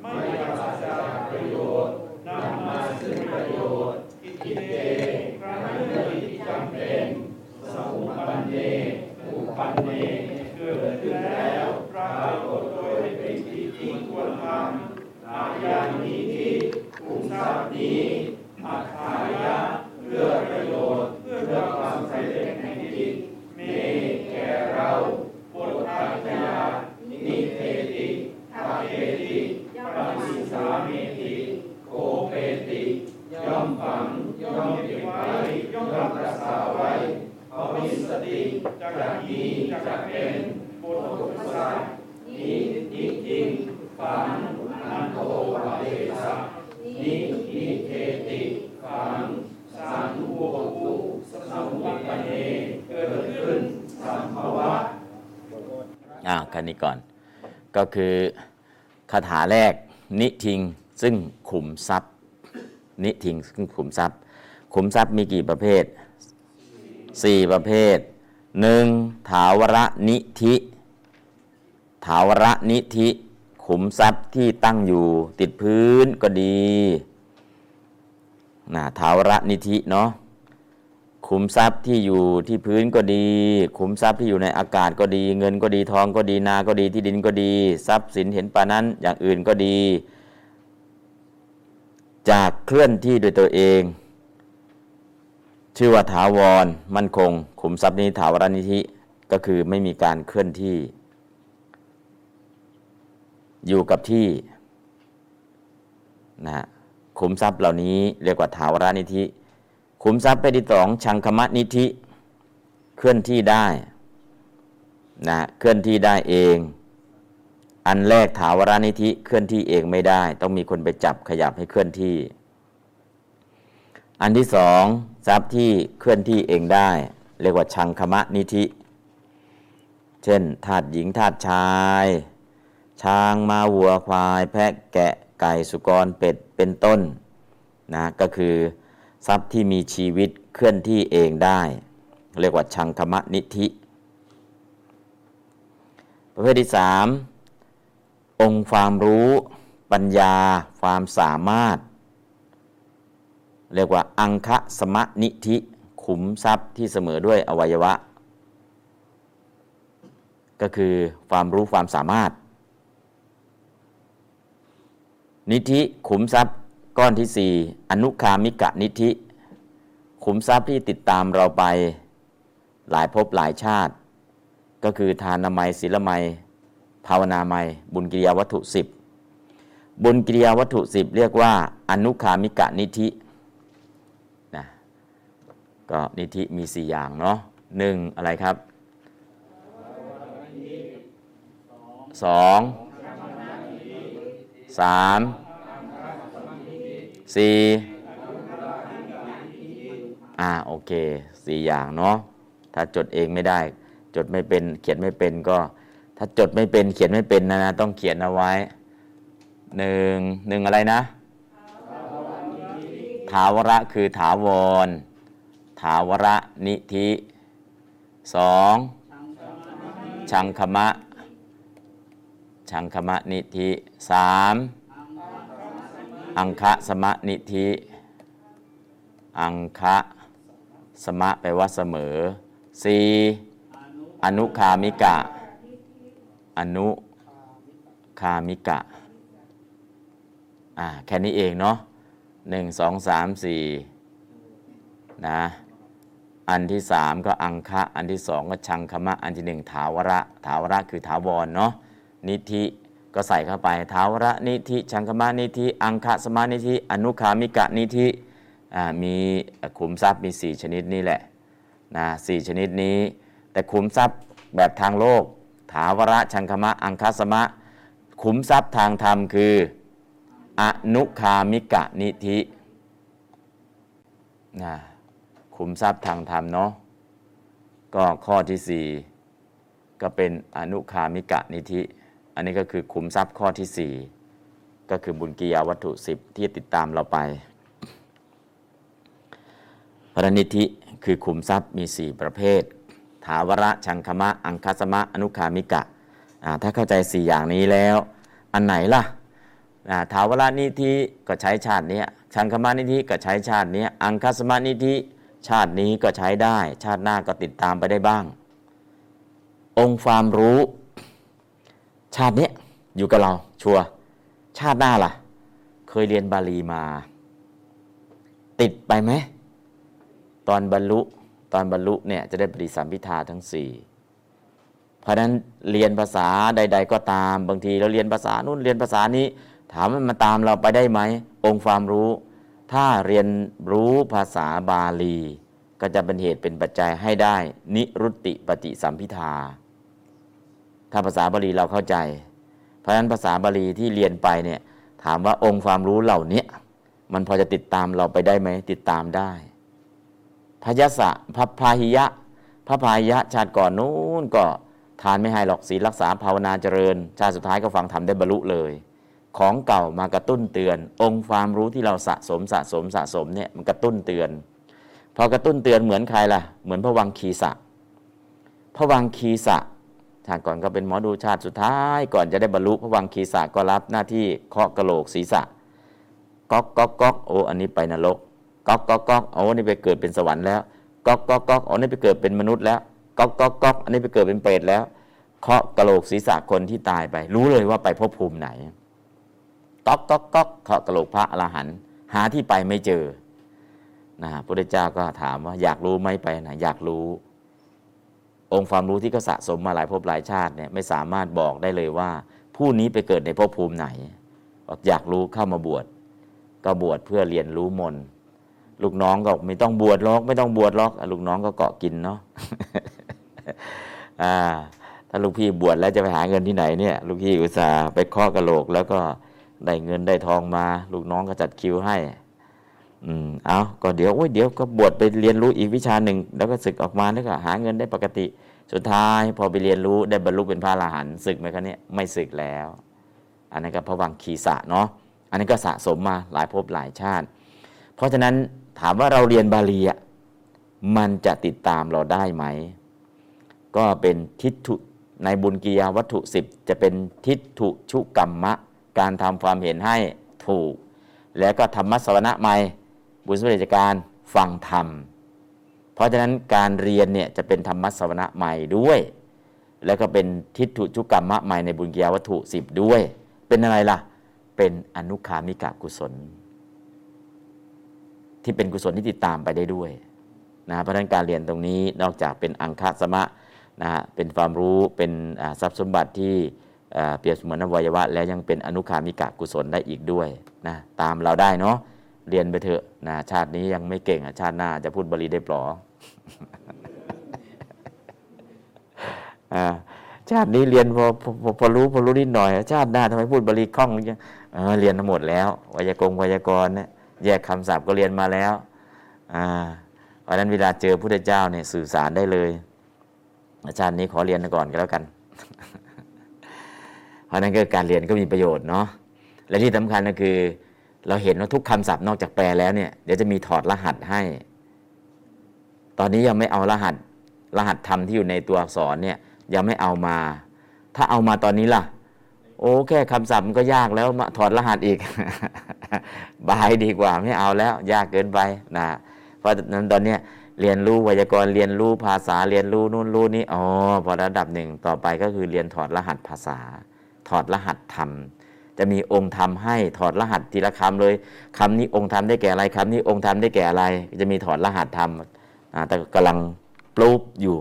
ไม่ปราศจากประโยชน์นำมาซึ่งประโยชน์อิเตครั้งหนึ่งที่จำเป็นสมุปันเนอุปันเนเกิดขึ้นแล้วปรากฏโดยเป็นที่ที่ควรทำอาญานี้ที่ภูมิทรัพย์นี้อัตถายะเพื่อประโยชน์เพื่อความสำเร็จแห่งจิตเมแก่เราพุทธคยานิเทติทาเทติปฏิสาเมติโคเปติย่อมฝังย่อมเก็บไว้ย่อมรักษาไว้ภวิสติจากมีจากเป็นบุตรบุตรนินิจริงฝังอันโทปะเดสะนินิเทติฝังสังวกุสังวัปเนเกิดขึ้นสัมภวะอ่าคันนี้ ก่อน ก็คือคาถาแรกนิทิงซึ่งขุมทรัพย์ นิทิงซึ่งขุมทรัพย์ ขุมทรัพย์มีกี่ประเภทสี่ประเภทหนึ่งถาวรนิธิถาวรนิธิขุมทรัพย์ที่ตั้งอยู่ติดพื้นก็ดีนะถาวรนิธิเนาะ ขุมทรัพย์ที่อยู่ที่พื้นก็ดี ขุมทรัพย์ที่อยู่ในอากาศก็ดี เงินก็ดีทองก็ดีนาก็ดีที่ดินก็ดี ทรัพย์สินเห็นปานั้นอย่างอื่นก็ดี จากเคลื่อนที่โดยตัวเอง ชื่อว่าถาวร มั่นคง ขุมทรัพย์นี้ถาวรนิธิก็คือไม่มีการเคลื่อนที่ อยู่กับที่นะขุมทรัพย์เหล่านี้เรียกว่าถาวรนิธิ ขุมทรัพย์ไปที่สองชังคมะนิธิ เคลื่อนที่ได้นะเคลื่อนที่ได้เอง อันแรกถาวรานิธิเคลื่อนที่เองไม่ได้ ต้องมีคนไปจับขยับให้เคลื่อนที่ อันที่สองทรัพย์ที่เคลื่อนที่เองได้ เรียกว่าชังคมะนิธิ เช่นธาตุหญิงธาตุชาย ช้างมาวัวควาย แพะแกะไก่สุกรเป็ดเป็นต้นนะก็คือ ทรัพย์ที่มีชีวิตเคลื่อนที่เองได้ เรียกว่าชังคมะนิธิ ประเภทที่สามองค์ความรู้ปัญญาความสามารถ เรียกว่าอังคะสมะนิธิขุมทรัพย์ที่เสมอด้วยอวัยวะ ก็คือความรู้ความสามารถ นิธิขุมทรัพย์ ก้อนที่สี่อนุคามิกะนิธิ ขุมทรัพย์ที่ติดตามเราไป หลายภพหลายชาติ ก็คือทานนามัยศีลมัย ภาวนามัย บุญกิริยาวัตถุสิบบุญกิริยาวัตถุสิบเรียกว่า อนุคามิกะนิธินะก็นิธิมีสี่อย่างเนาะหนึ่งอะไรครับสองสาม สี่อ่าโอเคสี่อย่างเนาะถ้าจดเองไม่ได้ จดไม่เป็นเขียนไม่เป็นก็ ถ้าจดไม่เป็นเขียนไม่เป็นนะนะต้องเขียนเอาไว้หนึ่งหนึ่งอะไรนะ ถาวระคือถาวร ถาวระนิธิสองชังคมะ ชังคมะนิธิสาม อังคะสมะนิธิ อังคะสมะแปลว่าเสมอสี่อนุคามิกะ อนุคามิกะ อ่า แค่นี้เองเนาะหนึ่งสองสามสี่นะ อันที่สามก็อังคะ อันที่สองก็ชังคมะ อันที่หนึ่งถาวระ ถาวระคือถาวรเนาะ นิธิ ก็ใส่เข้าไปถาวระนิธิชังคมะนิธิอังคะสมานิธิอนุคามิกะนิธิมีขุมทรัพย์มีสี่ชนิดนี่แหละนะสี่ชนิดนี้ แต่ขุมทรัพย์แบบทางโลก ถาวระชังคมะอังคสมะ ขุมทรัพย์ทางธรรมคืออนุคามิกะนิธินะขุมทรัพย์ทางธรรมเนาะก็ข้อที่สี่ก็เป็นอนุคามิกะนิธิ อันนี้ก็คือขุมทรัพย์ข้อที่สี่ก็คือบุญกิยาวัตถุสิบที่ติดตามเราไปพระนิธิคือขุมทรัพย์มี 4 ประเภท ถาวระชังคมะ อังคสมะ อนุคามิกะถ้าเข้าใจ 4 อย่างนี้แล้ว อันไหนล่ะถาวรนิธิก็ใช้ชาตินี้ชังคมะนิธิก็ใช้ชาตินี้อังคสมะนิธิชาตินี้ก็ใช้ได้ ชาติหน้าก็ติดตามไปได้บ้าง องค์ความรู้ ชาตินี้อยู่กับเราชัวชาติหน้าล่ะ เคยเรียนบาลีมา ติดไปไหม ตอนบรรลุตอนบรรลุเนี่ยจะได้ปฏิสัมพิทาทั้งสี่เพราะนั้นเรียนภาษาใด ๆ ก็ตามบางทีเราเรียนภาษานู่นเรียนภาษานี้ ถามว่ามันตามเราไปได้ไหมองค์ความรู้ ถ้าเรียนรู้ภาษาบาลี ก็จะเป็นเหตุเป็นปัจจัยให้ได้ นิรุตติปฏิสัมพิทา ถ้าภาษาบาลีเราเข้าใจ เพราะฉะนั้นภาษาบาลีที่เรียนไปเนี่ยถามว่าองค์ความรู้เหล่านี้มันพอจะติดตามเราไปได้ไหมติดตามได้พยสะพระพาหิยะ พระพาหิยะ ชาติก่อนนู้นก็ทานไม่ให้หรอกศีลรักษาภาวนาเจริญ ชาติสุดท้ายก็ฟังธรรมได้บรรลุเลย ของเก่ามากระตุ้นเตือน องค์ความรู้ที่เราสะสมสะสมสะสมเนี่ยมันกระตุ้นเตือน พอกระตุ้นเตือนเหมือนใครล่ะ เหมือนพระวังคีสะพระวังคีสะ ชาติก่อนก็เป็นหมอดูชาติสุดท้าย ก่อนจะได้บรรลุพระวังคีสะก็รับหน้าที่เคาะกระโหลกศีรษะก๊อกก๊อกก๊อกโอ้อันนี้ไปนรกก๊อกก๊อกก๊อกโอ้นี่ไปเกิดเป็นสวรรค์แล้วก๊อกก๊อกก๊อกโอ้นี่ไปเกิดเป็นมนุษย์แล้วก๊อกก๊อกก๊อกอันนี้ไปเกิดเป็นเปรตแล้วเคาะกระโหลกศีรษะคนที่ตายไป รู้เลยว่าไปภพภูมิไหนก๊อกก๊อกก๊อกเคาะกระโหลกพระอรหันต์หาที่ไปไม่เจอนะพระเจ้าก็ถามว่าอยากรู้ไหมไปไหนอยากรู้ องค์ความรู้ที่เขาสะสมมาหลายภพหลายชาติเนี่ยไม่สามารถบอกได้เลยว่า ผู้นี้ไปเกิดในภพภูมิไหน อยากรู้เข้ามาบวชก็บวชเพื่อเรียนรู้มนลูกน้องก็ไม่ต้องบวชหรอก ไม่ต้องบวชหรอกลูกน้องก็เกาะกินเนาะอ่า ถ้าาลูกพี่บวชแล้วจะไปหาเงินที่ไหนเนี่ย ลูกพี่อุตส่าห์ไปเคาะกระโหลก แล้วก็ได้เงินได้ทองมา ลูกน้องก็จัดคิวให้ อืมเอาก็เดี๋ยวโอ้ยเดี๋ยวก็บวชไปเรียนรู้อีกวิชาหนึ่ง แล้วก็ศึกออกมาแล้วก็หาเงินได้ปกติ สุดท้ายพอไปเรียนรู้ได้บรรลุเป็นพระอรหันต์ศึกไหมครับเนี่ยไม่ศึกแล้ว อันนั้นก็พระวังคีสะเนาะอันนี้ก็สะสมมาหลายภพหลายชาติ เพราะฉะนั้นถามว่าเราเรียนบาลีอะมันจะติดตามเราได้ไหม ก็เป็นทิฏฐุในบุญกิยาวัตถุสิบจะเป็นทิฏฐุชุกรรมะ การทำความเห็นให้ถูก แล้วก็ธรรมะสวนะใหม่บุญสุริจการฟังธรรม เพราะฉะนั้นการเรียนเนี่ยจะเป็นธรรมสวนะใหม่ด้วย แล้วก็เป็นทิฏฐุชุกรรมะใหม่ในบุญกิยาวัตถุสิบด้วย เป็นอะไรล่ะ เป็นอนุคามิกะกุศล ที่เป็นกุศลที่ติดตามไปได้ด้วยนะเพราะฉะนั้นการเรียนตรงนี้นอกจากเป็นอังคสมะนะฮะเป็นความรู้เป็นทรัพย์สมบัติที่เปรียบเสมือนอวัยวะ แล้วยังเป็นอนุคามิกะกุศลได้อีกด้วยนะตามเราได้เนาะเรียนไปเถอะนะชาตินี้ยังไม่เก่งชาติหน้าจะพูดบาลีได้ปลอ ชาตินี้เรียนพอพอพอรู้พอรู้นิดหน่อย ชาติหน้าทำไมพูดบาลีคล่องยังเออเรียนทั้งหมดแล้ววยากรณ์วยากรณ์เนี่ยแยกคำศัพท์ก็เรียนมาแล้วอ่าเพราะนั้นเวลาเจอพระเจ้าเนี่ยสื่อสารได้เลย อาจารย์นี้ขอเรียนก่อนก็แล้วกัน เพราะนั้นก็การเรียนก็มีประโยชน์เนาะและที่สำคัญก็คือ เราเห็นว่าทุกคำศัพท์นอกจากแปลแล้วเนี่ยเดี๋ยวจะมีถอดรหัสให้ ตอนนี้ยังไม่เอารหัส รหัสธรรมที่อยู่ในตัวอักษรเนี่ยยังไม่เอามา ถ้าเอามาตอนนี้ล่ะ โอ้แค่คำศัพท์มันก็ยากแล้วมาถอดรหัสอีก บายดีกว่าไม่เอาแล้ว ยากเกินไปนะเพราะนั้นตอนนี้เรียนรู้ไวยากรณ์เรียนรู้ภาษาเรียนรู้นู่นรู้นี่อ๋อพอระดับหนึ่งต่อไปก็คือเรียนถอดรหัสภาษา ถอดรหัสธรรม จะมีองค์ธรรมให้ถอดรหัสทีละคำเลยคำนี้องค์ธรรมได้แก่อะไรคำนี้องค์ธรรมได้แก่อะไร จะมีถอดรหัสธรรม แต่กำลังปลูกอยู่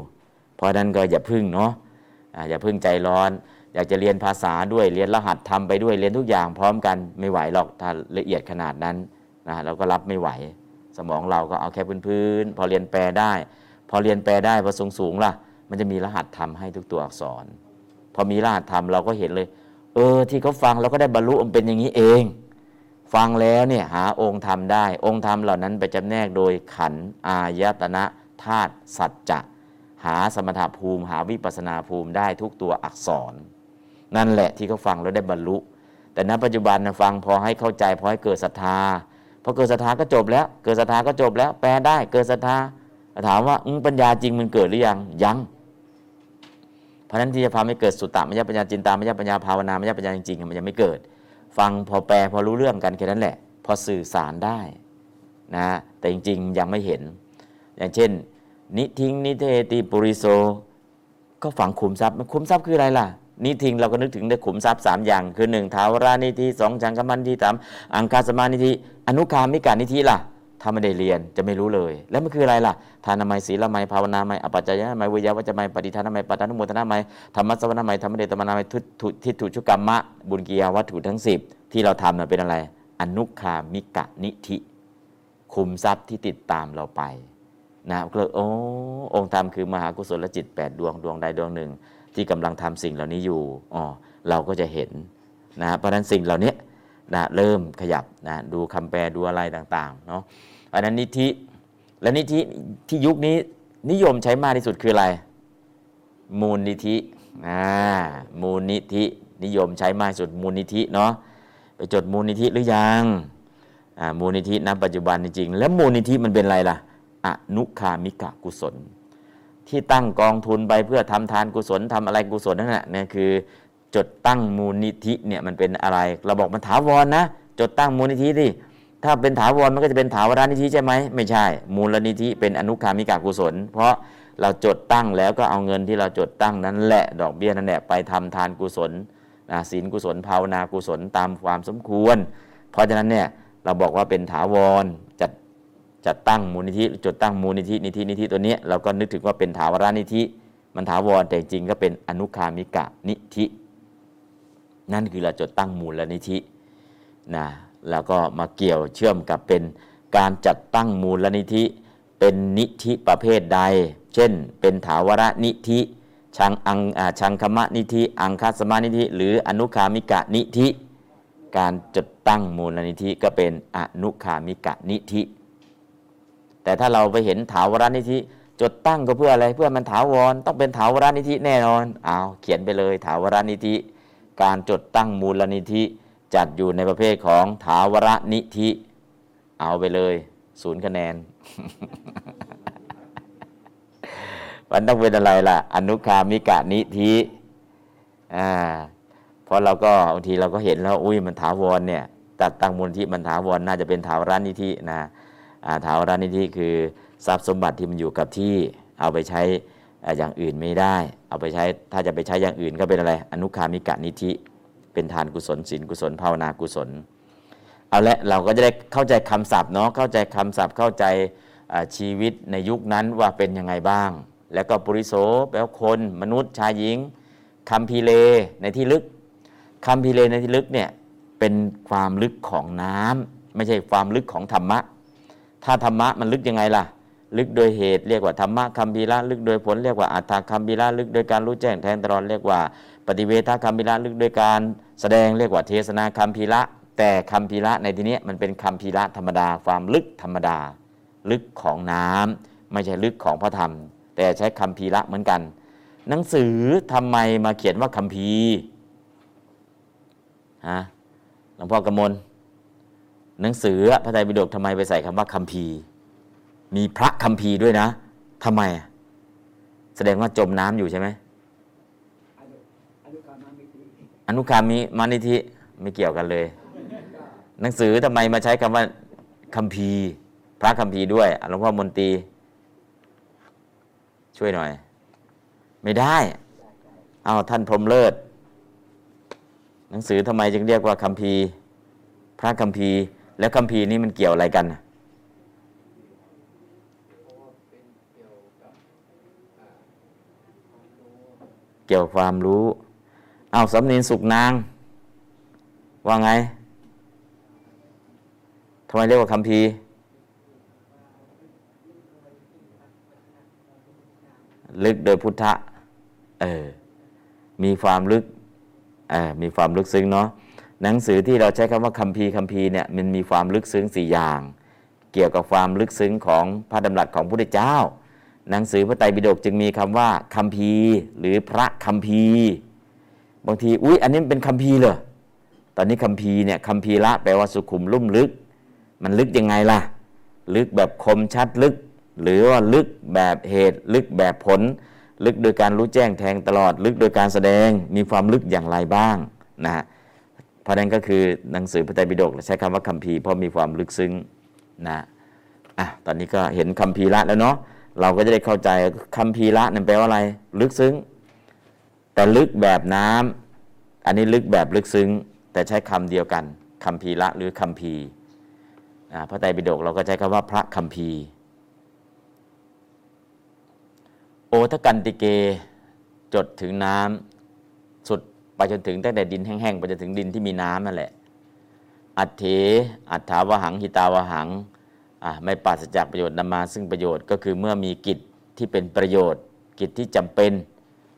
เพราะนั้นก็อย่าพึ่งเนาะอย่าพึ่งใจร้อน อยากจะเรียนภาษาด้วยเรียนรหัสธรรมไปด้วยเรียนทุกอย่างพร้อมกันไม่ไหวหรอกถ้าละเอียดขนาดนั้นนะเราก็รับไม่ไหว สมองเราก็เอาแค่พื้นๆพอเรียนแปลได้ พอเรียนแปลได้พอสูงสูงล่ะ มันจะมีรหัสธรรมให้ทุกตัวอักษร พอมีรหัสธรรมเราก็เห็นเลย เออที่เขาฟังเราก็ได้บรรลุมันเป็นอย่างนี้เอง ฟังแล้วเนี่ยหาองค์ธรรมได้ องค์ธรรมเหล่านั้นไปจำแนกโดยขันอายตนะธาตุสัจจะหาสมถภูมิ หาวิปัสนาภูมิได้ทุกตัวอักษร นั่นแหละที่เขาฟังแล้วได้บรรลุ แต่ณปัจจุบันนะฟังพอให้เข้าใจพอให้เกิดศรัทธาพอเกิดศรัทธาก็จบแล้ว เกิดศรัทธาก็จบแล้ว แปลได้เกิดศรัทธาถามว่าปัญญาจริงมันเกิดหรือยังยังเพราะนั้นที่จะพาไม่เกิดสุตตะมยปัญญาจินตามยปัญญาภาวนามยปัญญาจริงๆมันยังไม่เกิด ฟังพอแปลพอรู้เรื่องกันแค่นั้นแหละ พอสื่อสารได้นะแต่จริงๆยังไม่เห็น อย่างเช่น นิทิงนิเทติปุริโซก็ฝังขุมทรัพย์ขุมทรัพย์คืออะไรล่ะ นิทิงเราก็นึกถึงในขุมทรัพย์สามอย่าง คือหนึ่งทาวรานิธิสองจังกมันนิธิสามอังคาสมานิธิอนุคามิกานิธิล่ะ ถ้าไม่ได้เรียนจะไม่รู้เลย แล้วมันคืออะไรล่ะ ทานามัยศีลไมัยภาวนาไมยอปัจจยนามัยวิยาวัจไมยปฏิทานามัยปัตตานุโมทนามัยธรรมะสวนามัยธรรมเดตมนามัยทุตุทิฏฐุชุกรรมะ บุญกิยาวัตถุทั้งสิบที่เราทำเป็นอะไร อนุคามิกะนิธิ คุมทรัพย์ที่ติดตามเราไปนะก็เลยโอ้องค์ธรรมคือมหากุศลจิต 8 ดวงดวงใดดวงหนึ่ง ที่กำลังทำสิ่งเหล่านี้อยู่อ๋อเราก็จะเห็นนะเพราะฉะนั้นสิ่งเหล่านี้นะเริ่มขยับนะดูคำแปลดูอะไรต่างๆเนาะ อันนั้นนิธิและนิธิที่ยุคนี้นิยมใช้มากที่สุดคืออะไร มูลนิธิอ่ามูลนิธินิยมใช้มากที่สุดมูลนิธิเนาะไปจดมูลนิธิหรือยังอ่ามูลนิธิณปัจจุบันจริงๆแล้วมูลนิธิมันเป็นอะไรล่ะอนุคามิกะกุศล ที่ตั้งกองทุนไปเพื่อทำทานกุศลทำอะไรกุศลนั่นแหละเนี่ยคือจดตั้งมูลนิธิเนี่ยมันเป็นอะไร เราบอกมันถาวรนะจดตั้งมูลนิธิดิ ถ้าเป็นถาวรมันก็จะเป็นถาวรานิธิใช่ไหมไม่ใช่ มูลนิธิเป็นอนุคามิกากุศล เพราะเราจดตั้งแล้วก็เอาเงินที่เราจดตั้งนั้นแหละดอกเบี้ยนั่นแหละไปทำทานกุศลศีลกุศลภาวนากุศลตามความสมควร เพราะฉะนั้นเนี่ยเราบอกว่าเป็นถาวรจัดจัดตั้งมูลนิธิจดตั้งมูลนิธินิธินิธิตัวนี้เราก็นึกถึงว่าเป็นถาวรนิธิ มันถาวรแต่จริงก็เป็นอนุคามิกะนิธิ นั่นคือเราจดตั้งมูลนิธินะ แล้วก็มาเกี่ยวเชื่อมกับเป็นการจัดตั้งมูลนิธิ เป็นนิธิประเภทใด เช่น เป็นถาวรนิธิชังอังชังคมะนิธิ อังคาสมานิธิ หรืออนุคามิกะนิธิ การจัดตั้งมูลนิธิก็เป็นอนุคามิกะนิธิ แต่ถ้าเราไปเห็นถาวรนิธิจดตั้งก็เพื่ออะไรเพื่อมันถาวรต้องเป็นถาวรนิธิแน่นอนเอาเขียนไปเลยถาวรนิธิ การจดตั้งมูลนิธิ จัดอยู่ในประเภทของถาวรนิธิ เอาไปเลยศูนย์คะแนน มันต้องเป็นอะไรล่ะ อนุคามิกะนิธิอ่าเพราะเราก็บางทีเราก็เห็นแล้วอุ้ยมันถาวรเนี่ยจัดตั้งมูลนิธิมันถาวรน่าจะเป็นถาวรนิธินะถาวรนิธิคือทรัพย์สมบัติที่มันอยู่กับที่เอาไปใช้อย่างอื่นไม่ได้ เอาไปใช้ถ้าจะไปใช้อย่างอื่นก็เป็นอะไร อนุคามิกะนิธิ เป็นทานกุศลศีลกุศลภาวนากุศล เอาละเราก็จะได้เข้าใจคำศัพท์เนาะเข้าใจคำศัพท์เข้าใจชีวิตในยุคนั้นว่าเป็นยังไงบ้าง แล้วก็ปุริโสแปลว่าคนมนุษย์ชายหญิงคำพีเลในที่ลึกคำพีเลในที่ลึกเนี่ยเป็นความลึกของน้ำไม่ใช่ความลึกของธรรมะ ถ้าธรรมะมันลึกยังไงล่ะ ลึกโดยเหตุเรียกว่าธรรมะคำพีละลึกโดยผลเรียกว่าอัตถคำพีละลึกโดยการรู้แจ้งแทงตลอดเรียกว่า ปฏิเวทคำพีละลึกโดยการ แสดงเรียกว่าเทศนาคำพีละแต่คำพีระในที่นี้มันเป็นคำพีระธรรมดาความลึกธรรมดา ลึกของน้ำไม่ใช่ลึกของพระธรรม แต่ใช้คำพีระเหมือนกัน หนังสือทำไมมาเขียนว่าคำพีฮะหลวงพ่อกำมลหนังสือพระไตรปิฎกทำไมไปใส่คำว่าคำพีมีพระคำพีด้วยนะทำไม แสดงว่าจมน้ำอยู่ใช่ไหม อนุคามิมานิธิไม่เกี่ยวกันเลย หนังสือทำไมมาใช้คำว่าคัมภีร์ พระคัมภีร์ด้วยหลวงพ่อมนตรีช่วยหน่อย ไม่ได้เอาท่านพรมเลิศ หนังสือทำไมจึงเรียกว่าคัมภีร์ พระคัมภีร์ แล้วคัมภีร์นี่มันเกี่ยวอะไรกันเกี่ยวความรู้ เอาสำเนียงสุกนาง ว่าไงทำไมเรียกว่าคัมภีลึกโดยพุทธะเออมีความลึกเออมีความลึกซึ้งเนาะหนังสือที่เราใช้คำว่าคัมภีร์คัมภีร์เนี่ยมันมีความลึกซึ้งสี่อย่าง เกี่ยวกับความลึกซึ้งของพระดำรัสของพระพุทธเจ้า หนังสือพระไตรปิฎกจึงมีคำว่าคัมภีร์ หรือพระคัมภีร์ บางทีอุ๊ยอันนี้เป็นคัมภีร์เหรอตอนนี้คัมภีร์เนี่ยคัมภีระแปลว่าสุขุมลุ่มลึก มันลึกยังไงล่ะ ลึกแบบคมชัดลึก หรือว่าลึกแบบเหตุ ลึกแบบผล ลึกโดยการรู้แจ้งแทงตลอด ลึกโดยการแสดงมีความลึกอย่างไรบ้างนะฮะเพราะนั้นก็คือหนังสือพระไตรปิฎกใช้คำว่าคัมภีร์เพราะมีความลึกซึ้งนะอะตอนนี้ก็เห็นคัมภีระแล้วเนาะเราก็จะได้เข้าใจคัมภีระนั่นแปลว่าอะไร ลึกซึ้ง แต่ลึกแบบน้ำอันนี้ลึกแบบลึกซึ้ง แต่ใช้คำเดียวกันคัมภีระหรือคัมภีพระไตรปิฎกเราก็ใช้คำว่าพระคัมภีโอทกันติเกจดถึงน้ำสุดไปจนถึงตั้งแต่ดินแห้งๆไปจนถึงดินที่มีน้ำนั่นแหละ อัตเถอัตถาวหังหิตาวหังไม่ปราศจากประโยชน์นำมา ซึ่งประโยชน์ก็คือเมื่อมีกิจที่เป็นประโยชน์ กิจที่จำเป็น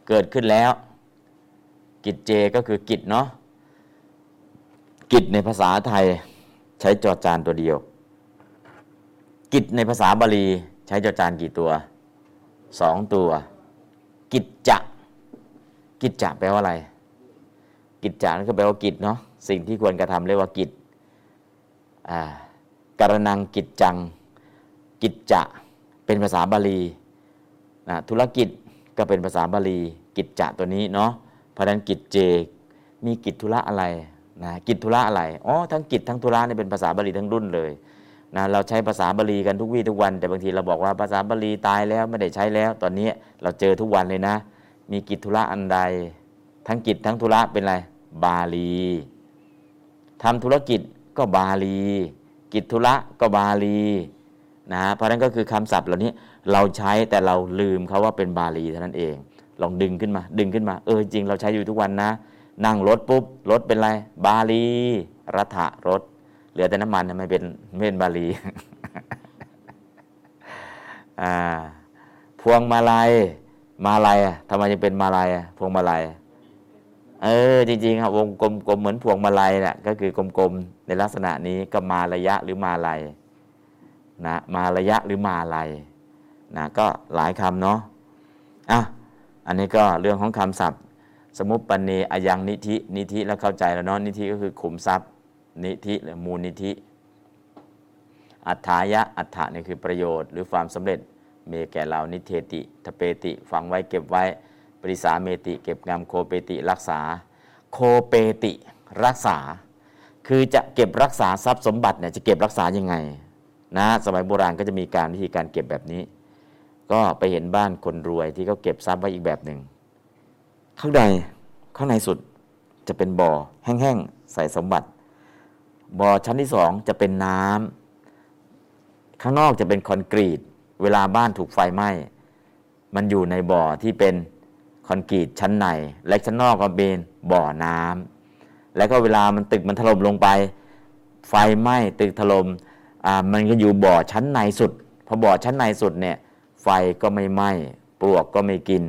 เกิดขึ้นแล้ว กิจเจก็คือกิจเนาะกิจในภาษาไทยใช้จอจานตัวเดียว กิจในภาษาบาลีใช้จอจานกี่ตัวสองตัว กิจจะกิจจะแปลว่าอะไร กิจจะนั่นก็แปลว่ากิจเนาะสิ่งที่ควรกระทำเรียกว่ากิจการนังกิจจัง กิจจะเป็นภาษาบาลีนะธุรกิจก็เป็นภาษาบาลี กิจจะตัวนี้เนาะ เพราะนั้นกิจเจ มีกิจธุระอะไรนะกิจธุระอะไรอ๋อทั้งกิจทั้งธุระนี่เป็นภาษาบาลีทั้งรุ่นเลยนะเราใช้ภาษาบาลีกันทุกวี่ทุกวัน แต่บางทีเราบอกว่าภาษาบาลีตายแล้วไม่ได้ใช้แล้ว ตอนนี้เราเจอทุกวันเลยนะ มีกิจธุระอันใด ทั้งกิจทั้งธุระเป็นอะไรบาลีทำธุรกิจก็บาลี กิจธุระก็บาลีนะเพราะนั้นก็คือคำศัพท์เหล่านี้เราใช้แต่เราลืมเขาว่าเป็นบาลีเท่านั้นเอง ลองดึงขึ้นมา ดึงขึ้นมา เออจริงเราใช้อยู่ทุกวันนะ นั่งรถปุ๊บรถเป็นไร บาลีรัฐรถ เหลือแต่น้ำมันไม่เป็นไม่เป็นบาลีพวงมาลัยมาลายอะทำไมจะเป็นมาลายอะพวงมาลัยเออจริงๆครับวงกลมๆเหมือนพวงมาลัยน่ะก็คือกลมๆในลักษณะนี้ก็มาระยะหรือมาลัยนะมาระยะหรือมาลัยนะก็หลายคำเนาะอะ อันนี้ก็เรื่องของคำศัพท์ สมุปปเนอยังนิธินิธิแล้วเข้าใจแล้วเนาะนิธิก็คือขุมทรัพย์ นิธิหรือมูลนิธิ อัฏฐายะอัฏฐะนี่คือประโยชน์ หรือความสำเร็จเมแก่เรานิเทติทเปติฝังไว้เก็บไว้ ปริสาเมติ เก็บงำโคเปติรักษา โคเปติรักษา คือจะเก็บรักษาทรัพย์สมบัติเนี่ยจะเก็บรักษายังไงนะสมัยโบราณก็จะมีการวิธีการเก็บแบบนี้ ก็ไปเห็นบ้านคนรวยที่เขาเก็บทรัพย์ไว้อีกแบบหนึ่งข้างในข้างในสุดจะเป็นบ่อแห้งๆใส่สมบัติ บ่อชั้นที่สองจะเป็นน้ำข้างนอกจะเป็นคอนกรีต เวลาบ้านถูกไฟไหม้มันอยู่ในบ่อที่เป็นคอนกรีตชั้นใน และชั้นนอกก็เป็นบ่อน้ำแล้วก็เวลามันตึกมันถล่มลงไป ไฟไหม้ตึกถล่มอ่ามันก็อยู่บ่อชั้นในสุดพอบ่อชั้นในสุดเนี่ย ฟก็ไม่ไหม้ปลวกก็ไม่กิน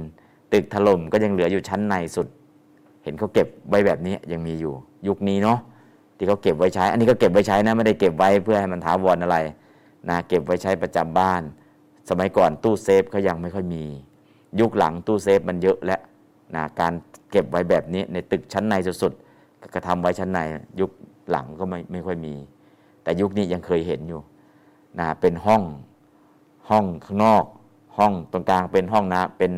ตึกถล่มก็ยังเหลืออยู่ชั้นในสุด เห็นเขาเก็บไว้แบบนี้ยังมีอยู่ ยุคนี้เนาะที่เขาเก็บไว้ใช้ อันนี้ก็เก็บไว้ใช้นะไม่ได้เก็บไว้เพื่อให้มันถาวรอะไรนะเก็บไว้ใช้ประจำบ้าน สมัยก่อนตู้เซฟเขายังไม่ค่อยมี ยุคหลังตู้เซฟมันเยอะแล้วนะการเก็บไว้แบบนี้ในตึกชั้นในสุดๆก็กระทำไว้ชั้นในยุคหลังก็ไม่ไม่ค่อยมี แต่ยุคนี้ยังเคยเห็นอยู่นะเป็นห้องห้องข้างนอก ห้องตรงกลางเป็นห้องน้ำเป็น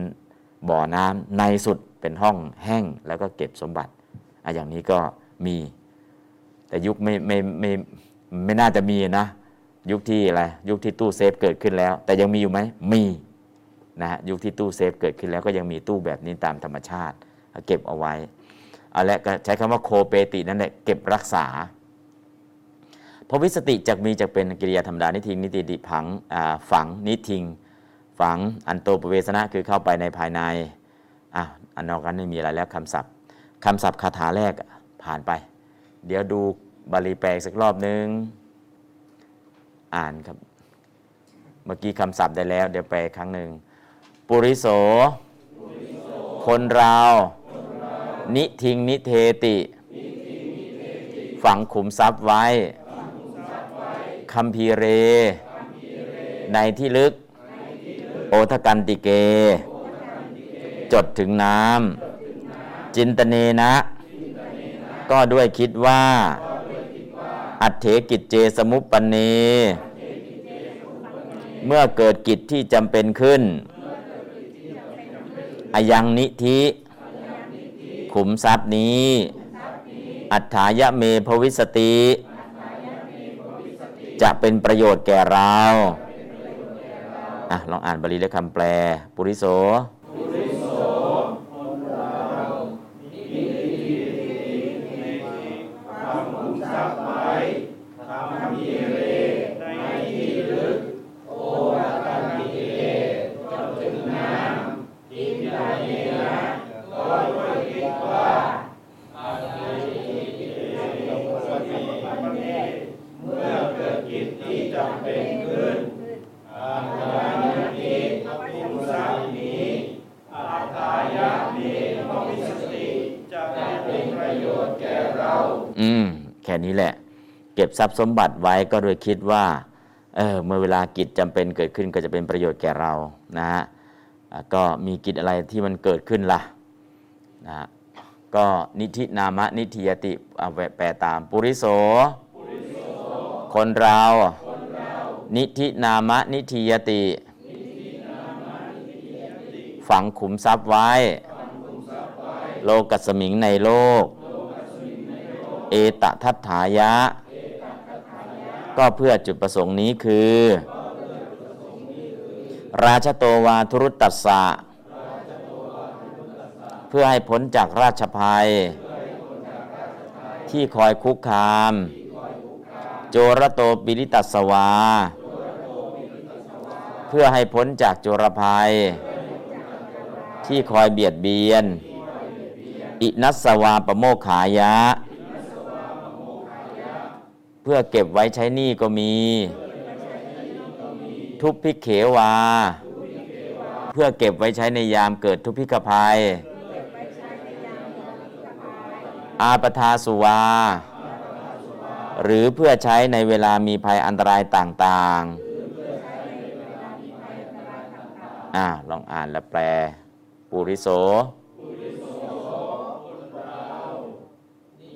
บ่อน้ำในสุดเป็นห้องแห้งแล้วก็เก็บสมบัติอะอย่างนี้ก็มี แต่ยุคไม่ไม่ไม่ไม่น่าจะมีนะ ยุคที่อะไรยุคที่ตู้เซฟเกิดขึ้นแล้ว แต่ยังมีอยู่ไหมมีนะฮะยุคที่ตู้เซฟเกิดขึ้นแล้วก็ยังมีตู้แบบนี้ตามธรรมชาติ เก็บเอาไว้เอาละก็ใช้คำว่าโคเปตินั่นแหละเก็บรักษาพวิสติจากมีจากเป็นกิริยาธรรมดานิทิงนิติดิผังฝังนิทิง ฝังอันโตปเวสนะคือเข้าไปในภายในอะอันนอกนั้นไม่มีอะไรแล้วคำศัพท์คำศัพท์คาถาแรกผ่านไป เดี๋ยวดูบาลีแปลสักรอบนึง อ่านครับ เมื่อกี้คำศัพท์ได้แล้ว เดี๋ยวแปลครั้งหนึ่งปุริโส คนเรา นิทิงนิเทติ ฝังขุมทรัพย์ไว้คัมพีเร ในที่ลึก โอทกันติเก จดถึงน้ำจินตเนนะ ก็ด้วยคิดว่า อัตเถกิจเจสมุปปเน เมื่อเกิดกิจที่จำเป็นขึ้นอายังนิธิ ขุมทรัพย์นี้ อัฏฐายะเมภวิสติ จะเป็นประโยชน์แก่เรา อะลองอ่านบาลีและคำแปล ปุริโส นี้แหละ เก็บทรัพย์สมบัติไว้ก็โดยคิดว่าเออเมื่อเวลากิจจำเป็นเกิดขึ้นก็จะเป็นประโยชน์แก่เรานะฮะก็มีกิจอะไรที่มันเกิดขึ้นล่ะนะฮะก็นิธินามะนิธิยติแปลตามปุริโส คนเรา นิธินามะนิธิยติ ฝังขุมทรัพย์ไว้ โลกัสมิงในโลก เอตทัตถายะ ก็เพื่อจุดประสงค์นี้คือ ราชโตวาทุรุตตัสสะเพื่อให้พ้นจากราชภัย ที่คอยคุกคาม โจรโตปิริตัสสวา เพื่อให้พ้นจากโจรภัย ที่คอยเบียดเบียน อินัสสวาปโมขายะ เพื่อเก็บไว้ใช้หนี้ก็มี ทุพพิเขวา เพื่อเก็บไว้ใช้ในยามเกิดทุพพิกภัย อาปทาสุวา หรือเพื่อใช้ในเวลามีภัยอันตรายต่างๆอ่าลองอ่านและแปล ปุริโส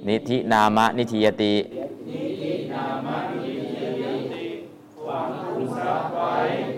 นิธินามะนิธิยติ อื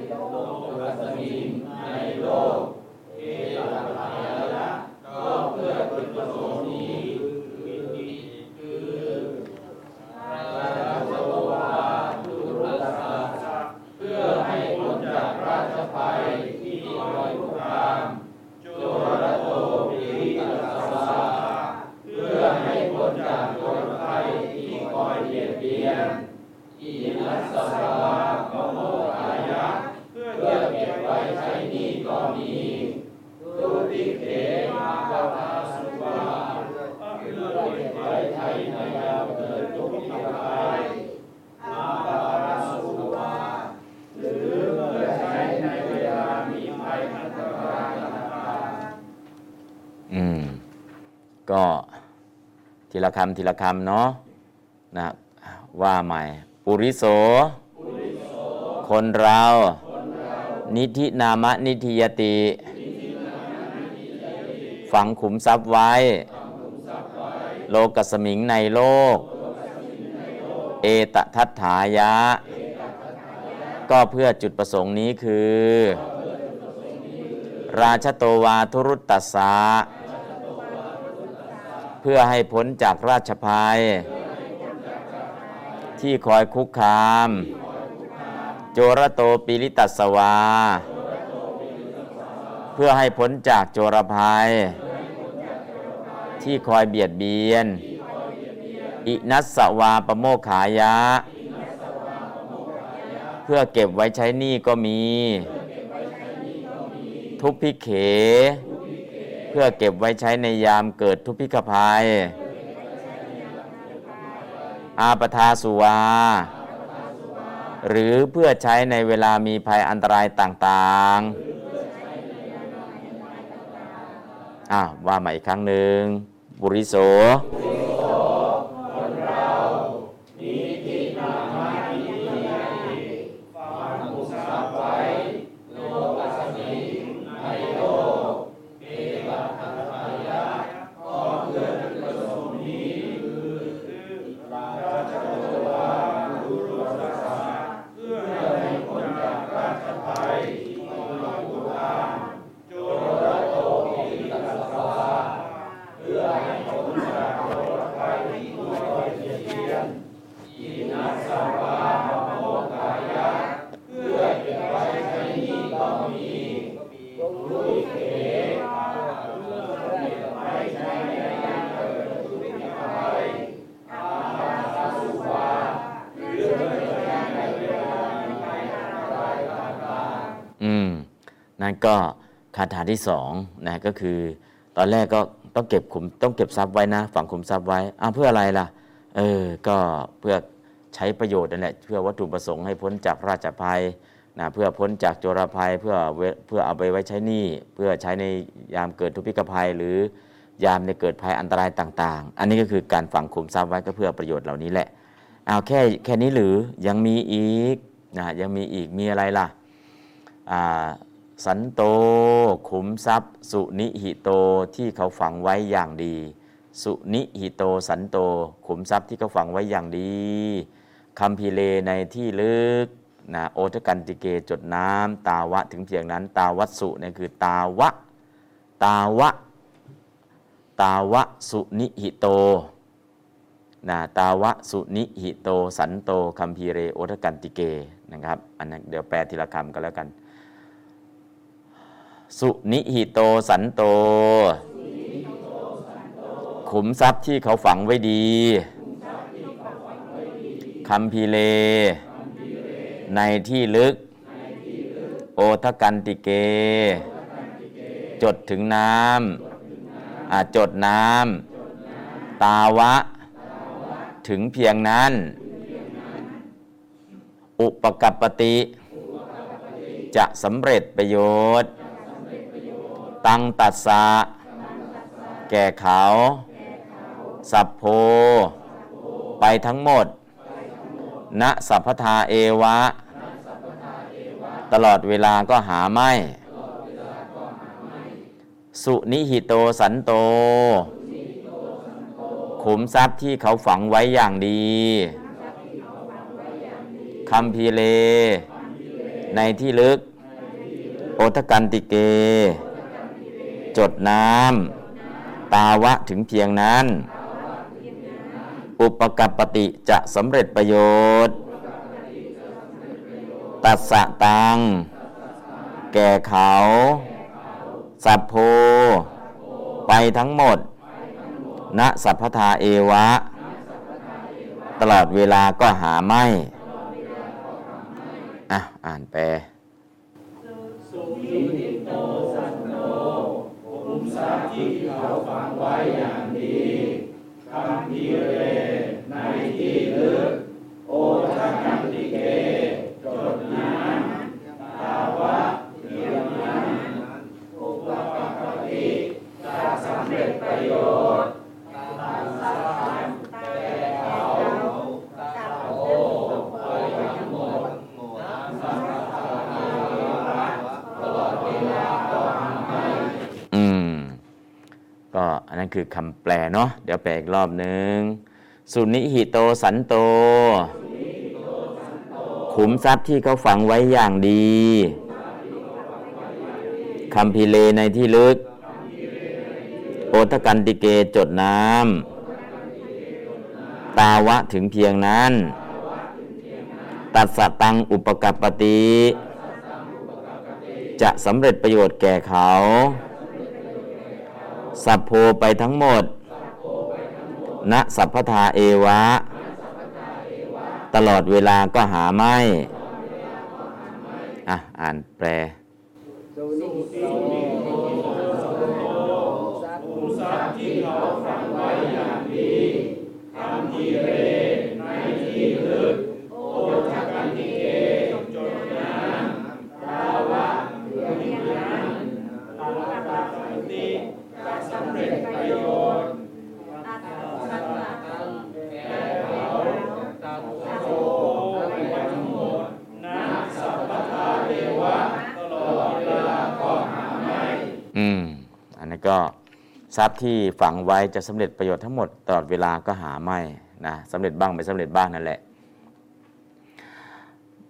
ละคำทีละคำเนาะนะว่าใหม่ ปุริโส คนเรา นิธินามะนิธิยติ ฝังขุมทรัพย์ไว้ โลกสมิงในโลก เอตทัตถายะ ก็เพื่อจุดประสงค์นี้คือ ราชโตวาทุรุตตสสะเพื่อให้พ้นจากราชภัย ที่คอยคุกคาม โจรโตปิริตัสวา เพื่อให้พ้นจากโจรภัย ที่คอยเบียดเบียน อินัสสวาปโมขายะ เพื่อเก็บไว้ใช้หนี้ก็มี ทุพพิเข พื่อเก็บไว้ใช้ในยามเกิดทุพพิกภัย อาปทาสุวา หรือเพื่อใช้ในเวลามีภัยอันตรายต่างๆ อ่าว่ามาอีกครั้งหนึ่งบุริโส อืมนั่นก็คาถาที่สองนะก็คือ ตอนแรกก็ต้องเก็บขุมต้องเก็บทรัพย์ไว้นะ ฝังขุมทรัพย์ไว้อ้าวเพื่ออะไรล่ะ เออ ก็เพื่อใช้ประโยชน์นั่นแหละเพื่อวัตถุประสงค์ให้พ้นจากราชภัย นะเพื่อพ้นจากโจรภัยเพื่อเพื่อเอาไปไว้ใช้หนี้เพื่อใช้ในยามเกิดทุพพิกภัย หรือยามในเกิดภัยอันตรายต่างๆ อันนี้ก็คือการฝังขุมทรัพย์ไว้ก็เพื่อประโยชน์เหล่านี้แหละเอาแค่แค่นี้หรือยังมีอีกนะยังมีอีกมีอะไรล่ะสันโต ขุมทรัพย์ สุนิหิโตที่เขาฝังไว้อย่างดี สุนิหิโตสันโต ขุมทรัพย์ที่เขาฝังไว้อย่างดีคัมภีเร ในที่ลึก นะโอทกันติเกจดน้ำตาวะถึงเพียงนั้น ตาวัสสุเนี่ยคือตาวะ ตาวะ ตาวะสุนิหิโตนะตาวะสุนิหิโต สันโตคัมภีเรโอทกันติเกนะครับอันนั้นเดี๋ยวแปลทีละคำก็แล้วกัน สุนิหิโตสันโต ขุมทรัพย์ที่เขาฝังไว้ดีคัมภีเล ในที่ลึก โอทกันติเก จดถึงน้ำอาจดน้ำตาวะ ถึงเพียงนั้น อุปกัปปติ จะสำเร็จประโยชน์ ตังตัสสะแก่เขา สัพโพ ไปทั้งหมด ณสัพพทาเอวะ ตลอดเวลาก็หาไม่ สุนิหิโตสันโต ขุมทรัพย์ที่เขาฝังไว้อย่างดีคำพีเล ในที่ลึก โอทกันติเก จดน้ำ ตาวะถึงเพียงนั้น อุปกัปปติจะสำเร็จประโยชน์ ตัสสะตัง แก่เขา สัพโพ ไปทั้งหมด ณ สัพพทาเอวะ ตลอดเวลาก็หาไม่ อะ อ่านแปลอื คำพิเรในที่ลึก โอทัค ก็อันนั้นคือคำแปลเนาะเดี๋ยวแปลอีกรอบหนึ่งสุนิหิโตสันโต ขุมทรัพย์ที่เขาฝังไว้อย่างดีคำพิเลในที่ลึก โอทกันติเกจดน้ำตาวะถึงเพียงนั้น ตัดสตังอุปกัปปติ จะสำเร็จประโยชน์แก่เขา สัพโพไปทั้งหมด ณ สัพพทาเอวะ ตลอดเวลาก็หาไม่ อะ อ่านแปลอืม อันนี้น ก็ทรัพย์ที่ฝังไว้จะสำเร็จประโยชน์ทั้งหมดตลอดเวลาก็หาไม่นะสำเร็จบ้างไม่สำเร็จบ้างนั่นแหละ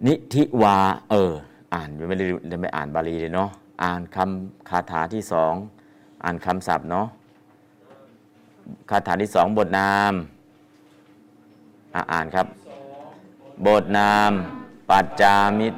นิธิวาเออ อ่านยังไม่ได้ไม่อ่านบาลีเลยเนาะอ่านคำคาถาที่สองอ่านคำศัพท์เนาะคาถาที่สองบทนามอะอ่านครับ บทนาม ปัจจามิตร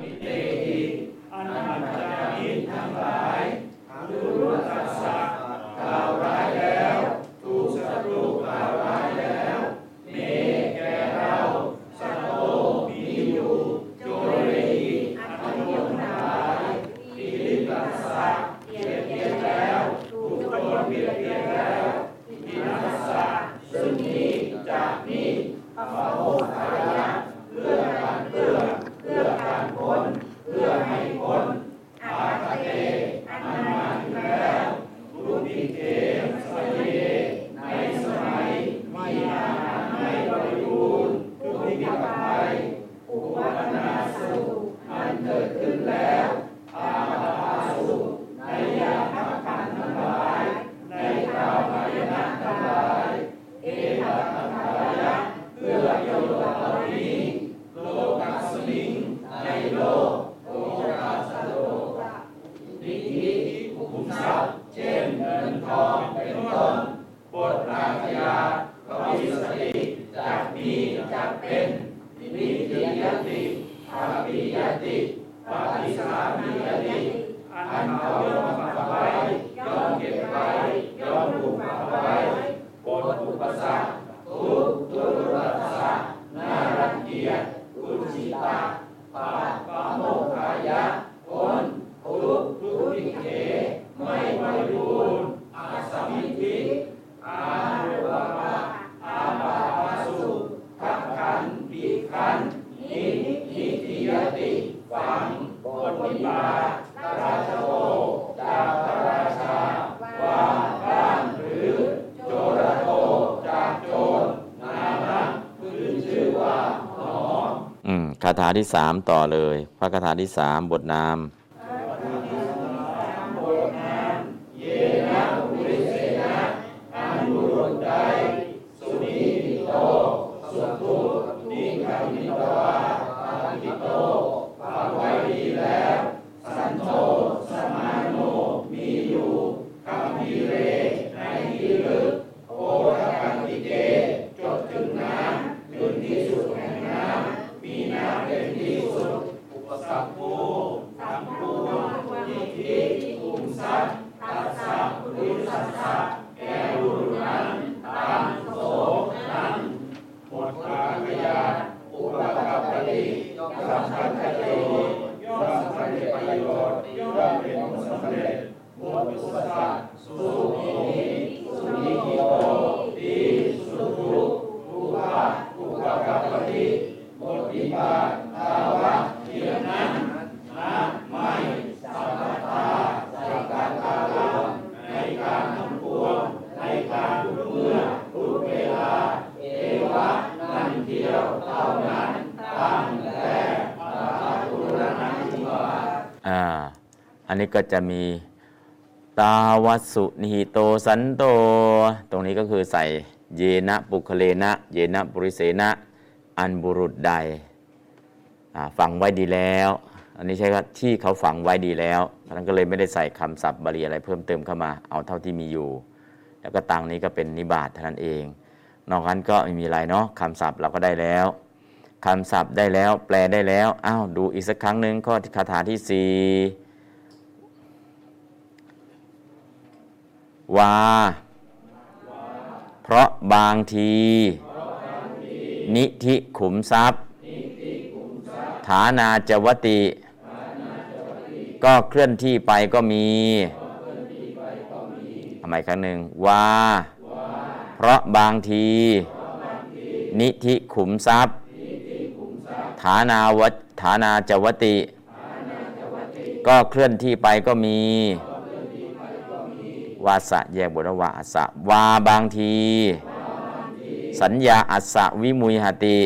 สามต่อเลย พระคาถาที่สามบทนาม อ่ ก็จะมีตาวัสุนิโตสันโต ตรงนี้ก็คือใส่เยนะปุคเลนะ เยนะปุริเสนะอันบุรุษใดฝังไว้ดีแล้ว อันนี้ใช่ว่าที่เขาฝังไว้ดีแล้วเพรานั้นก็เลยไม่ได้ใส่คำศัพท์บาลีอะไรเพิ่มเติมเข้ามา เอาเท่าที่มีอยู่ แล้วก็ตังนี้ก็เป็นนิบาตเท่านั้นเอง นอกนั้นก็ไม่มีอะไรเนาะคำศัพท์เราก็ได้แล้วคำศัพท์ได้แล้ว แปลได้แล้ว อ้าว ดูอีกสักครั้งหนึ่งข้อคาถาที่สี่ วา เพราะบางที นิธิขุมทรัพย์ ฐานาจวติ ก็เคลื่อนที่ไปก็มีทำไมครั้งหนึ่งว่าเพราะบางที นิธิขุมทรัพย์ ฐานาวัตฐานาจวติ ก็เคลื่อนที่ไปก็มี วาสะแยกบทว่าวาอัสะวาบางที สัญญาอัสสะวิมุยหติ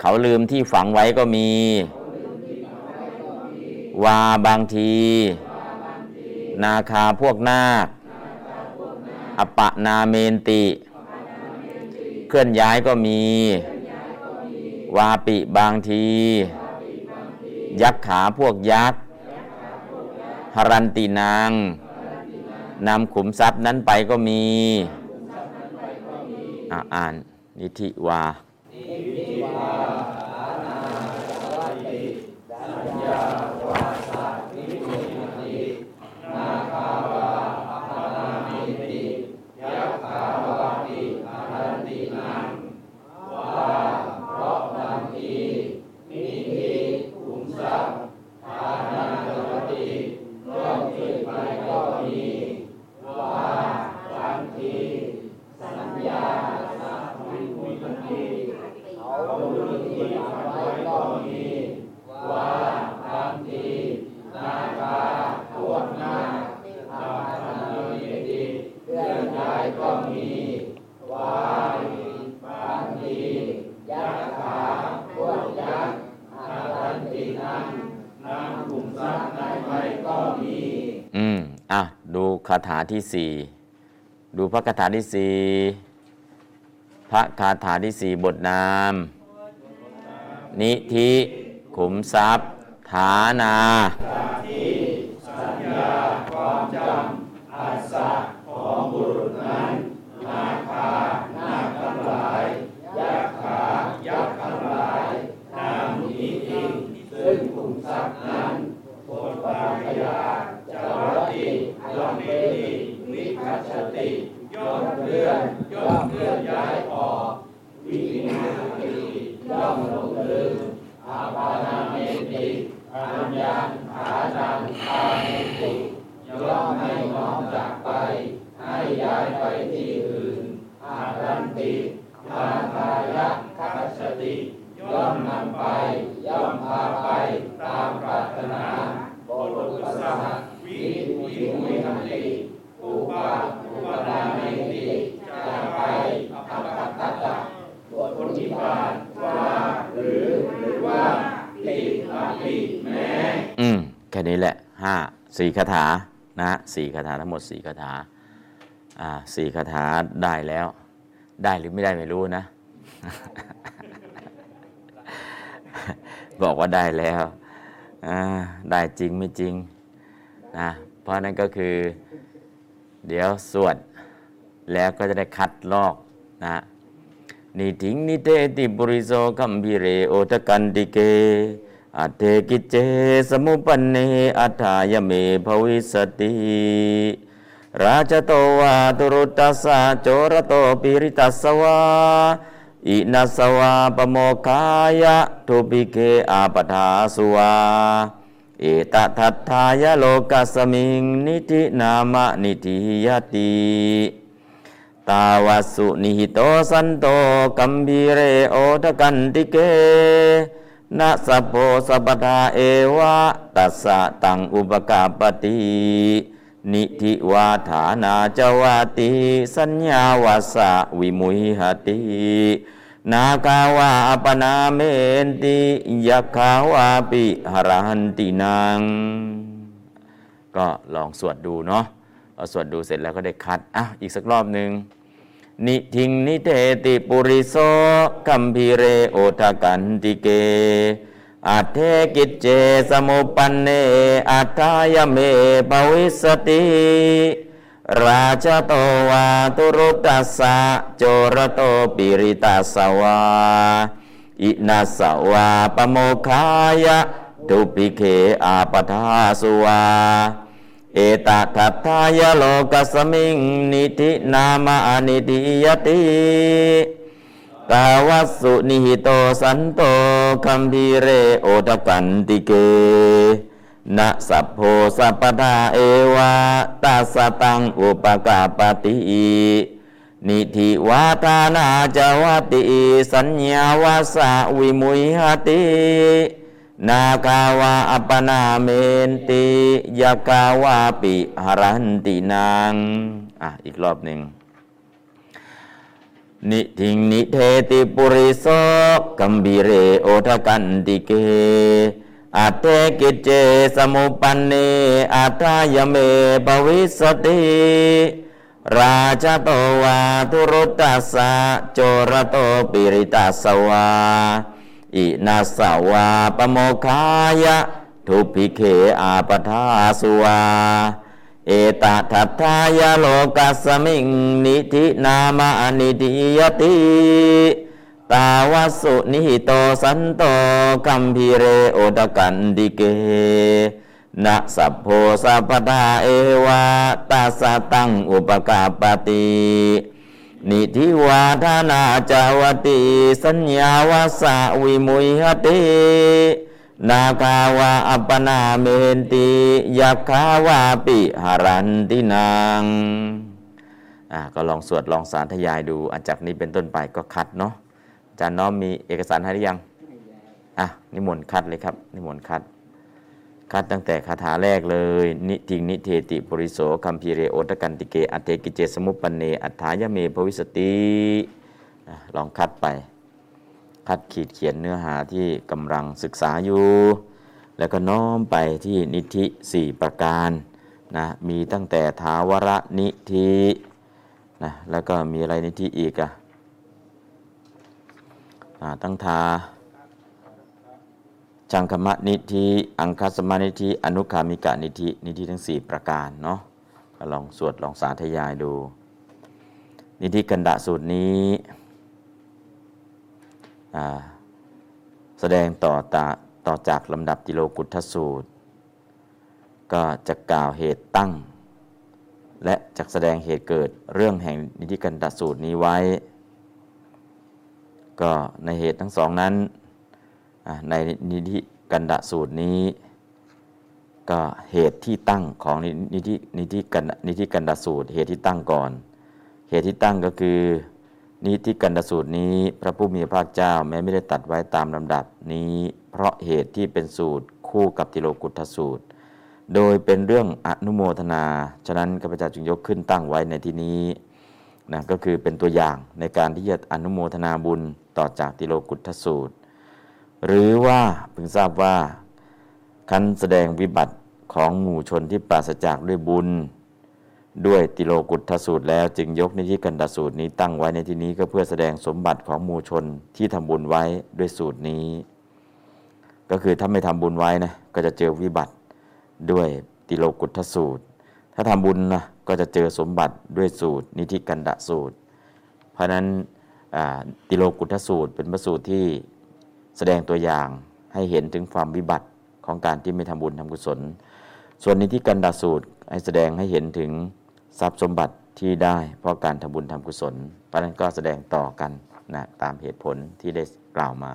เขาลืมที่ฝังไว้ก็มี วาบางที นาคาพวกนาคอปะนาเมนติ เคลื่อนย้ายก็มี วาปิบางที ยักษ์ขาพวกยักษ์ หรันตินางนำขุมทรัพย์นั้นไปก็มีอ่าน นิธิวาอืาถาที่สี่ดูพระคาถาที่สี่พระคาถาที่สี่บทนาม นิธิขุมทรัพย์ ฐานาบทปฏิบัติว่า คาถานะสี่คาถาทั้งหมดสี่คาถาอ่าสี่คาถาได้แล้ว ได้หรือไม่ได้ไม่รู้นะ บอกว่าได้แล้วอ่าได้จริงไม่จริงนะเพราะนั้นก็คือ เดี๋ยวสวดแล้วก็จะได้คัดลอกนะนิทิงนิเตติปุริโสคัมพิเรโอตกันติเก อัตเถ กิจเจสมุปปันเนอัตถายะ เมภวิสสติราชโตวา ทุรุตตัสสะโจรโตปีฬิตัสสะ วาอิณัสสะ วาปโมกขายะทุพภิกเข อาปทาสุ วาเอตทัตถายะ โลกัสมิงนิธินามะนิธียติตาวัสสุนิหิโตสันโตกัมบีเรโอทกันติเก นะสัพโพสัพทาเอวะตัสสะตังอุปกาปตินิธิวาฐานาจวาติสัญญาวาสะวิมุยหตินากาวาอปนาเมนติยักขาวาปิหรหันตินางก็ลองสวดดูเนาะพอสวดดูเสร็จแล้วก็ได้คัดอะอีกสักรอบหนึ่ง นิธิงนิเธติปุริโส คัมภีเรโอทกันติเกอัตเถ กิจเจสมุปปันเนอัตถายะ เมภวิสสติราชโตวา ทุรุตตัสสะโจรโตปีฬิตัสสะ วาอิณัสสะ วาปโมกขายะทุพภิกเข อาปทาสุวา เอตทัตถายโลกัสมิงนิธินามานิธิยติกาวัสุนิหิโตสันโตคัมพีเรโอตกันติเกนะสัพโพสัพทาเอวะตัสสะตังอุปกาปตินิธิวาทานาจาวติ สัญญาวาสะวิมุยหติ นาคาวาอัปปนาเมนติยากาวาปิหรันตินางอ่ะอีกรอบหนึ่ง นิทิงนิเทติปุริโสกัมบีเรโอทกันติเกอัตเตกิจเจสมุปันเนอัตถายเมปวิสติ ราชโตวาทุรุตตัสสะโจรโตปิริตัสสวา อิณัสสะ วาปโมกขายะ ทุพภิกเข อาปทาสุวา เอตทัตถายะ โลกัสมิงนิธินามะ นิธียติตาวัสสุนิหิโตสันโต คัมภีเรโอทกันติเกนะสัพโพสัพพทาเอวะตัสตังอุปกาปติ นิธิวาทานาจาวติ สัญญาวาสะวิมุยหตินาคาวาอัปนาเมนติยักขาวาปิหารันตินางอ่าก็ลองสวดลองสาธยายดูอันจากนี้เป็นต้นไปก็คัดเนาะอาจารย์น้อมมีเอกสารให้หรือยังอะนิมนต์คัดเลยครับ นิมนต์คัด คัดตั้งแต่คาถาแรกเลย นิธิงนิเธติปุริโสคัมภีเรโอทกันติเกอัตเถ กิจเจสมุปปันเน อัตถายะ เมภวิสสติลองคัดไป คัดขีดเขียนเนื้อหาที่กำลังศึกษาอยู่ แล้วก็น้อมไปที่นิธิสี่ประการนะมีตั้งแต่ ถาวรนิธินะแล้วก็มีอะไรนิธิอีกอะอะตั้งทา ชังคมะนิธิอังคัสมานิธิอนุคามิกะนิธินิธิทั้ง 4 ประการเนาะลองสวดลองสาธยายดู นิธิกันดะสูตรนี้แสดงต่อตาต่อจากลำดับติโลกุทธสูตร ก็จะกล่าวเหตุตั้ง และจะแสดงเหตุเกิดเรื่องแห่งนิธิกันดะสูตรนี้ไว้ ก็ในเหตุทั้งสองนั้น ในนิธิกันดะสูตรนี้ ก็เหตุที่ตั้งของนินิธินิธิกันนิธิกันดะสูตร เหตุที่ตั้งก่อน เหตุที่ตั้งก็คือนิธิกันดะสูตรนี้ พระผู้มีพระเจ้าแม้ไม่ได้ตัดไว้ตามลำดับนี้ เพราะเหตุที่เป็นสูตรคู่กับติโลกุทสูตร โดยเป็นเรื่องอนุโมทนา ฉะนั้นข้าพเจ้าจึงยกขึ้นตั้งไว้ในที่นี้นะก็คือเป็นตัวอย่างในการที่จะอนุโมทนาบุญต่อจากติโลกุทสูตร หรือว่าเพิ่งทราบว่าคันแสดงวิบัติของหมู่ชนที่ปราศจากด้วยบุญ ด้วยติโลกุตทสูตรแล้วจึงยกนิธิกันดสูตรนี้ตั้งไว้ในที่นี้ก็เพื่อแสดงสมบัติของหมู่ชนที่ทำบุญไว้ด้วยสูตรนี้ ก็คือถ้าไม่ทำบุญไว้นะก็จะเจอวิบัติด้วยติโลกุตทสูตร ถ้าทำบุญนะก็จะเจอสมบัติด้วยสูตร นิธิกันดสูตร เพราะนั้นติโลกุทสูตรเป็นพระสูตรที่ แสดงตัวอย่างให้เห็นถึงความวิบัติของการที่ไม่ทำบุญทำกุศล ส่วนนี้ที่กันดาสูตรให้แสดงให้เห็นถึงทรัพย์สมบัติที่ได้เพราะการทำบุญทำกุศลเพราะนั้นก็แสดงต่อกันนะตามเหตุผลที่ได้กล่าวมา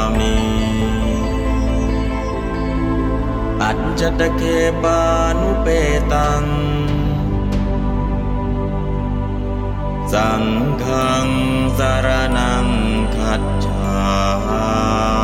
จตเคปานุเปตัง สังฆังสารนังคัจฉา